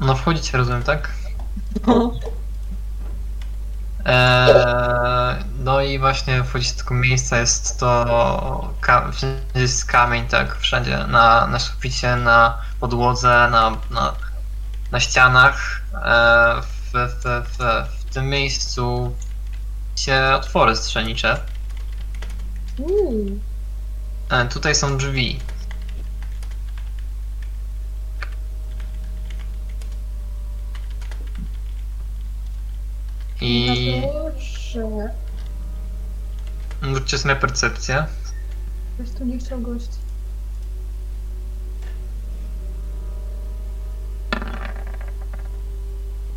no wchodzicie, rozumiem, tak? No. Eee, no i właśnie do tego miejsca jest to jest kamień, tak, wszędzie na, na suficie, na podłodze, na, na, na ścianach. Eee, w, w, w, w tym miejscu się otwory strzelnicze. Uuu. E, tutaj są drzwi. I No Boże. rzućcie sobie percepcję. Ktoś tu nie chciał gości.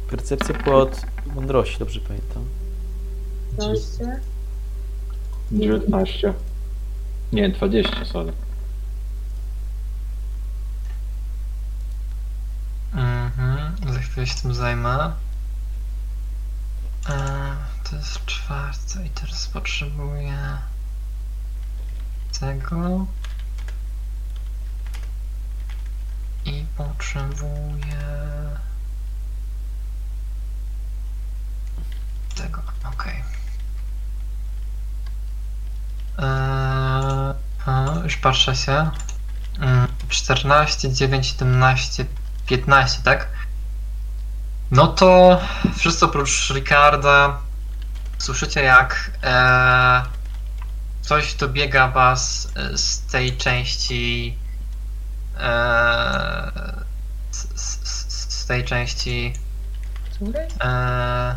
Percepcja płot mądrości, dobrze pamiętam. 12. 19. Nie, 20, sorry. Mhm, za chwilę się tym zajmę. E, to jest czwarte i teraz potrzebuję tego. I potrzebuję tego, okej. Eee, a, już patrzę się. Mm, 14, 9, 17, 15, tak? No to wszyscy oprócz Ricarda słyszycie jak e, coś dobiega was e, z tej części e, z, z, z- tej części. E,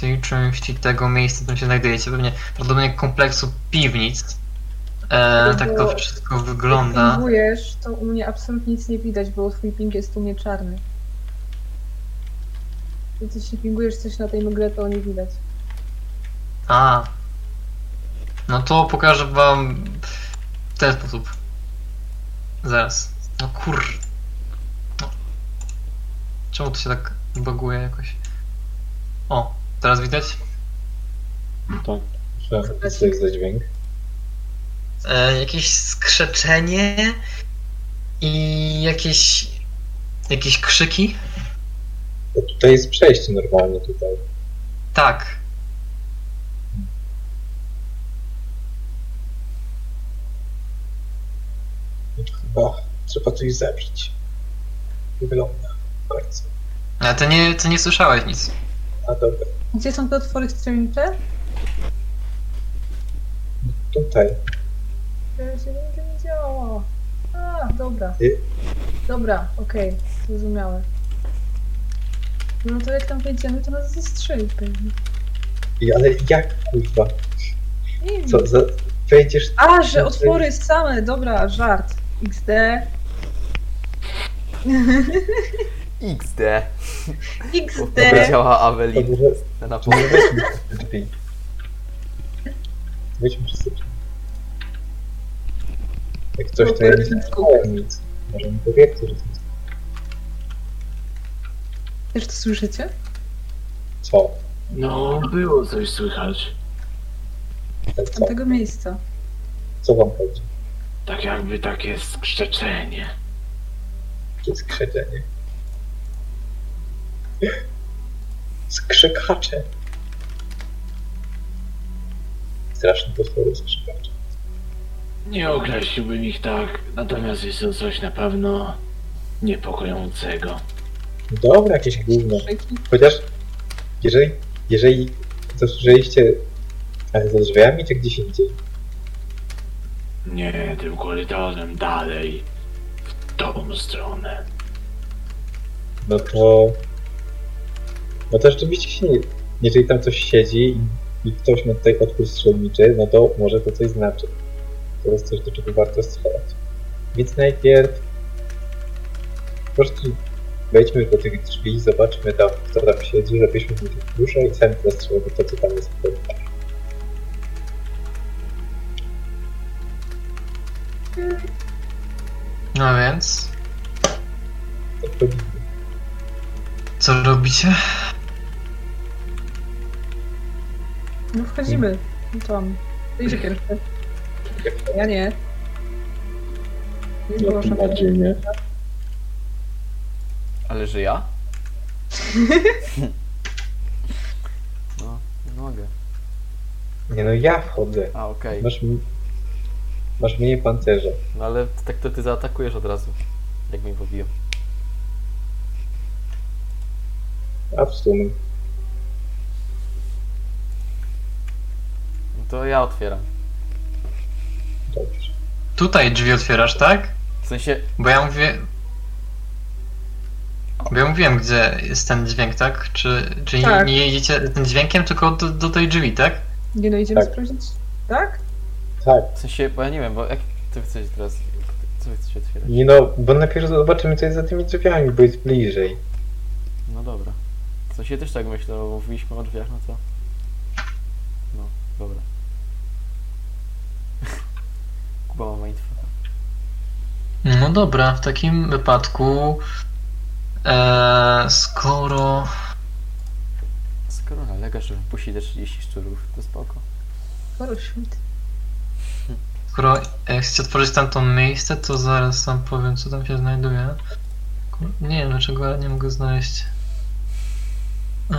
tej części tego miejsca, w którym się znajdujecie, pewnie prawdopodobnie kompleksu piwnic. E, tak to wszystko Jak wygląda. pingujesz, to u mnie absolutnie nic nie widać, bo twój ping jest u mnie czarny. Więc jeśli pingujesz coś na tej mgle, to nie widać. A. No to pokażę wam w ten sposób. Zaraz. No kur... No. Czemu to się tak baguje jakoś? O, teraz widać? Tak. Za dźwięk? E, jakieś skrzeczenie i jakieś... jakieś krzyki? Bo tutaj jest przejście normalnie tutaj. Tak. Chyba trzeba coś zabić. Wygląda w końcu. Ale ty nie, ty nie słyszałeś nic. A dobra, Gdzie są te otwory strzelnicze? tutaj. Ja się nigdy nie działa. A, dobra. Dobra, okej, zrozumiałe. No to jak tam wejdziemy, to nas zastrzeli pewnie. I, ale jak kurwa? Nie wiem. Co, za, wejdziesz... A, że otwory same, dobra, żart. XD. XD. XD. Powiedziała Awelin. może... Na to może weźmy przez te drzwi. Wejdźmy przez te drzwi. Jak coś, to ja nie słyszałem nic. Może mi powiedzcie, że to jest... Też to słyszycie? Co? No, było coś słychać. Ale Z Co? tamtego miejsca. Co wam chodzi? Tak jakby takie skrzeczenie. Jakie skrzeczenie? Skrzykacze. Straszne potwory skrzykacze. Nie określiłbym ich tak, natomiast jest to coś na pewno niepokojącego. Dobra, jakieś gówno. Chociaż, jeżeli, jeżeli zasłyszeliście ale za drzwiami, czy gdzieś indziej? Nie, tym korytarzem dalej. W tą stronę. No to... No to rzeczywiście się nie... Jeżeli tam coś siedzi i, ktoś ma tutaj otwór strzelniczy, no to może to coś znaczy. To jest coś, do czego warto strzelać. Więc najpierw... Po prostu wejdźmy do tych drzwi, zobaczmy tam, kto tam siedzi, żebyśmy w nich duszę i sami zastrzelimy to, co tam jest w korytarzu. No więc... Wchodzimy. Co robicie? No wchodzimy. No tam. Idzie pierwszy. Ja nie. Nie Ja zgłaszam. tym bardziej nie. Ale że ja? No, nie mogę. Nie no, ja wchodzę. A, okej. Masz, m- masz mniej pancerza. No ale tak to ty zaatakujesz od razu. Jak mnie pobiją. A w sumie. No to ja otwieram. Dobrze. Tutaj drzwi otwierasz, tak? W sensie, Bo ja mówię... Bo ja mówiłem, gdzie jest ten dźwięk, tak? Czy, czy nie, Tak. nie jedziecie tym dźwiękiem, tylko do, do tej drzwi, tak? Nie no, idziemy Tak. sprawdzić. Tak? Tak. w sensie, bo ja nie wiem, bo jak chcecie teraz, co chcecie otwierać? Nie no, bo najpierw zobaczymy, co jest za tymi drzwiami, bo jest bliżej. No dobra. W sensie też tak myślę, bo mówiliśmy o drzwiach, no to... No, dobra. Kuba ma mindfucka. No dobra, w takim wypadku... E, skoro... Skoro nalega, że wypuści te 30 szczurów, to spoko. Sporo świt. Skoro e, chcecie otworzyć tamto miejsce, to zaraz wam powiem, co tam się znajduje. Kur- Nie wiem, dlaczego ale nie mogę znaleźć. Eee,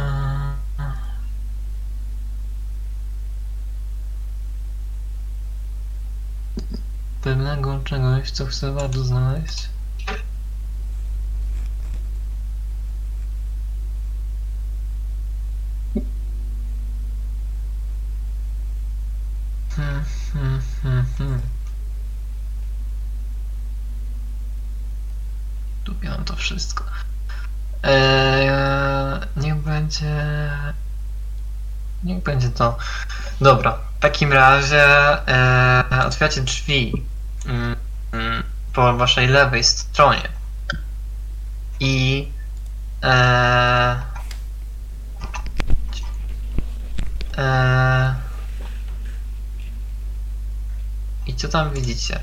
Pewnego czegoś, co chcę bardzo znaleźć. Hmm, hmm, hmm, to wszystko. Eee, niech będzie... Niech będzie to... Dobra, w takim razie e, otwieracie drzwi po waszej lewej stronie i e, e, i co tam widzicie?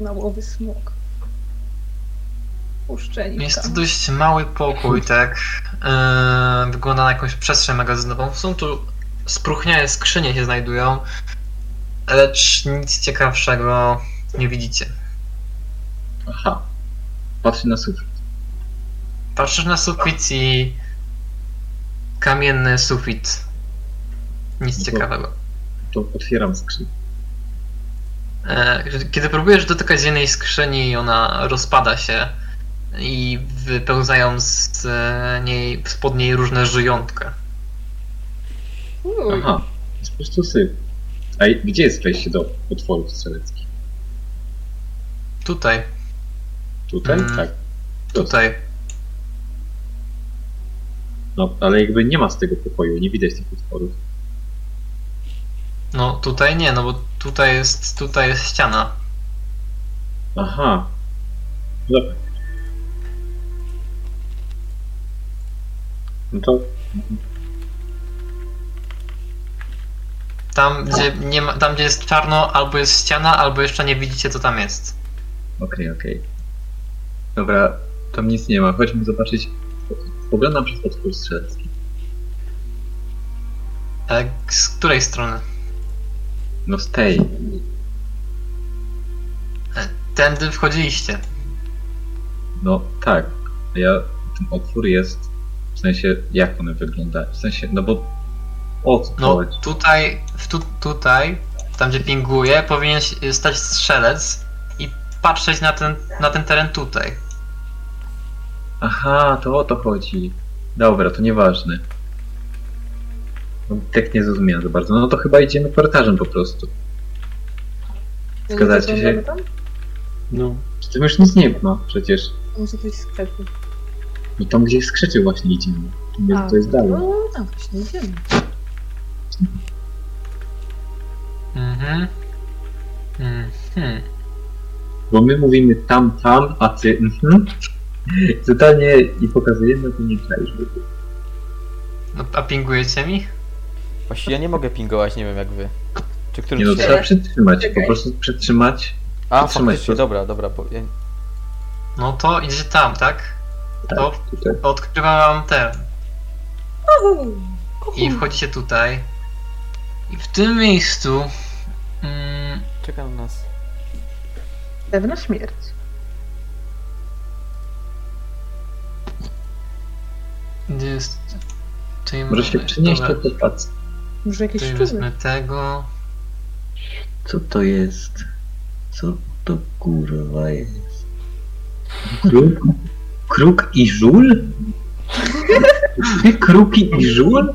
Nałowy smok. Puszczenika. Jest to dość mały pokój, tak? Eee, wygląda na jakąś przestrzeń magazynową. Są tu spróchniałe skrzynie się znajdują, lecz nic ciekawszego nie widzicie. Aha. Patrzę na sufit. Patrzysz na sufit i kamienny sufit. Nic No to- ciekawego. To otwieram skrzynkę. E, Kiedy próbujesz dotykać jednej skrzyni, ona rozpada się i wypełzają z niej, spod niej różne żyjątka. Uj, Aha. Jest po prostu syf. A gdzie jest wejście do otworów strzeleckich? Tutaj, Tutaj? Mm. Tak. tutaj. No, ale jakby nie ma z tego pokoju, nie widać tych otworów. No tutaj nie, no bo tutaj jest, tutaj jest ściana. Aha. Dobra. No to Tam gdzie, nie ma, tam, gdzie jest czarno, albo jest ściana, albo jeszcze nie widzicie, co tam jest. Okej, okej. Dobra, tam nic nie ma. Chodźmy zobaczyć. Spoglądam przez otwór strzelecki. E, z której strony? No z tej. Tędy wchodziliście. No tak. A ja, ten otwór jest, w sensie, jak one wyglądają? W sensie, no bo o co No chodzi? tutaj, w tu, tutaj, tam gdzie pinguje, powinien się- stać strzelec i patrzeć na ten, na ten teren tutaj. Aha, to o to chodzi. Dobra, to nieważne. No, tak nie zrozumiałem za bardzo. No to chyba idziemy korytarzem po prostu. nie zgadzacie się? tam? No. Czy tam już nic nie ma przecież. Może coś sklepu. No tam gdzie skrzyczy właśnie idziemy. Nie, A, to jest dalej. No, tam właśnie idziemy. Mhm. Mhm. Bo my mówimy tam, tam, a ty mhm. Totalnie i pokazujemy, to nie czaisz. No, a pingujecie mi? Właściwie ja nie mogę pingować, nie wiem jak wy. Czy Nie którym no, trzeba przytrzymać, po prostu przytrzymać. A, przytrzymać faktycznie, to. dobra, dobra, bo ja... No to idziecie tam, tak? Tak, To tutaj. odkrywam wam ten. Uhu. I wchodzicie tutaj. I w tym miejscu. Mm, czeka na nas. Pewna śmierć. gdzie jest. Tutaj Może się przynieść dobra, to popatrz. Może jakieś Tutaj wezmę tego. Co to jest? Co to kurwa jest? Kruk? Kruk i żul? Kruki i żul?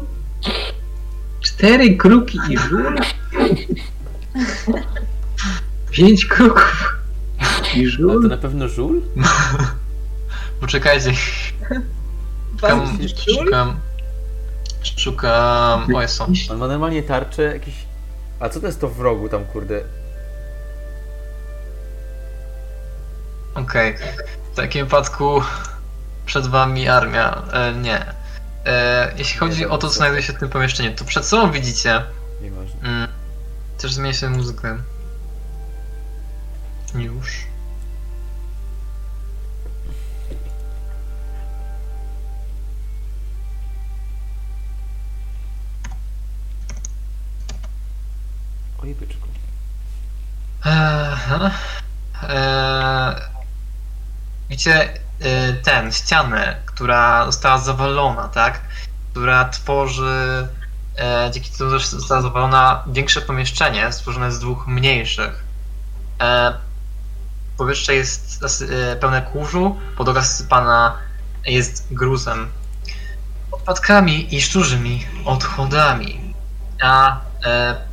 Cztery kruki i żul? Pięć kruków i Ale to żul? na pewno żul? Poczekajcie, szukam. Szukam. Szukam. O, jest są. On ma normalnie tarczę jakiś... A co to jest to w rogu tam, kurde? Okej. W takim wypadku przed wami armia. E, nie. E, jeśli chodzi o to, co znajduje się w tym pomieszczeniu, to przed sobą widzicie. Nieważne. Mm, też zmienię sobie muzykę. Już. Oj, byczku. Aha. Eee, widzicie ten, ścianę, która została zawalona, tak? Która tworzy, e, dzięki temu, została zawalona, większe pomieszczenie stworzone z dwóch mniejszych. E, powietrze jest pełne kurzu, podłoga sypana jest gruzem, odpadkami i szczurzymi odchodami. A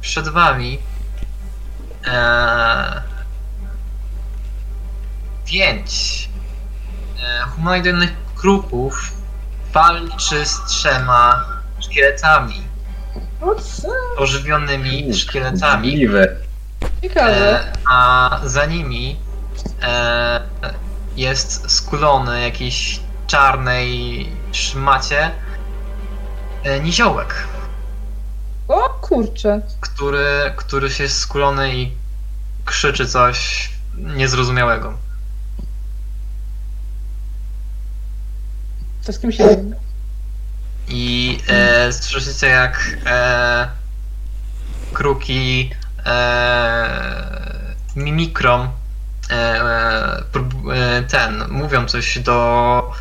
przed wami pięć humanoidalnych krupów walczy z trzema szkieletami, O co? ożywionymi szkieletami. Możliwe. Ciekawe. E, a za nimi e, jest skulony jakiś czarnej szmacie e, niziołek, O kurczę. który, który się jest skulony i krzyczy coś niezrozumiałego. To z kim się? I e, słyszycie jak e, kruki e, mimikrom e, e, e, ten, mówią coś do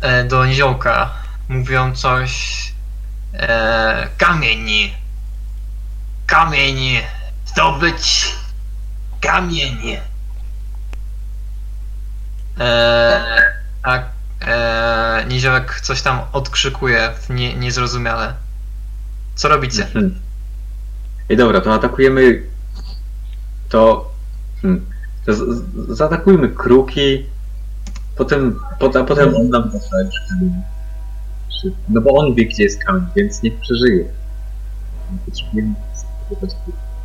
e, do niziołka. Mówią coś e, kamień kamień zdobyć kamień e, a e, niziołek coś tam odkrzykuje w nie, niezrozumiale. Co robicie? Hmm. Ej, dobra, to atakujemy. To. Hmm. to z, z, zaatakujmy kruki. Potem, pot, a potem on nam przy No bo on wie, gdzie jest kamień, więc niech przeżyje. Potrzebujemy.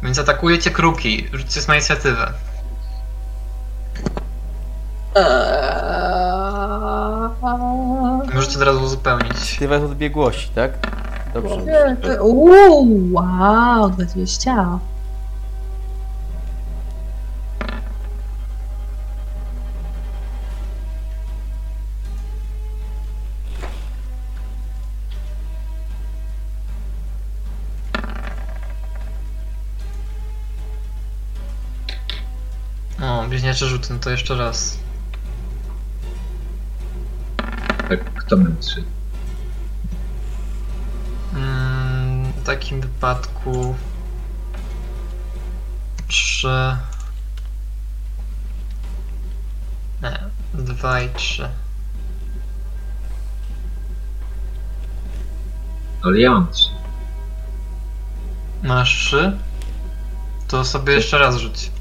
Więc atakujecie kruki. Rzućcie na inicjatywę. Możecie od razu uzupełnić. Ty weź odbiegłości, tak? Dobrze. Nie, to- Uuu, wow, 20. O, bliźniacze rzuty, no to jeszcze raz. Tak, kto ma trzy? Mm, w takim wypadku... Trzy... Nie, dwa i trzy. Ale ja mam trzy. Masz trzy? To sobie jeszcze raz rzuć.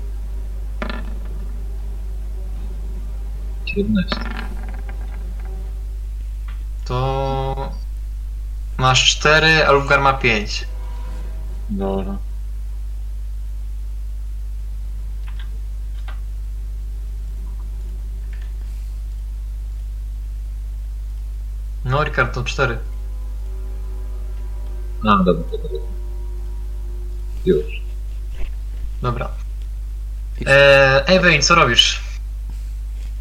17. To... Masz cztery, a Ulfgar ma pięć. Dobra. No, Rikard, to cztery. A, dobra, dobra. dobra. Już. Dobra. Ewein, co robisz?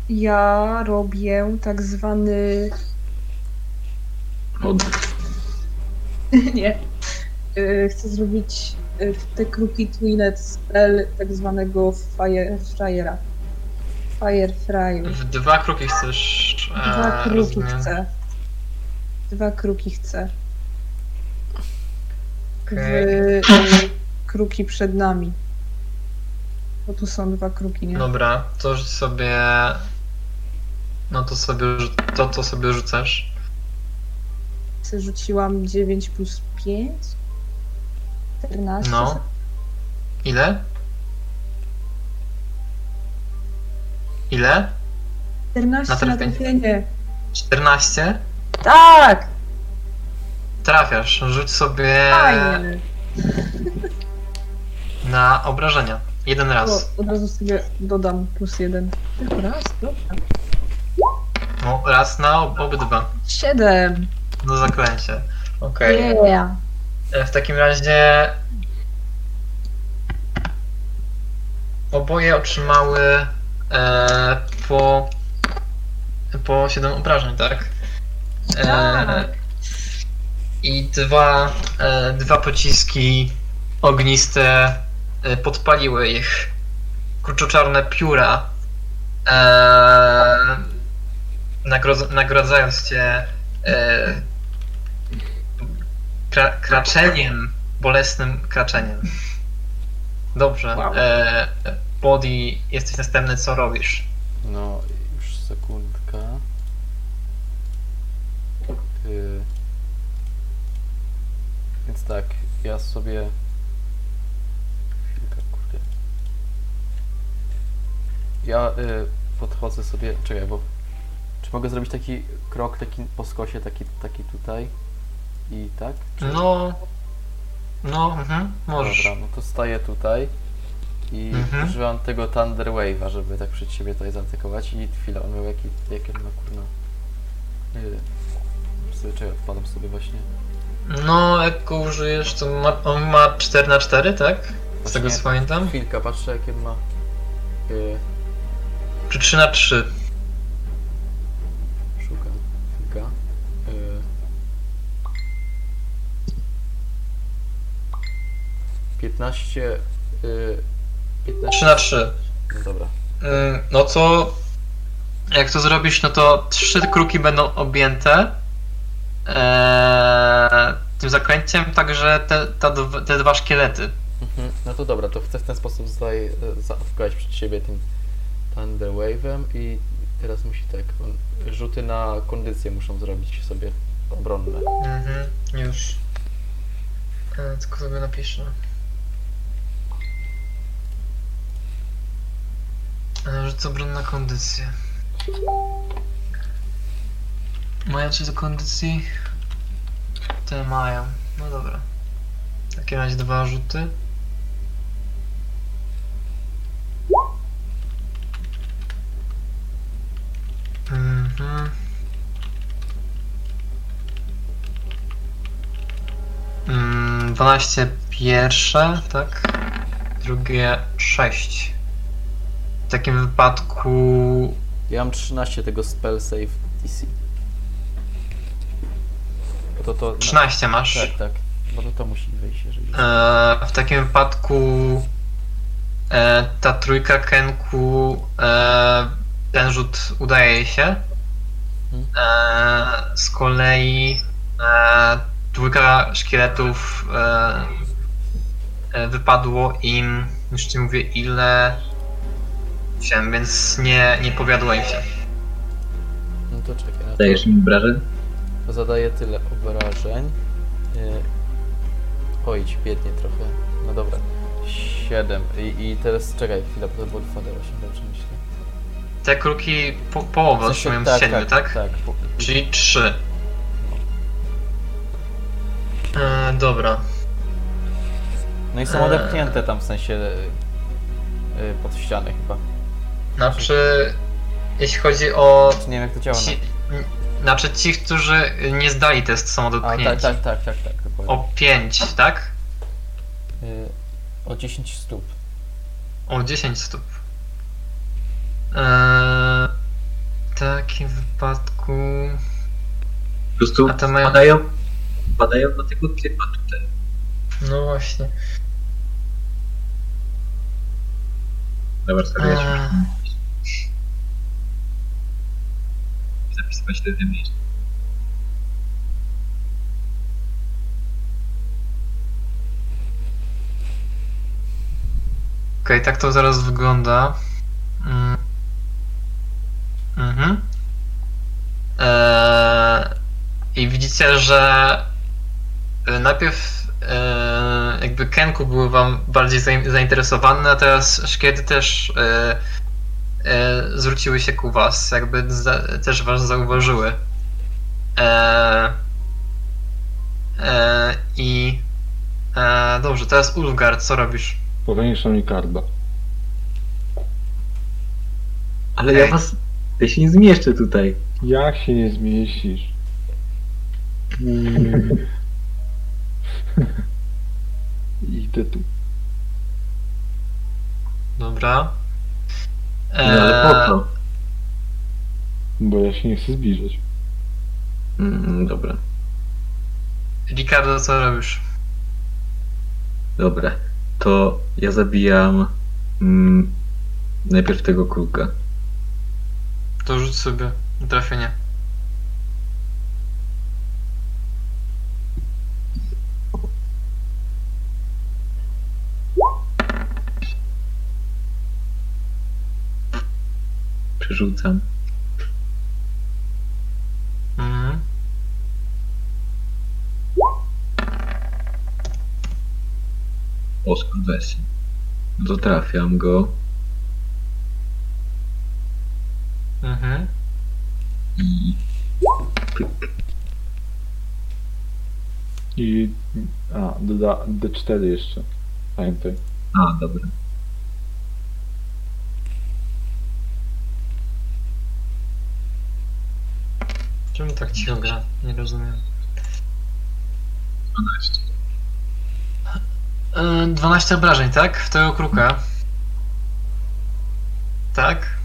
Ja robię tak zwany. Od... Nie. Y, Chcę zrobić y, w te kruki Twinet spell tak zwanego Fire Fryera. Fire Fryer. W dwa kruki chcesz. Dwa eee, kruki rozumiem. chcę. Dwa kruki chcę. W Okej. y, kruki przed nami. Bo tu są dwa kruki, nie? Dobra, to sobie. No to sobie to, to sobie rzucasz. Rzuciłam 9 plus 5. 14. No. Ile? Ile? 14 Na na trafienie. trafienie. 14? Tak! Trafiasz. Rzuć sobie Fajnie. na obrażenia. Jeden raz. O, od razu sobie dodam plus jeden. Tylko raz, dobra. No, raz na ob- obydwa. Siedem. No zaklęcie. Okej. Yeah. E, W takim razie oboje otrzymały e, po po 7 obrażeń, tak? E, Tak. I dwa, e, dwa pociski ogniste e, podpaliły ich kurczoczarne pióra, e, nagrodz- nagradzając cię e, kra kraczeniem, bolesnym kraczeniem. Dobrze. Wow. E, body, jesteś następny, co robisz? No, już sekundka. Y... Więc tak, ja sobie... Chwilkę, kurde. Ja y, podchodzę sobie... Czekaj, bo Czy mogę zrobić taki krok, taki po skosie, taki, taki tutaj i tak? Czy... No. No, mhm, możesz. Dobra, no to staję tutaj i Mhm. używam tego Thunder Wave'a, żeby tak przed siebie tutaj zaatakować i chwila, on miał jaki, jakie ma kurna... Yy, czekaj, odpadam sobie właśnie. No, jak go użyjesz, to ma, on ma 4 na 4 tak? Z tego Właśnie co pamiętam. Chwilka, patrzę jakie ma... Yy, Czy 3 na 3 szukam, chwilka. Yy. 15... Yy, 15... 3 na 3 No dobra. Ym, No to jak to zrobisz, no to trzy kruki będą objęte eee, tym zaklęciem, także te, ta, te dwa szkielety. Mhm, No to dobra, to chcę w ten sposób tutaj e, zaatakować przed siebie tym Thunder Wave'em i teraz musi tak, on, rzuty na kondycję muszą zrobić sobie obronne. Mhm, już. E, tylko sobie napiszę. Rzut obronny na kondycję. Mają coś do kondycji? Te mają. No dobra. W takim razie dwa rzuty. Mhm. Mm, 12 pierwsze, tak? Drugie 6. W takim wypadku Ja mam 13 tego spell save DC. To to... 13 masz. Tak, tak. Bo to to musi wyjść, jeżeli... E, w takim wypadku e, ta trójka Kenku, e, ten rzut udaje się. E, z kolei e, dwójka szkieletów e, e, wypadło im, już ci mówię ile, się, więc nie, nie powiodło im się. No to czekaj, no to Dajesz mi obrażeń? zadaję tyle obrażeń. Yy, Oj, biednie trochę. No dobra. 7. I, I teraz czekaj chwilę, bo to było 2 d 8 dobrze myślę. Te kruki po, połowę W sensie- otrzymują z 7, tak? Tak, po- Czyli 3. E, dobra. No i są odepchnięte tam w sensie yy, pod ścianę chyba. Znaczy, jeśli chodzi o. Czy nie wiem jak to działa. Ci, znaczy ci, którzy nie zdali test są No. A dotknięci. tak, tak, tak, tak, tak, dokładnie. O 5, tak? Yy, o 10 stóp. O 10 stóp. Eee, w takim wypadku. Po prostu A to mają- padają, padają do tego typa tutaj. No właśnie. Dobra, sobie ja Eee, zapisywać te miejsce. Okej, tak to zaraz wygląda. Mm. Mhm. Eee, I widzicie, że e, najpierw e, jakby Kenku były wam bardziej zain- zainteresowane, a teraz szkielety też e, e, zwróciły się ku was, jakby za, też was zauważyły. E, e, I e, dobrze, teraz Ulfgard, co robisz? Powiększam mi karda. Ale Ej. ja was... Ja się nie zmieszczę tutaj. Jak się nie zmieścisz? Mm. Idę tu. Dobra. No ale po co? Bo ja się nie chcę zbliżać. Mm, dobra, Ricardo, co robisz? dobra. To ja zabijam mm, najpierw tego kruka. To rzuć sobie trafienie. Przerzucam. Mhm. O, skurwesy. No to trafiam go. Mhm. I... Pyk. I... A, doda D4 jeszcze. Pamiętaj. A, dobra. Czemu tak cicho gra? Nie rozumiem. 12. Yy, 12 obrażeń, tak? W tego kruka. Tak?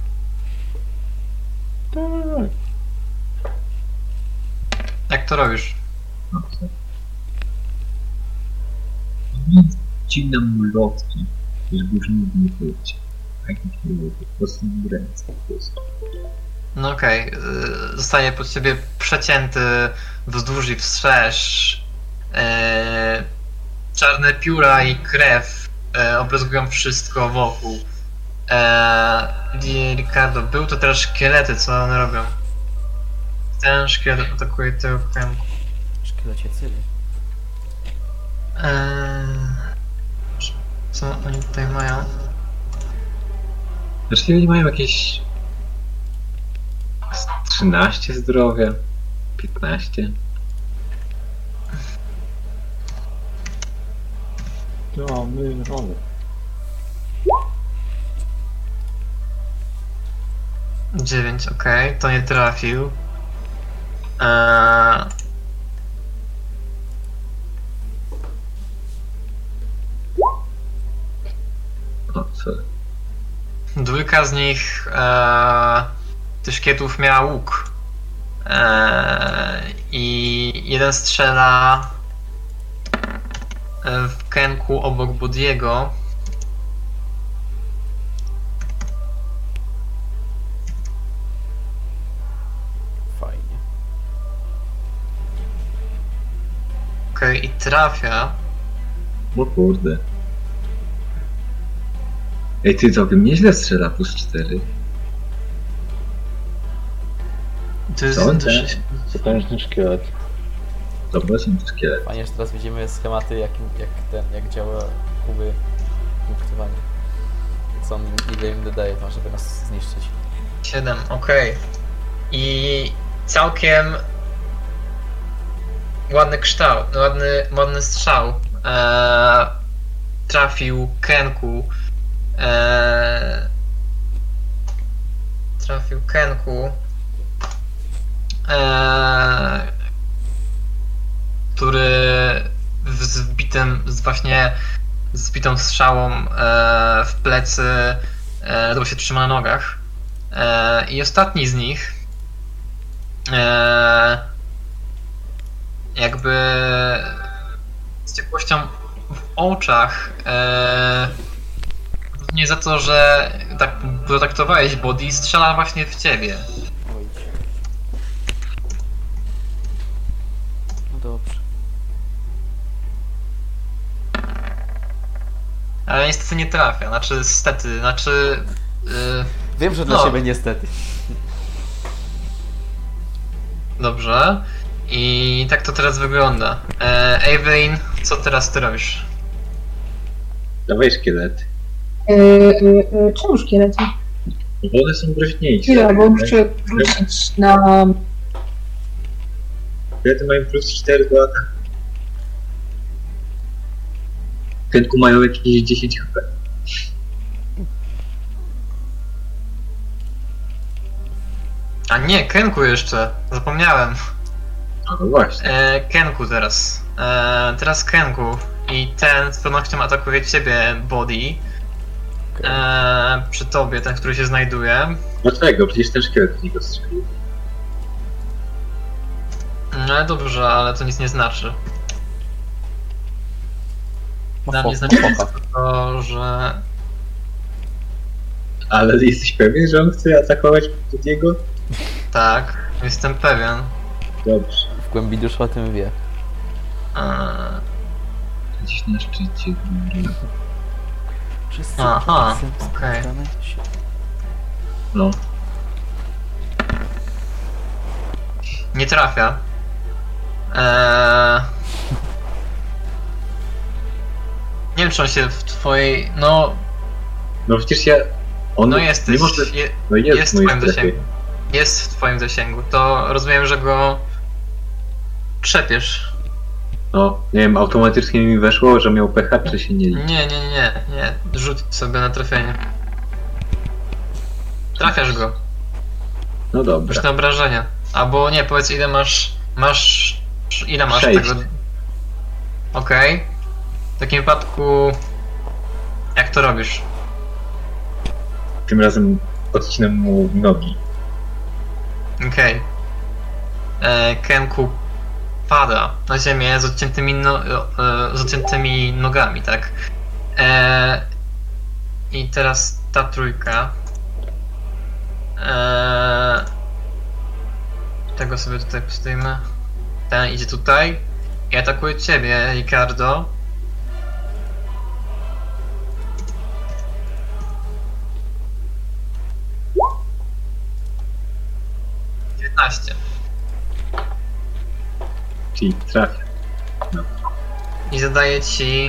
Tak. Jak to robisz? Wcinam mu lotki, żeby już nigdy nie pójdzie. Tak jak nie było, po prostu ręce. po prostu. No okej, yy, zostaje pod ciebie przecięty wzdłuż i wszerz. Yy, czarne pióra i krew obryzgują wszystko wokół. Yy, Ricardo, był to teraz szkielety, co one robią? Ten szkielet atakuje tego kręgu. Szkielecie cyry. Eee, co oni tutaj mają? Znaczy oni mają jakieś 13 zdrowia, 15. To my rolę. Dziewięć, okej, to nie trafił. Eee, O, sorry. dwójka z nich eee, tych szkietów miała łuk. Eee, I jeden strzela e, w kęku obok Bodiego. Fajnie. Okej, i trafia. O kurde. Ej, ty całkiem nieźle strzela plus 4. To jest Co on dosyć- Potężny szkielet. Dobra, są to szkielety. Fajnie, że teraz widzimy schematy, jak, jak ten, jak działa kuby punktowanie. Co on, ile im dodaje tam, żeby nas zniszczyć. 7, okej. I całkiem ładny kształt, no ładny, ładny strzał. Eee, trafił Kenku. Eee, trafił Kenku. Eee, który w zbitym, z właśnie zbitą strzałą eee, w plecy e, to się trzyma na nogach. I ostatni z nich jakby z ciepłością w oczach nie za to, że tak potraktowałeś body, strzela właśnie w ciebie. Oj. No dobrze. Ale niestety nie trafia, znaczy niestety, znaczy y, Wiem, że dla No. ciebie niestety. dobrze. I tak to teraz wygląda. E, co teraz ty robisz? Dawaj szkielety. E, e, e, czemu szkielety? Bo one są groźniejsze. Chwila, bo muszę wrócić na... Szkielety mają plus 4 do ataku. W kętku mają jakieś 10 HP. A nie, Kenku jeszcze, zapomniałem. A no właśnie. E, Kenku teraz. E, teraz Kenku. I ten z pewnością atakuje ciebie, Body. E, przy tobie, ten, który się znajduje. Dlaczego? Przecież ten szkielet w niego strzelił. No dobrze, ale to nic nie znaczy. Ma Dla mnie focha. to, że... Ale jesteś pewien, że on chce atakować Budiego? Tak, jestem pewien. Dobrze. W głębi duszy o tym wie. E, Gdzieś na szczycie. dobra. Wszyscy Aha, okej. się. No. nie trafia. E, nie on się w twojej... No, No przecież ja... On no nie jesteś... Je, No jest, jest w mojej twoim strefie. zasięgu. jest w twoim zasięgu, to rozumiem, że go trzepiesz. No, nie wiem, automatycznie mi weszło, że miał pecha, czy się nie Nie, liczy. nie, nie, nie. Rzuć sobie na trafienie. Trafiasz go. No Już dobra. na obrażenia. Albo nie, powiedz ile masz. Masz. Ile masz Sześć. tego? Okej. W takim wypadku. Jak to robisz? Tym razem odcinam mu nogi. Okej. E, Kenku pada na ziemię z odciętymi, no, e, z odciętymi nogami, tak? E, I teraz ta trójka. E, tego sobie tutaj postawimy. Ten idzie tutaj i atakuje ciebie, Ricardo. Dziewiętnaście. Czyli trafia. I zadaje ci.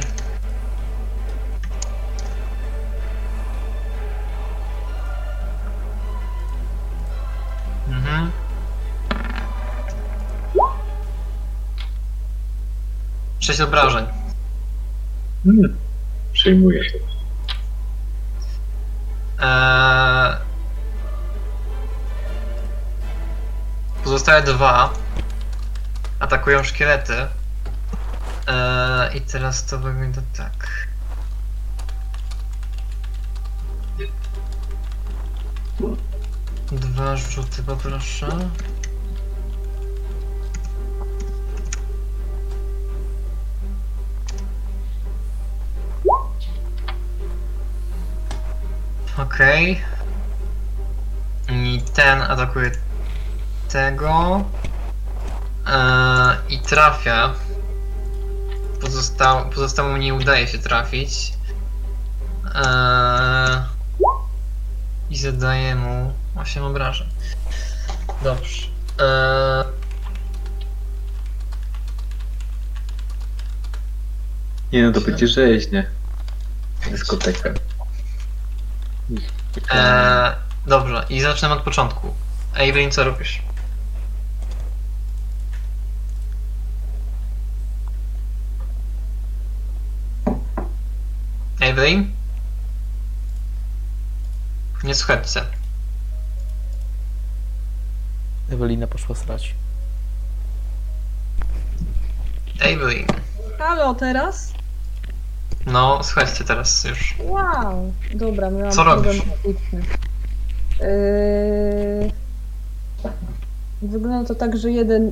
Mhm. Sześć obrażeń. Hmm. Przyjmuję. Eee... Pozostałe dwa atakują szkielety. Eee, I teraz to wygląda tak. Dwa rzuty poproszę. Okej. I ten atakuje tego. Eee, I trafia. Pozostał, pozostałemu nie udaje się trafić. Eee, I zadaje mu 8 obrażeń. Dobrze. Eee, Nie no, to będzie rzeźnie. Dyskoteka. eee, dobrze, i zaczynamy od początku. Evelyn, co robisz? Evelyn? Nie słuchajcie. Ewelina poszła srać. Evelyn. Halo, teraz? No, słuchajcie teraz już. Wow. Dobra, miałam Co problem robisz? techniczny. Yy... Wygląda to tak, że jeden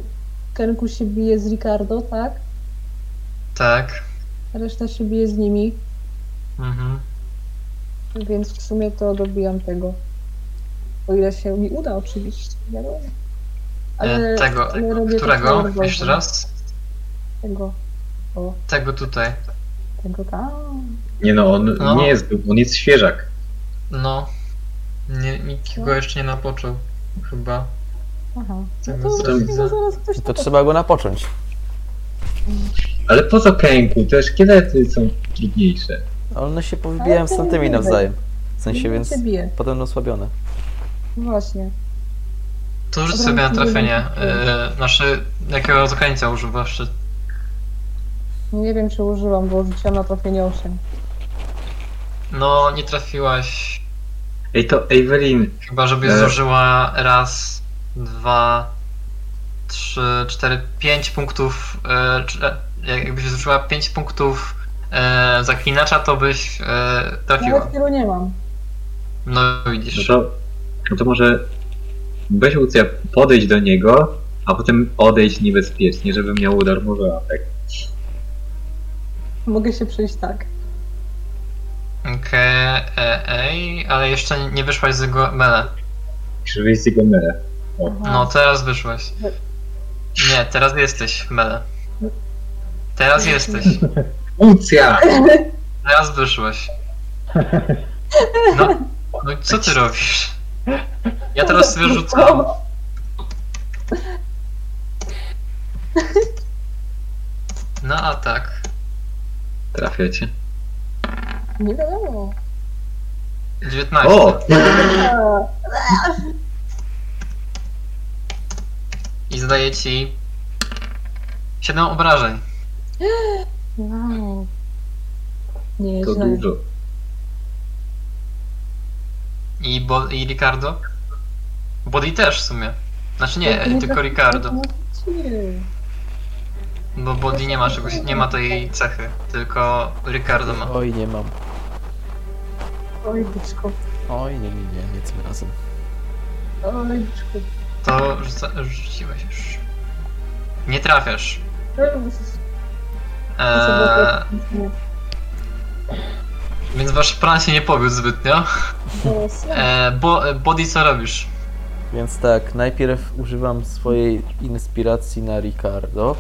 Kenku się bije z Ricardo, tak? Tak. Reszta się bije z nimi, Mhm. więc w sumie to dobijam tego. O ile się mi uda oczywiście, wiadomo. E, tego, ale robię to którego? Jeszcze raz? Tego. O, Tego tutaj. tego tam. Nie no, on No. nie jest, on jest świeżak. No. Nie, nikt go jeszcze nie napoczął. Chyba. Aha. No Tego to, widzę. zaraz ktoś To to trzeba go napocząć. Ale po co kęku? Te szkielety są trudniejsze. A One się powybijają z tamtymi nawzajem. W sensie, Nie więc się bije. potem osłabione. Właśnie. To rzuć Dobra, sobie na nie trafienie. wiem. Yy, znaczy, jakiego zaklęcia używasz? Czy... Nie wiem, czy użyłam, bo rzuciłam na trafienie 8. No, nie trafiłaś. Ej, to Evelyn, Chyba, żebyś E. zużyła raz, dwa, trzy, cztery, pięć punktów. Yy, czy, e, jakbyś zużyła pięć punktów e, zaklinacza, to byś e, trafiła. Nawet tego nie mam. No no widzisz. to, no to może weź Lucja, podejść do niego, a potem odejść niebezpiecznie, żeby miał darmowy atak. Mogę się przejść tak. Okej, e, ej, ale jeszcze nie wyszłaś z jego mele. Wyjść z jego mele. No, teraz wyszłaś. Nie, teraz jesteś w mele. Teraz jesteś. Lucja! Teraz wyszłaś. No, no i co ty robisz? Ja teraz sobie rzucam. Na atak. Trafiacie. Nie wiadomo. 19. O! zadaje ci 7 obrażeń. Wow. Nie, To źle. dużo. I, Bo i Ricardo? Body też w sumie. Znaczy nie, tylko Ricardo. Nie. Bo Body nie ma czegoś, nie ma tej cechy, tylko Ricardo ma. Oj, nie mam. Oj, byczku. Oj, nie, nie, nie, nie tym razem. Oj, byczku. To rzuca, rzuciłeś już. Nie trafiasz. Eee, więc wasz plan się nie powiódł zbytnio. Eee, bo, body co robisz? Więc tak, najpierw używam swojej inspiracji na Ricardo,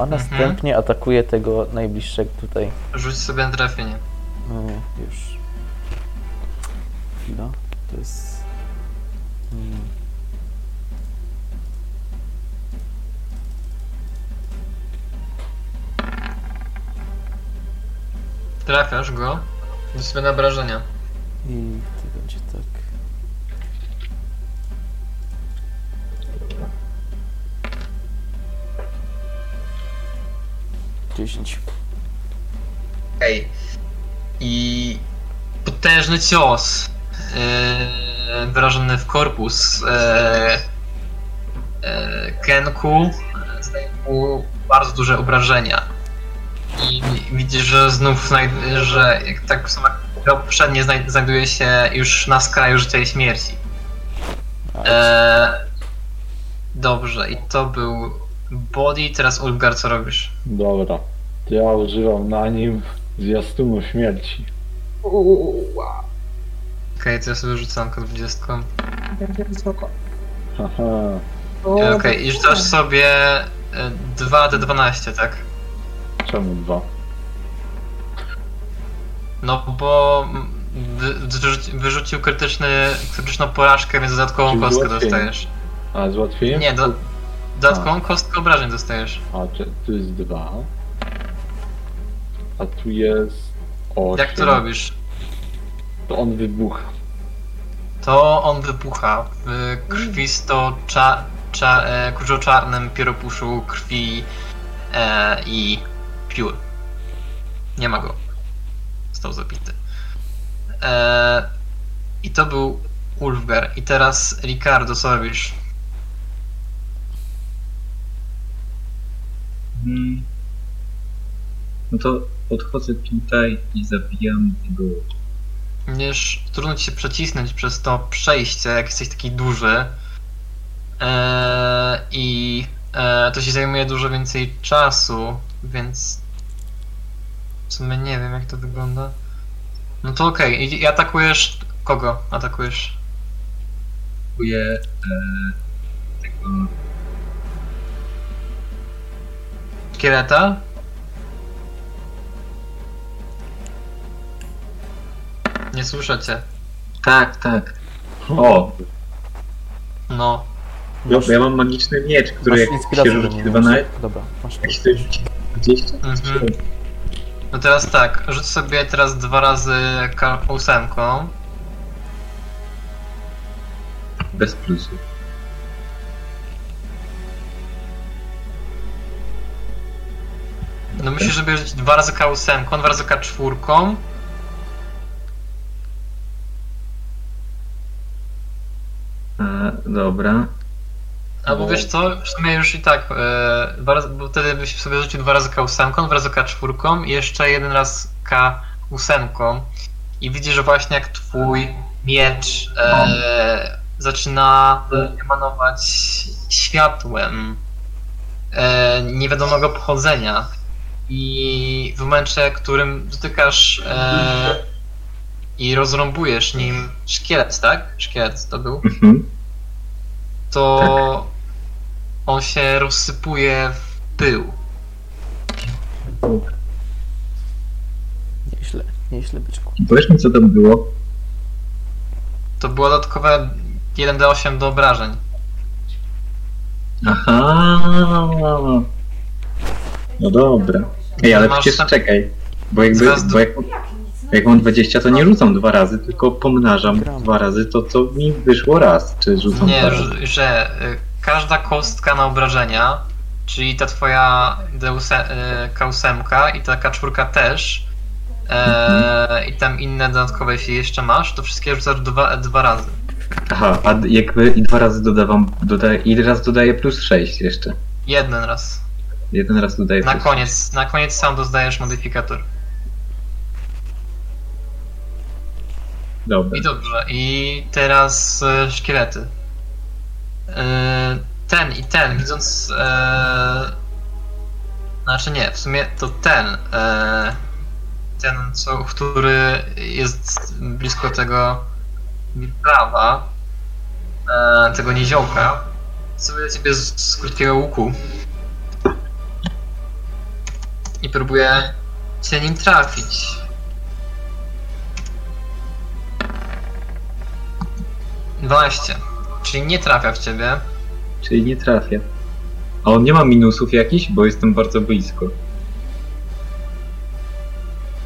a następnie atakuję tego najbliższego tutaj. Rzuć sobie na trafienie. No, już. Chwila. To jest. Hmm. Trafiasz go. Na obrażenia. I to będzie tak. Dziesięć. Okej. I potężny cios yy, wyrażony w korpus yy, yy, Kenku zdaje mu bardzo duże obrażenia. I widzisz, że znów znajd- że jak tak samo jak poprzednie znajd- znajduje się już na skraju życia i śmierci. E, dobrze, i to był Body, teraz Ulgar, co robisz? Dobra. Ja używam na nim zwiastunu śmierci. Okej, to ja sobie rzucam kod 20. Będzie wysoko. Haha. E, Okej, i rzucasz sobie e, 2d12, tak? Czemu dwa? No bo wy, wyrzuci- wyrzucił krytyczny, krytyczną porażkę, więc dodatkową Czyli kostkę ułatwienie. dostajesz. A z łatwiejiem? Nie, do, dodatkową kostkę obrażeń dostajesz. A czy, tu jest dwa. A tu jest osiem. Jak to robisz? To on wybucha. To on wybucha w krwisto cza, cza, e, kurczoczarnym pieropuszu krwi e, i piór. Nie ma go. Został zabity. E, I to był Ulfgar. I teraz Ricardo, co robisz? Hmm. No to podchodzę tutaj i zabijam tego. Będziesz trudno ci się przecisnąć przez to przejście, jak jesteś taki duży. Eee, I e, to ci zajmuje dużo więcej czasu, więc w sumie nie wiem jak to wygląda. No to okej, I, i atakujesz kogo? Atakujesz? Kupuję e, tego. Szkieleta? Nie słyszę cię. Tak, tak. O, No. ja, ja mam magiczny miecz, który Masz jak inspirację się do rzuci niego. 12, Dobra, masz jak się rzuci 20, Mhm. No teraz tak, rzuć sobie teraz dwa razy K- ósemką. bez plusu. No musisz sobie rzucić dwa razy K8, dwa razy K4. E, dobra. Albo wiesz co, w sumie już i tak, e, dwa razy, bo wtedy byś sobie rzucił dwa razy K8, dwa razy K4 i jeszcze jeden raz K8 i widzisz, że właśnie jak twój miecz e, zaczyna emanować światłem e, niewiadomego pochodzenia. I w momencie, w którym dotykasz e, i rozrąbujesz nim szkielet, tak? Szkielet to był. Mhm. to on się rozsypuje w pył. Nieźle, nieźle byczku. Powiedz mi, co tam było? To było dodatkowe 1d8 do obrażeń. Aha. No dobra. Ej, ale Masz przecież tam- czekaj. Bo jakby, Zaraz do- bo jak, jak mam 20, to nie rzucam dwa razy, tylko pomnażam Gram. dwa razy to, co mi wyszło raz. Czy rzucam Nie, dwa razy? że, że y, każda kostka na obrażenia, czyli ta twoja deuse, e, kausemka i ta kaczurka też, e, i tam inne dodatkowe, jeśli jeszcze masz, to wszystkie rzucasz dwa, dwa razy. Aha, a jakby i dwa razy dodawam, dodaję, i raz dodaję plus 6 jeszcze. Jeden raz. Jeden raz dodaję Na plus koniec, na koniec sam dozdajesz modyfikator. Dobra. I dobrze, i teraz e, szkielety. E, ten i ten, widząc. E, znaczy nie, w sumie to ten. E, ten, co, który jest blisko tego prawa, tego niziołka, celuje ciebie z, z krótkiego łuku. I próbuje cię nim trafić. 12. Czyli nie trafia w ciebie. Czyli nie trafię. A on nie ma minusów jakichś, bo jestem bardzo blisko.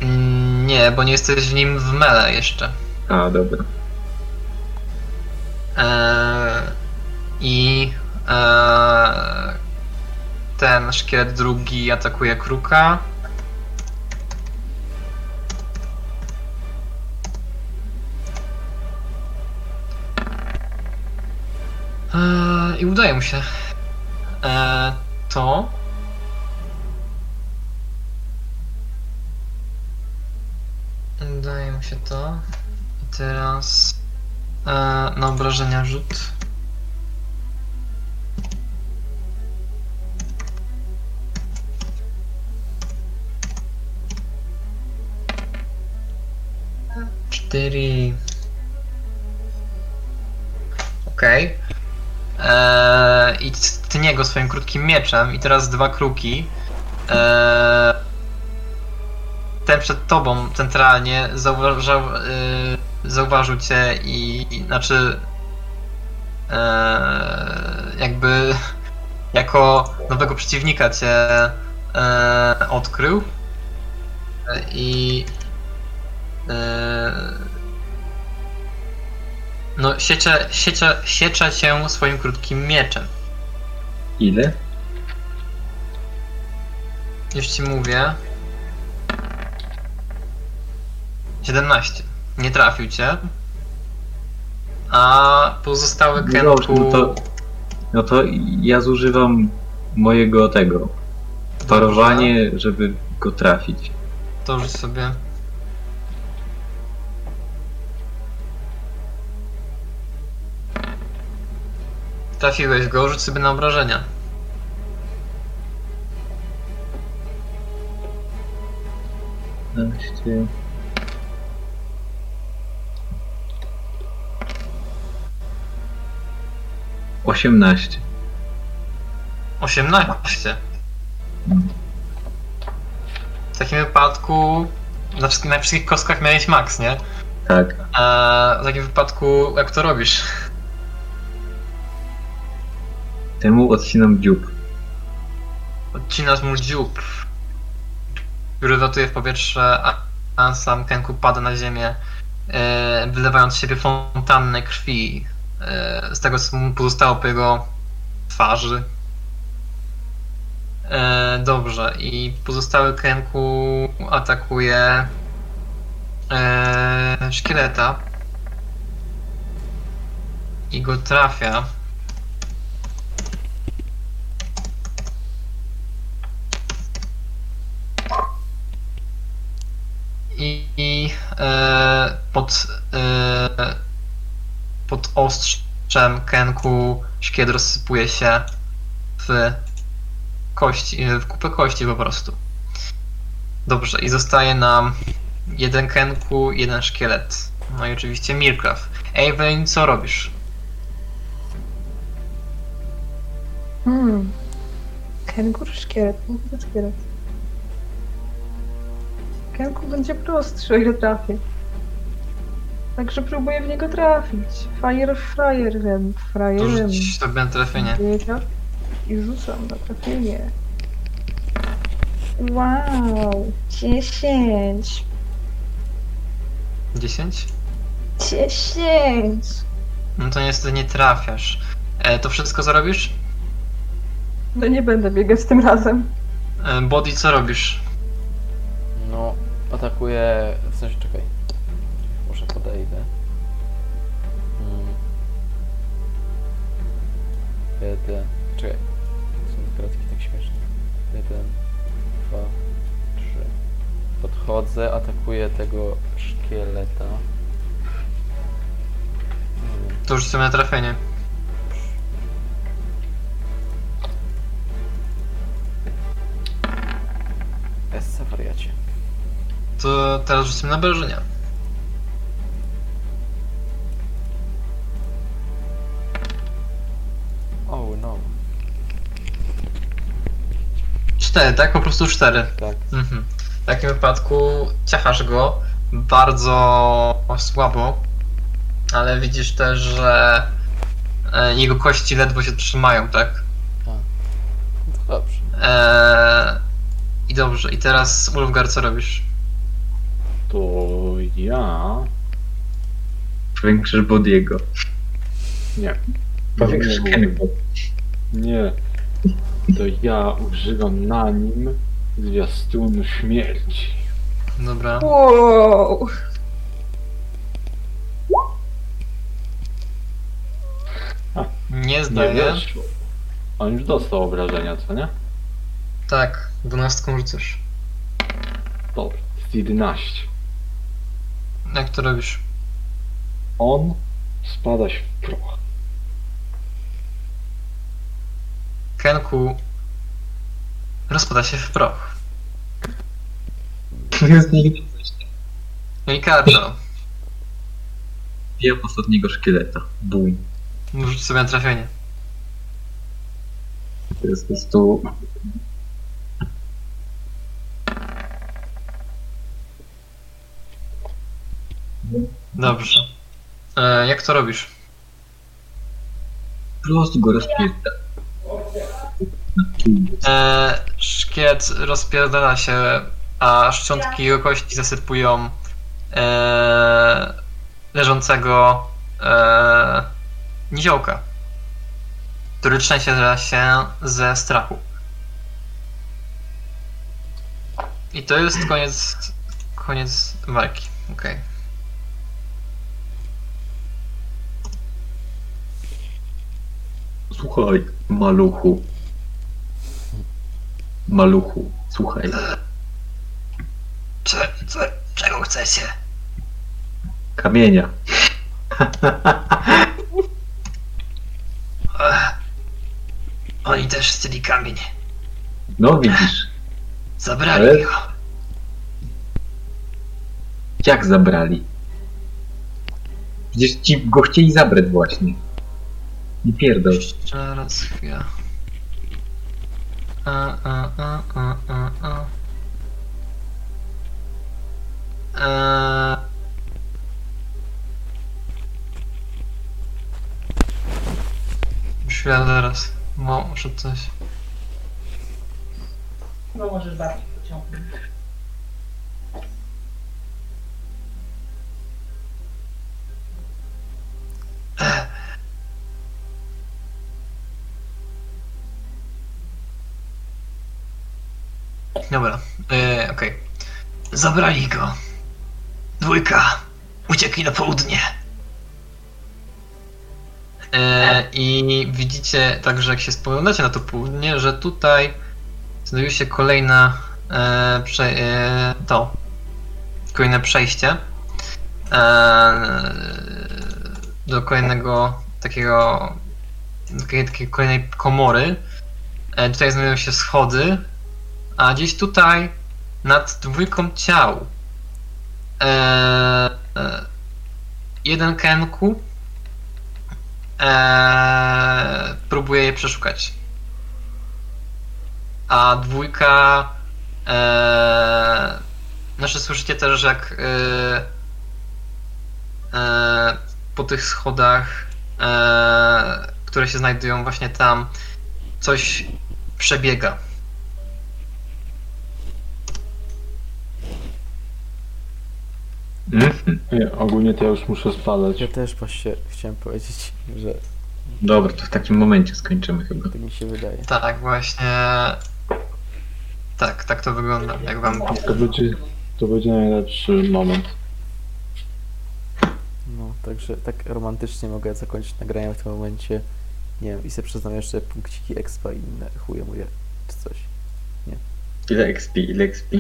Mm, Nie, bo nie jesteś w nim w mele jeszcze. A, dobra. Eee, I eee, ten szkielet drugi atakuje kruka. Eee, I udaje mu się. Eee, to. Udaje mu się to. I teraz. E, na obrażenia rzut. Cztery. Okej. Eee, I tnie go swoim krótkim mieczem i teraz dwa kruki. Eee, ten przed tobą centralnie zauważał, e, zauważył cię i, i znaczy jakby jako nowego przeciwnika cię odkrył i no siecze, siecze, siecze cię swoim krótkim mieczem. Ile? Już ci mówię. 17. Nie trafił cię. A pozostałe No Kenku. no to, no to ja zużywam mojego tego. Parowanie, żeby go trafić. To rzuć sobie. Trafiłeś go, rzuć sobie na obrażenia. Osiemnaście. 18. W takim wypadku na wszystkich, na wszystkich kostkach miałeś max, nie? Tak. A w takim wypadku jak to robisz? Temu odcinam dziób. Odcinasz mu dziób, który latuje w powietrze, a, sam Kenku pada na ziemię, e, wylewając z siebie fontannę krwi e, z tego, co mu pozostało po jego twarzy. E, dobrze, i pozostały Kenku atakuje szkieleta i go trafia. I, e, pod, e, pod ostrzem Kenku szkiel rozsypuje się w kości, w kupę kości po prostu. Dobrze, i zostaje nam jeden Kenku, jeden szkielet. No i oczywiście Mircraft. Evelyn, co robisz? Hmm. Kengur szkielet, kengur szkielet. Kenku będzie prostszy, o ile trafię. Także próbuję w niego trafić. Fire frajerem, frajerem. rzuć sobie na trafienie. I rzucam na trafienie. Wow, 10. 10? 10. No to niestety nie trafiasz. E, to wszystko co robisz? No nie będę biegać tym razem. E, body co robisz? Atakuję. W sensie, czekaj. Może podejdę. Hmm. Jeden. Czekaj. Są kratki tak śmieszne. Jeden, dwa, trzy. Podchodzę, atakuję tego szkieleta. To już sobie na trafienie. Essa wariacie. To teraz rzucimy na obrażenia. Oh no. Cztery, tak? Po prostu cztery. Tak. Mhm. W takim wypadku ciachasz go bardzo słabo, ale widzisz też, że e, jego kości ledwo się trzymają, tak? No to dobrze. Eee, I dobrze, i teraz Ulfgar, co robisz? To ja... Powiększysz Bodiego. Nie. Powiększysz nie, Kennego. nie. To ja używam na nim zwiastunu śmierci. Dobra. Wow. Nie zdaję. weszło. On już dostał obrażenia, co nie? Tak, dwunastką rzucasz. Dobrze, jest 11. Jak to robisz? On spada się w proch. Kenku rozpada się w proch. Jest nie Ricardo, Bije ostatniego szkieleta. Bum. rzuć sobie na trafienie. To jest po prostu... Dobrze. E, jak to robisz? Po prostu go rozpierdza. E, szkielet rozpierdala się, a szczątki jego kości zasypują e, leżącego e, niziołka, który trzęsie się ze strachu. I to jest koniec, koniec walki. Okej. Słuchaj, maluchu. Maluchu, słuchaj. Cze, cze, czego chcecie? Kamienia. Oni też chcieli kamień. No widzisz, Zabrali Ale- go. jak zabrali. Przecież ci go chcieli zabrać właśnie. Nie pierdol. Jeszcze raz chwila. A, a, a, a, a, a. Eee... Chwila, zaraz. Mo, muszę coś. No możesz bardziej pociągnąć. Dobra, e, okej. Zabrali go. Dwójka. Uciekli na południe. E, I widzicie także, jak się spoglądacie na to południe, że tutaj znajduje się kolejna e, prze, e, to. Kolejne przejście. E, do kolejnego takiego takiej, takiej kolejnej komory. E, tutaj znajdują się schody, a gdzieś tutaj nad dwójką ciał e, e, jeden Kenku e, próbuje je przeszukać. A dwójka e, znaczy słyszycie też, jak e, e, po tych schodach, e, które się znajdują właśnie tam, coś przebiega. Mhm. Nie, ogólnie to ja już muszę spadać. Ja też właśnie chciałem powiedzieć, że Dobra, to w takim momencie skończymy chyba. Tak mi się wydaje. Tak, właśnie. Tak, tak to wygląda, jak wam To będzie, to będzie najlepszy moment. No, także tak romantycznie mogę zakończyć nagranie w tym momencie. Nie wiem, i sobie przyznam jeszcze punkciki expa i inne chuje moje, czy coś. Ile XP, ile XP?